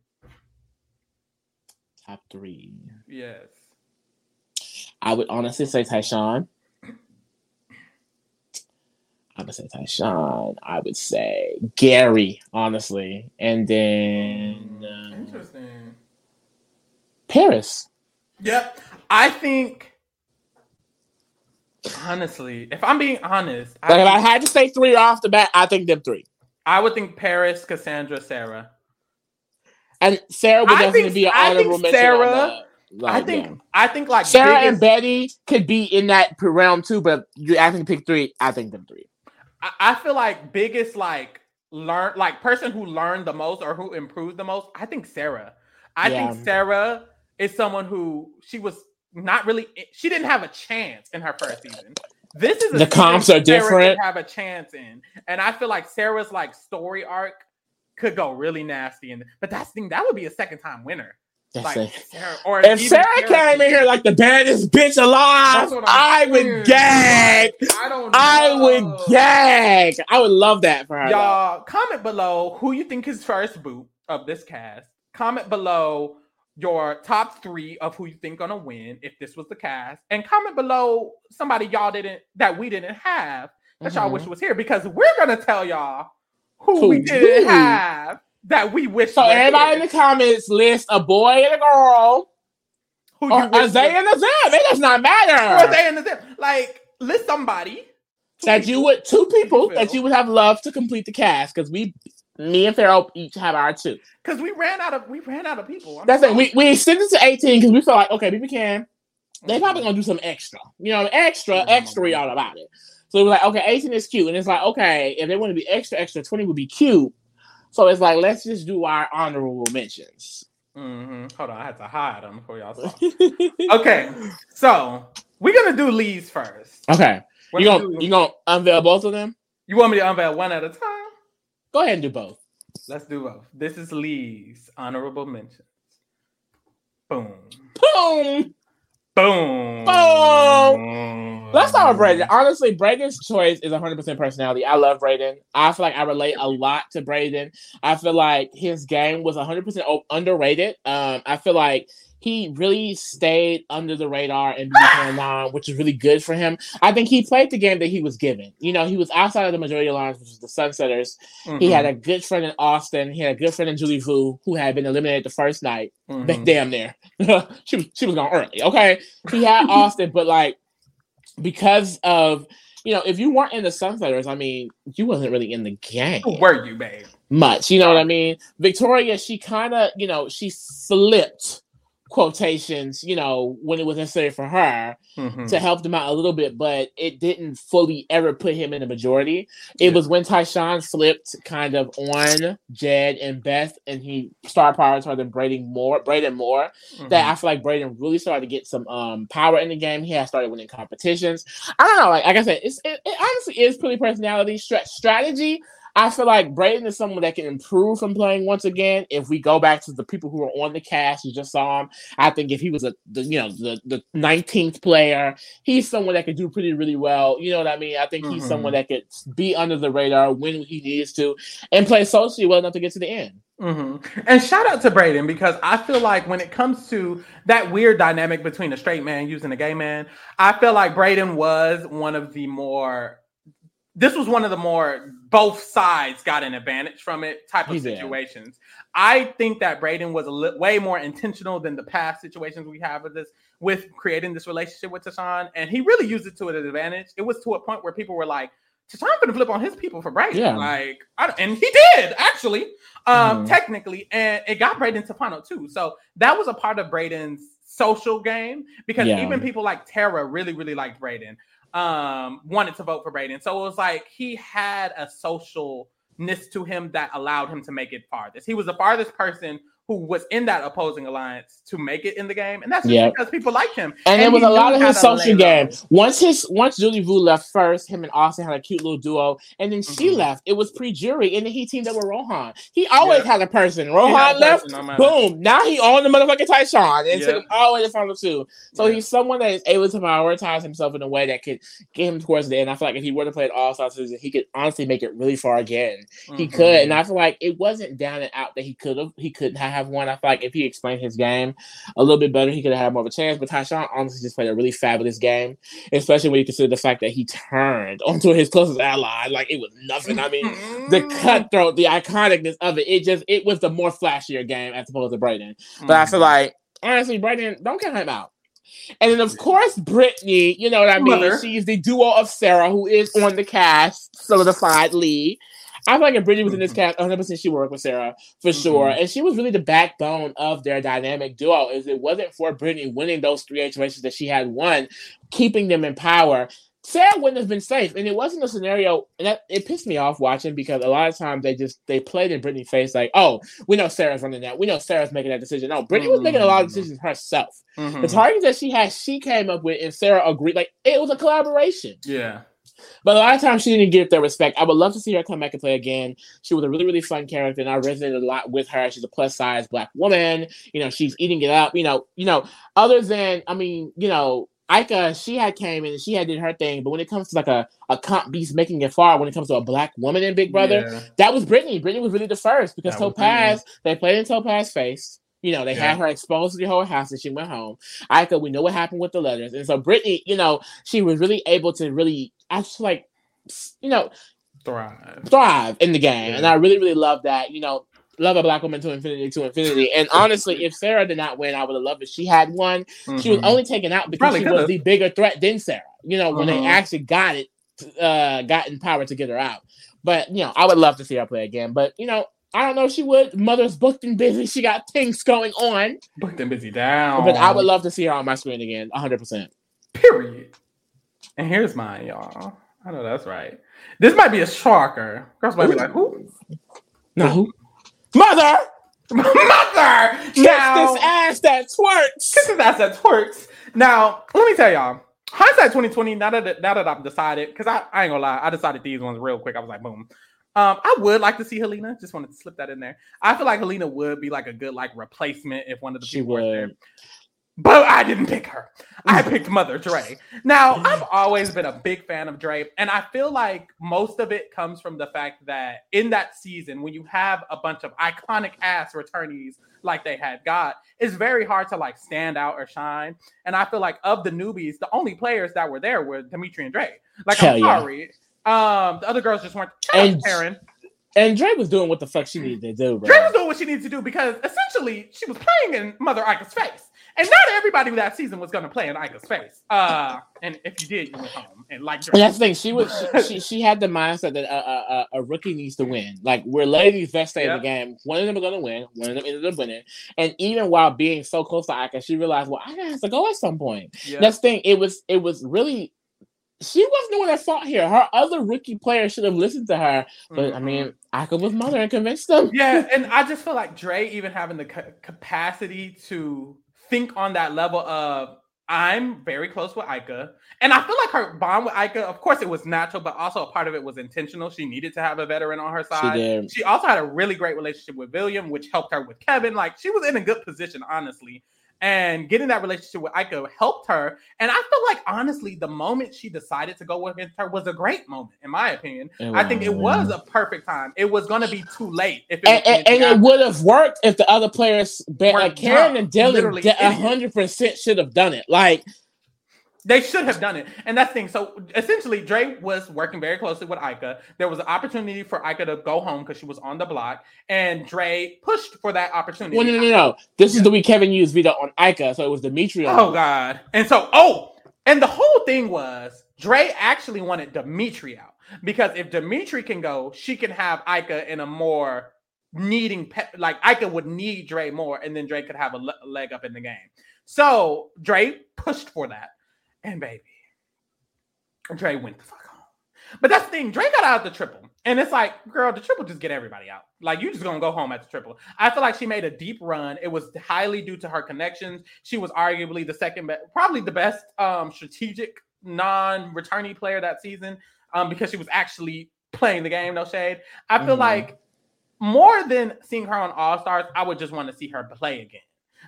Top three. Yes. I would honestly say Tychon. I would say Tychon. I would say Gary, honestly, and then uh, Interesting. Paris. Yep. I think honestly, if I'm being honest, if I I, had to say three off the bat, I think them three. I would think Paris, Cassandra, Sarah. And Sarah would I definitely think- be an honorable mention. Sarah- the, I think yeah. I think like Sarah and Betty could be in that realm too, but you I think pick three. I think them three. I, I feel like biggest like learn like person who learned the most or who improved the most. I think Sarah. I Yeah. think Sarah is someone who she was not really. Eh, she didn't have a chance in her first season. This is a The comps are Sarah different. Have a chance in, and I feel like Sarah's like story arc could go really nasty. And but that's the thing that would be a second time winner. Like. Sarah, or If even Sarah came in here like the baddest bitch alive, I'm saying. would gag. I don't. Know. I would gag. I would love that for her. Y'all comment below who you think is first boot of this cast. Comment below your top three of who you think gonna win if this was the cast, and comment below somebody y'all didn't that we didn't have that y'all Mhm. wish was here because we're gonna tell y'all who, we didn't have that we wish. So everybody in the comments list a boy and a girl, who or you wish a they and a them. It does not or matter. they and the them. Like list somebody that you would two people that you would have loved to complete the cast because we, me and Farrell each have our two. because we ran out of we ran out of people. I'm That's it. We we extended to eighteen because we felt like okay, people can. They probably gonna do some extra, you know, extra, Mhm. extra. All about it. So we were like, okay, eighteen is cute, and it's like, okay, if they want to be extra, extra, twenty would be cute. So it's like, let's just do our honorable mentions. Mhm. Hold on, I had to hide them before y'all saw. Okay, so we're gonna do Lee's first. Okay, We're you gonna gonna do- you gonna unveil both of them? you want me to unveil one at a time? Go ahead and do both. Let's do both. This is Lee's honorable mentions. Boom. Boom. Boom. Boom. Let's start with Breydon. Honestly, Breydon's choice is 100% personality. I love Breydon. I feel like I relate a lot to Breydon. I feel like his game was 100% underrated. Um, I feel like he really stayed under the radar and became on, which is really good for him. I think he played the game that he was given. You know, he was outside of the majority alliance, which is the Sunsetters. He Mhm. had a good friend in Austin. He had a good friend in Julie Vu, who had been eliminated the first night. Mhm. Damn near. she was she was gone early. Okay. He had Austin, but like because of you know, if you weren't in the Sunsetters, I mean, you wasn't really in the game Who were you, babe? much. You know what I mean? Victoria, she kind of, you know, she slipped quotations, you know, when it was necessary for her Mhm. to help them out a little bit, but it didn't fully ever put him in the majority. It Yeah. was when Tychon flipped kind of on Jed and Beth, and he started prioritizing Breydon more, Breydon more. Mhm. That I feel like Breydon really started to get some um power in the game. He has started winning competitions. I don't know, like, like I said, it's, it, it honestly is pretty personality stra- strategy. I feel like Breydon is someone that can improve from playing once again. If we go back to the people who were on the cast, you just saw him. I think if he was a the, you know the the nineteenth player, he's someone that could do pretty really well. You know what I mean? I think he's Mhm. someone that could be under the radar when he needs to, and play socially well enough to get to the end. hmm And shout out to Breydon because I feel like when it comes to that weird dynamic between a straight man using a gay man, I feel like Breydon was one of the more. This was one of the more both sides got an advantage from it type of He did. situations. I think that Breydon was a li- way more intentional than the past situations we have with this with creating this relationship with Tychon, and he really used it to an advantage. It was to a point where people were like, "Tychon gonna flip on his people for Breydon," Yeah. like, I don't- and he did actually um, Mhm. technically, and it got Breydon to final two. So that was a part of Breydon's social game because Yeah. even people like Tara really, really liked Breydon, um, wanted to vote for Breydon. So it was like he had a socialness to him that allowed him to make it farthest. He was the farthest person who was in that opposing alliance to make it in the game, and that's just Yep. because people liked him. And, there he was a lot of his social game. low. Once his once Julie Vu left first, him and Austin had a cute little duo, and then she Mhm. left. It was pre-jury, and then he teamed up with Rohan. He always Yeah. had a person. Rohan a left. person no Boom! Now he owned the motherfucking Tychon and Yeah. took him all the way to final two. So Yeah. he's someone that is able to prioritize himself in a way that could get him towards the end. I feel like if he were to play an all star season, he could honestly make it really far again. He Mhm. could, and I feel like it wasn't down and out that he could have he couldn't have have won. I feel like if he explained his game a little bit better, he could have had more of a chance. But Tychon honestly just played a really fabulous game, especially when you consider the fact that he turned onto his closest ally like it was nothing. I mean, the cutthroat, the iconicness of it, it just it was the more flashier game as opposed to Breydon. But mm-hmm. I feel like honestly, Breydon, don't count him out. And then, of course, Brittnee, you know what I mean? Mother. She's the duo of Sarah, who is on the cast, solidified lead. I feel like if Brittnee was in this cast, 100 percent she would work with Sarah for mm-hmm. sure, and she was really the backbone of their dynamic duo. Is it wasn't for Brittnee winning those three HOHs that she had won, keeping them in power. Sarah wouldn't have been safe, and it wasn't a scenario. And that, it pissed me off watching because a lot of times they just they played in Brittnee's face like, "Oh, we know Sarah's running that. We know Sarah's making that decision." No, Brittnee mm-hmm. was making a lot of mm-hmm. decisions herself. Mm-hmm. The targets that she had, she came up with, and Sarah agreed. Like it was a collaboration. Yeah. But a lot of times she didn't get the respect. I would love to see her come back and play again. She was a really, really fun character, and I resonated a lot with her. She's a plus size black woman. You know, she's eating it up. You know, you know, other than I mean, you know, Ika, she had came in and she had did her thing, but when it comes to like a, a comp beast making it far, when it comes to a black woman in Big Brother, yeah. that was Brittnee. Brittnee was really the first because that Topaz, they played in Topaz face. You know, they yeah. had her exposed to the whole house and she went home. Ika, we know what happened with the letters. And so Brittnee, you know, she was really able to really actually like, you know, thrive. Thrive in the game. Yeah. And I really, really love that. You know, love a black woman to infinity to infinity. And honestly, if Sarah did not win, I would have loved if she had won. Mm-hmm. She was mm-hmm. only taken out because Probably she could've. was the bigger threat than Sarah. You know, when mm-hmm. they actually got it, uh, got in power to get her out. But you know, I would love to see her play again. But you know, I don't know if she would. Mother's booked and busy. She got things going on. Booked and busy down. But I would love to see her on my screen again, 100%. Period. And here's mine, y'all. I know that's right. This might be a shocker. Girls might be like, who? No, who? Mother! Mother! Kiss now, this ass that twerks. Kiss this ass that twerks. Now, let me tell y'all. Hindsight 2020, now that now that I've decided, because I, I ain't gonna lie, I decided these ones real quick. I was like, boom. Um, I would like to see Helena. Just wanted to slip that in there. I feel like Helena would be like a good like replacement if one of the she people would. But I didn't pick her. I picked Mother Dre. Now, I've always been a big fan of Dre, and I feel like most of it comes from the fact that in that season, when you have a bunch of iconic ass returnees like they had got, it's very hard to like stand out or shine. And I feel like of the newbies, the only players that were there were Demetres and Dre. Like, Hell I'm sorry. Yeah. Um, the other girls just weren't. And Karen. And Dre was doing what the fuck she needed to do, bro. Dre was doing what she needed to do because essentially she was playing in Mother Ika's face. And not everybody that season was going to play in Ika's face. Uh, and if you did, you went home and like. That's the thing. She was she, she, she had the mindset that a, a, a, rookie needs to win. Like we're letting these vets stay yep. in the game. One of them are going to win. One of them ended up winning. And even while being so close to Ika, she realized, well, Ika has to go at some point. Yep. That's thing. It was it was really she wasn't the one that fought here. Her other rookie players should have listened to her. But mm-hmm. I mean, Ika was mother and convinced them. Yeah, and I just feel like Dre even having the ca- capacity to think on that level of I'm very close with Ika. And I feel like her bond with Ika, of course, it was natural, but also a part of it was intentional. She needed to have a veteran on her side. She, she also had a really great relationship with William, which helped her with Kevin. Like she was in a good position, honestly and getting that relationship with Ika helped her. And I feel like honestly, the moment she decided to go with her was a great moment, in my opinion. I think it was a perfect time. It was going to be too late if it and, and, and it would have worked if the other players, like Karen and Dillon, hundred percent should have done it. Like they should have done it. And that's the thing. So essentially, Dre was working very closely with Ika. There was an opportunity for Ika to go home because she was on the block. And Dre pushed for that opportunity. Well, no, no, no. no. This is the week Kevin used veto on Ika. So it was Demetres. oh, God. And so, oh, and the whole thing was Dre actually wanted Demetres out. Because if Demetres can go, she can have Ika in a more needing, pe- like Ika would need Dre more. And then Dre could have a le- leg up in the game. So Dre pushed for that. And baby, Dre went the fuck home. But that's the thing, Dre got out of the triple. And it's like, girl, the triple just get everybody out. Like, you just gonna go home at the triple. I feel like she made a deep run. It was highly due to her connections. She was arguably the second best, probably the best um, strategic non-returnee player that season um, because she was actually playing the game, no shade. I feel mm-hmm. like more than seeing her on All Stars, I would just want to see her play again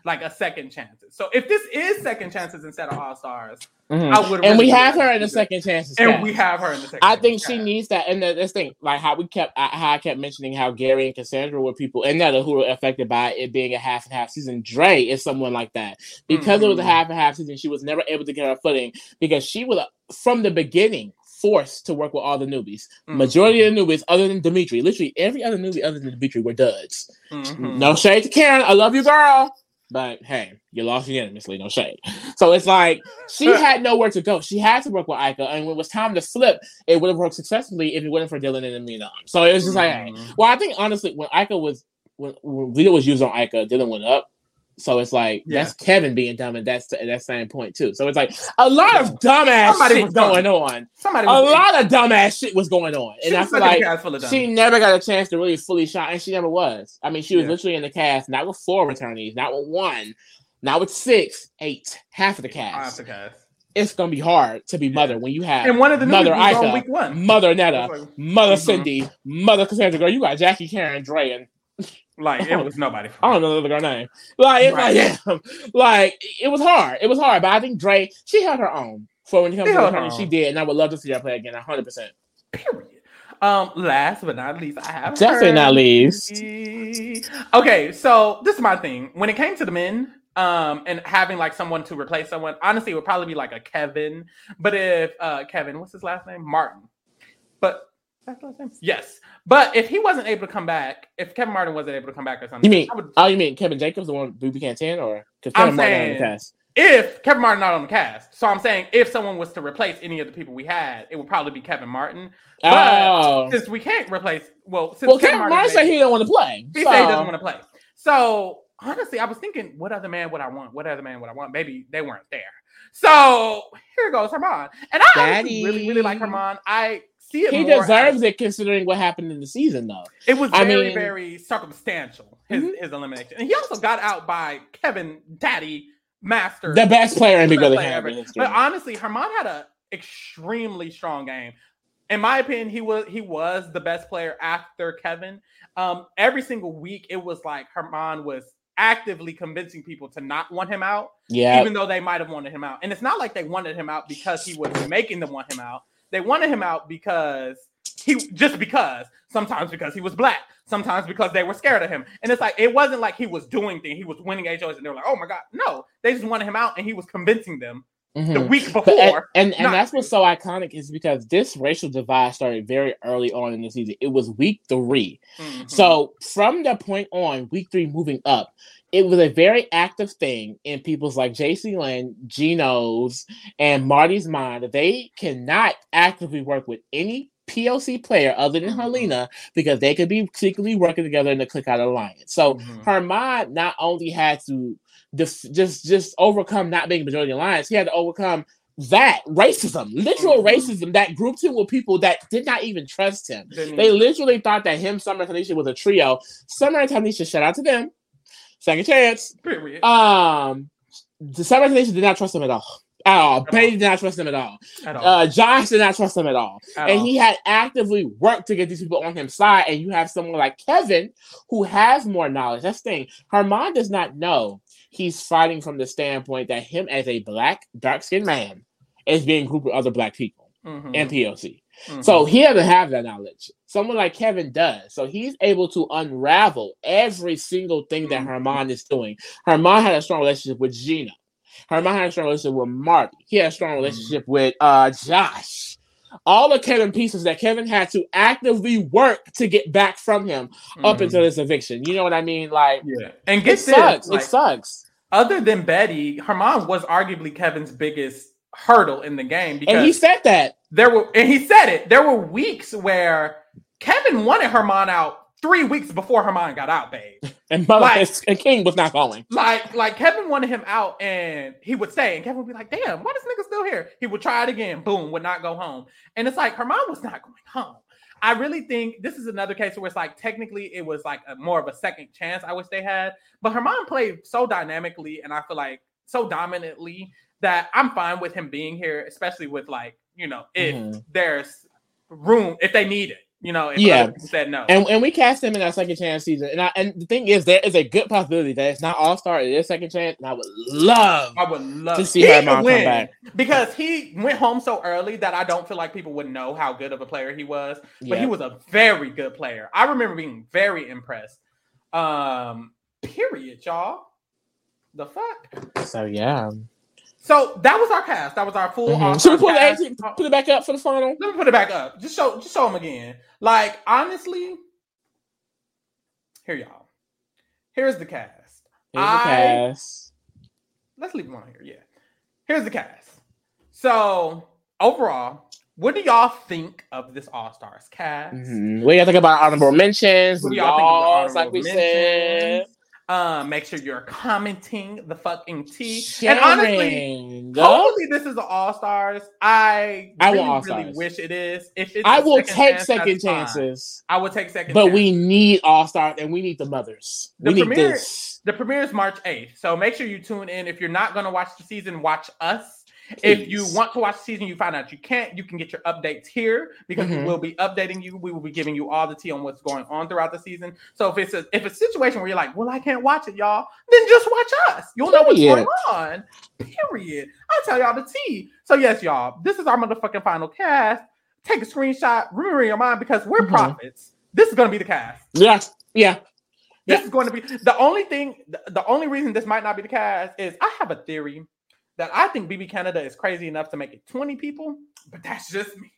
like a second chances. So if this is second chances instead of all stars, Mhm. I would. And we have her in the second chances. and cast. we have her in the second. I think she cast. needs that. And the, this thing, like how we kept, how I kept mentioning how Gary and Cassandra were people, and that who were affected by it being a half and half season. Dre is someone like that because it was a Mhm. half and half season. She was never able to get her footing because she was uh, from the beginning forced to work with all the newbies. Mhm. Majority of the newbies, other than Demetres, literally every other newbie other than Demetres were duds. Mhm. No shade to Karen. I love you, girl. But hey, you lost unanimously. No shade. So it's like she had nowhere to go. She had to work with Ika, and when it was time to flip, it would have worked successfully if it wasn't for Dillon and Amina. So it was just like, hey. Mhm. well, I think honestly, when Ika was when, when veto was used on Ika, Dillon went up. So it's like Yeah. that's Kevin being dumb, and that's at that same point too. So it's like a lot of dumbass Somebody shit was dumb. going on. Somebody A lot of dumbass shit was going on, She and I feel like cast full of dummies. she never got a chance to really fully shine, and she never was. I mean, she was Yeah. literally in the cast, not with four returnees, not with one, not with six, eight, half of the cast. to cast. It's gonna be hard to be mother when you have And one of the Mother was on week one. mother Neda, Like, mother Mhm. Sindy, mother Cassandra. Girl, you got Jackie, Karen, Dre, and Like it was nobody. I don't know the other girl name. Like it's Right. like, yeah, like it was hard. It was hard, but I think Dre she held her own for when it comes She to her. She did, and I would love to see her play again, hundred percent. Period. Um, last but not least, I have Definitely not least. Okay, so this is my thing. When it came to the men, um, and having like someone to replace someone, honestly, it would probably be like a Kevin. But if uh Kevin, what's his last name? Martin. But that's last name? Yes. But if he wasn't able to come back, if Kevin Martin wasn't able to come back or something, You mean I would, oh you mean Kevin Jacobs, the one BB Can ten, or because I'm Kevin Martin on the saying- cast? if Kevin Martin not on the cast, so I'm saying if someone was to replace any of the people we had, it would probably be Kevin Martin. But Oh, since we can't replace, well, since well, Kevin Martin said he don't want to play. He so- said he doesn't want to play. So honestly, I was thinking, what other man would I want? What other man would I want? Maybe they weren't there. So here goes Herman, and I honestly really, really like Herman. I see it. He deserves as- it considering what happened in the season, though. It was I very, mean- very circumstantial. His Mhm. his elimination, and he also got out by Kevin Daddy Master, The best player in the Big Brother ever. But honestly, Herman had an extremely strong game. In my opinion, he was he was the best player after Kevin. Um, every single week, it was like Herman was actively convincing people to not want him out, yeah, even though they might have wanted him out. And it's not like they wanted him out because he was making them want him out. They wanted him out because he just because sometimes because he was black, sometimes because they were scared of him. And it's like it wasn't like he was doing things, he was winning HOs, and they were like, oh my god, no, they just wanted him out, and he was convincing them the mhm. week But- and before. and, and that's what's so iconic is because this racial divide started very early on in the season. It was week three. Mhm. So from that point on, week three moving up, it was a very active thing in people's like Jacey-Lynn, Geno's, and Marty's mind that they cannot actively work with any POC player other than Mhm. Helena because they could be secretly working together in the Click Out Alliance. So Mhm. Herman not only had to def- just just overcome not being a majority alliance, he had to overcome that racism, literal Mhm. racism that grouped him with people that did not even trust him. Didn't They literally thought that him, Summer, and Tanisha was a trio. Summer and Tanisha, shout out to them. Second chance. period. Um, the and Tanisha did not trust him at all. At all. Betty did not trust him at all. at all. Uh, Josh did not trust him at all. At and all. he had actively worked to get these people on his side. And you have someone like Kevin who has more knowledge. That's the thing. Herman does not know he's fighting from the standpoint that him as a black, dark skinned man is being grouped with other black people Mhm. and POC. Mhm. So he doesn't have that knowledge. Someone like Kevin does. So he's able to unravel every single thing that Mhm. Herman is doing. Herman had a strong relationship with Gina. Herman had a strong relationship with Marty. He had a strong relationship with uh Josh. All the Kevin pieces that Kevin had to actively work to get back from him up Mhm. until this eviction. You know what I mean? Like yeah, and it get this, sucks. like, it sucks. other than Betty, Herman was arguably Kevin's biggest hurdle in the game because And he said that. There were and he said it there were weeks where kevin wanted herman out three weeks before herman got out babe. And Like- and King was not going. like like kevin wanted him out and he would stay and kevin would be like damn why this nigga still here? He would try it again boom would not go home. And it's like herman was not going home. I really think this is another case where it's like technically it was like a more of a second chance i wish they had but herman played so dynamically and i feel like so dominantly that i'm fine with him being here especially with like you know if Mhm. there's room if they need it You know, if Yeah. said no. And, and we cast him in our second chance season. And I, and the thing is, there is a good possibility that it's not all star, it is second chance. And I would love I would love to see He Herman come back. because he went home so early that I don't feel like people would know how good of a player he was. But Yeah. he was a very good player. I remember being very impressed. Um, period, y'all. The fuck. So yeah. So that was our cast. That was our full. Mhm. So we put, cast. 18, put it back up for the final. Let me put it back up. Just show, just show them again. Like honestly, here y'all. Here's the cast. Here's the I- cast. Let's leave them on here. Yeah. Here's the cast. So overall, what do y'all think of this All Stars cast? Mhm. What do y'all think about honorable mentions? What do y'all think the Laws, like honorable we said. Um, make sure you're commenting the fucking tea. And honestly, Sharing. Go. hopefully this is the All Stars. I I really, really wish it is. If it's I will second take chance, second that's fine. chances, I will take second. but chance. we need all stars and we need the mothers. The we need premiere- this. The premiere is March 8th. So make sure you tune in. If you're not going to watch the season, watch us. If you want to watch the season, you find out you can't, you can get your updates here because we Mhm. will be updating you. We will be giving you all the tea on what's going on throughout the season. So if it's a if it's a situation where you're like, well, I can't watch it, y'all, then just watch us. You'll know what's going on. Period. I'll tell y'all the tea. So yes, y'all, this is our motherfucking final cast. Take a screenshot, remember in your mind because we're Mhm. prophets. This is gonna be the cast. Yeah, yeah. This Yeah. is going to be the only thing. The, the only reason this might not be the cast is I have a theory that I think BB Canada is crazy enough to make it 20 people, but that's just me.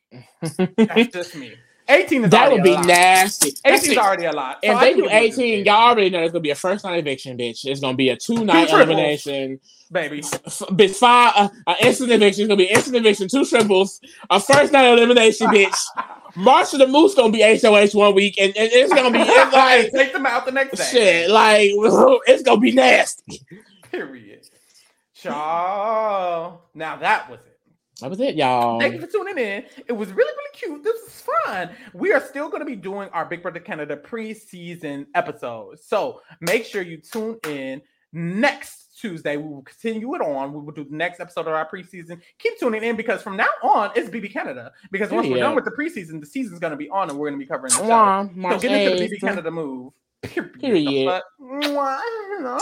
That's just me. 18 is that would be nasty. 18 is already a lot. So If they do it would just 18, y'all already know it's gonna be a first night eviction, bitch. It's gonna be a two night elimination. baby. F- bitch, five, uh, an instant eviction. It's gonna be instant eviction, two triples, a first night elimination, bitch. March of the Moose gonna be HOH one week, and, and it's gonna be it's like take them out the next day. shit. Like it's gonna be nasty. Period. Ciao. Now that was it. That was it, y'all. Thank you for tuning in. It was really, really cute. This is fun. We are still going to be doing our Big Brother Canada preseason episodes. So make sure you tune in next Tuesday. We will continue it on. We will do the next episode of our preseason. Keep tuning in because from now on, it's BB Canada. Because once we're done with the preseason, the season's going to be on and we're going to be covering the show. Mwah, So get into the BB Canada move. Period. Period.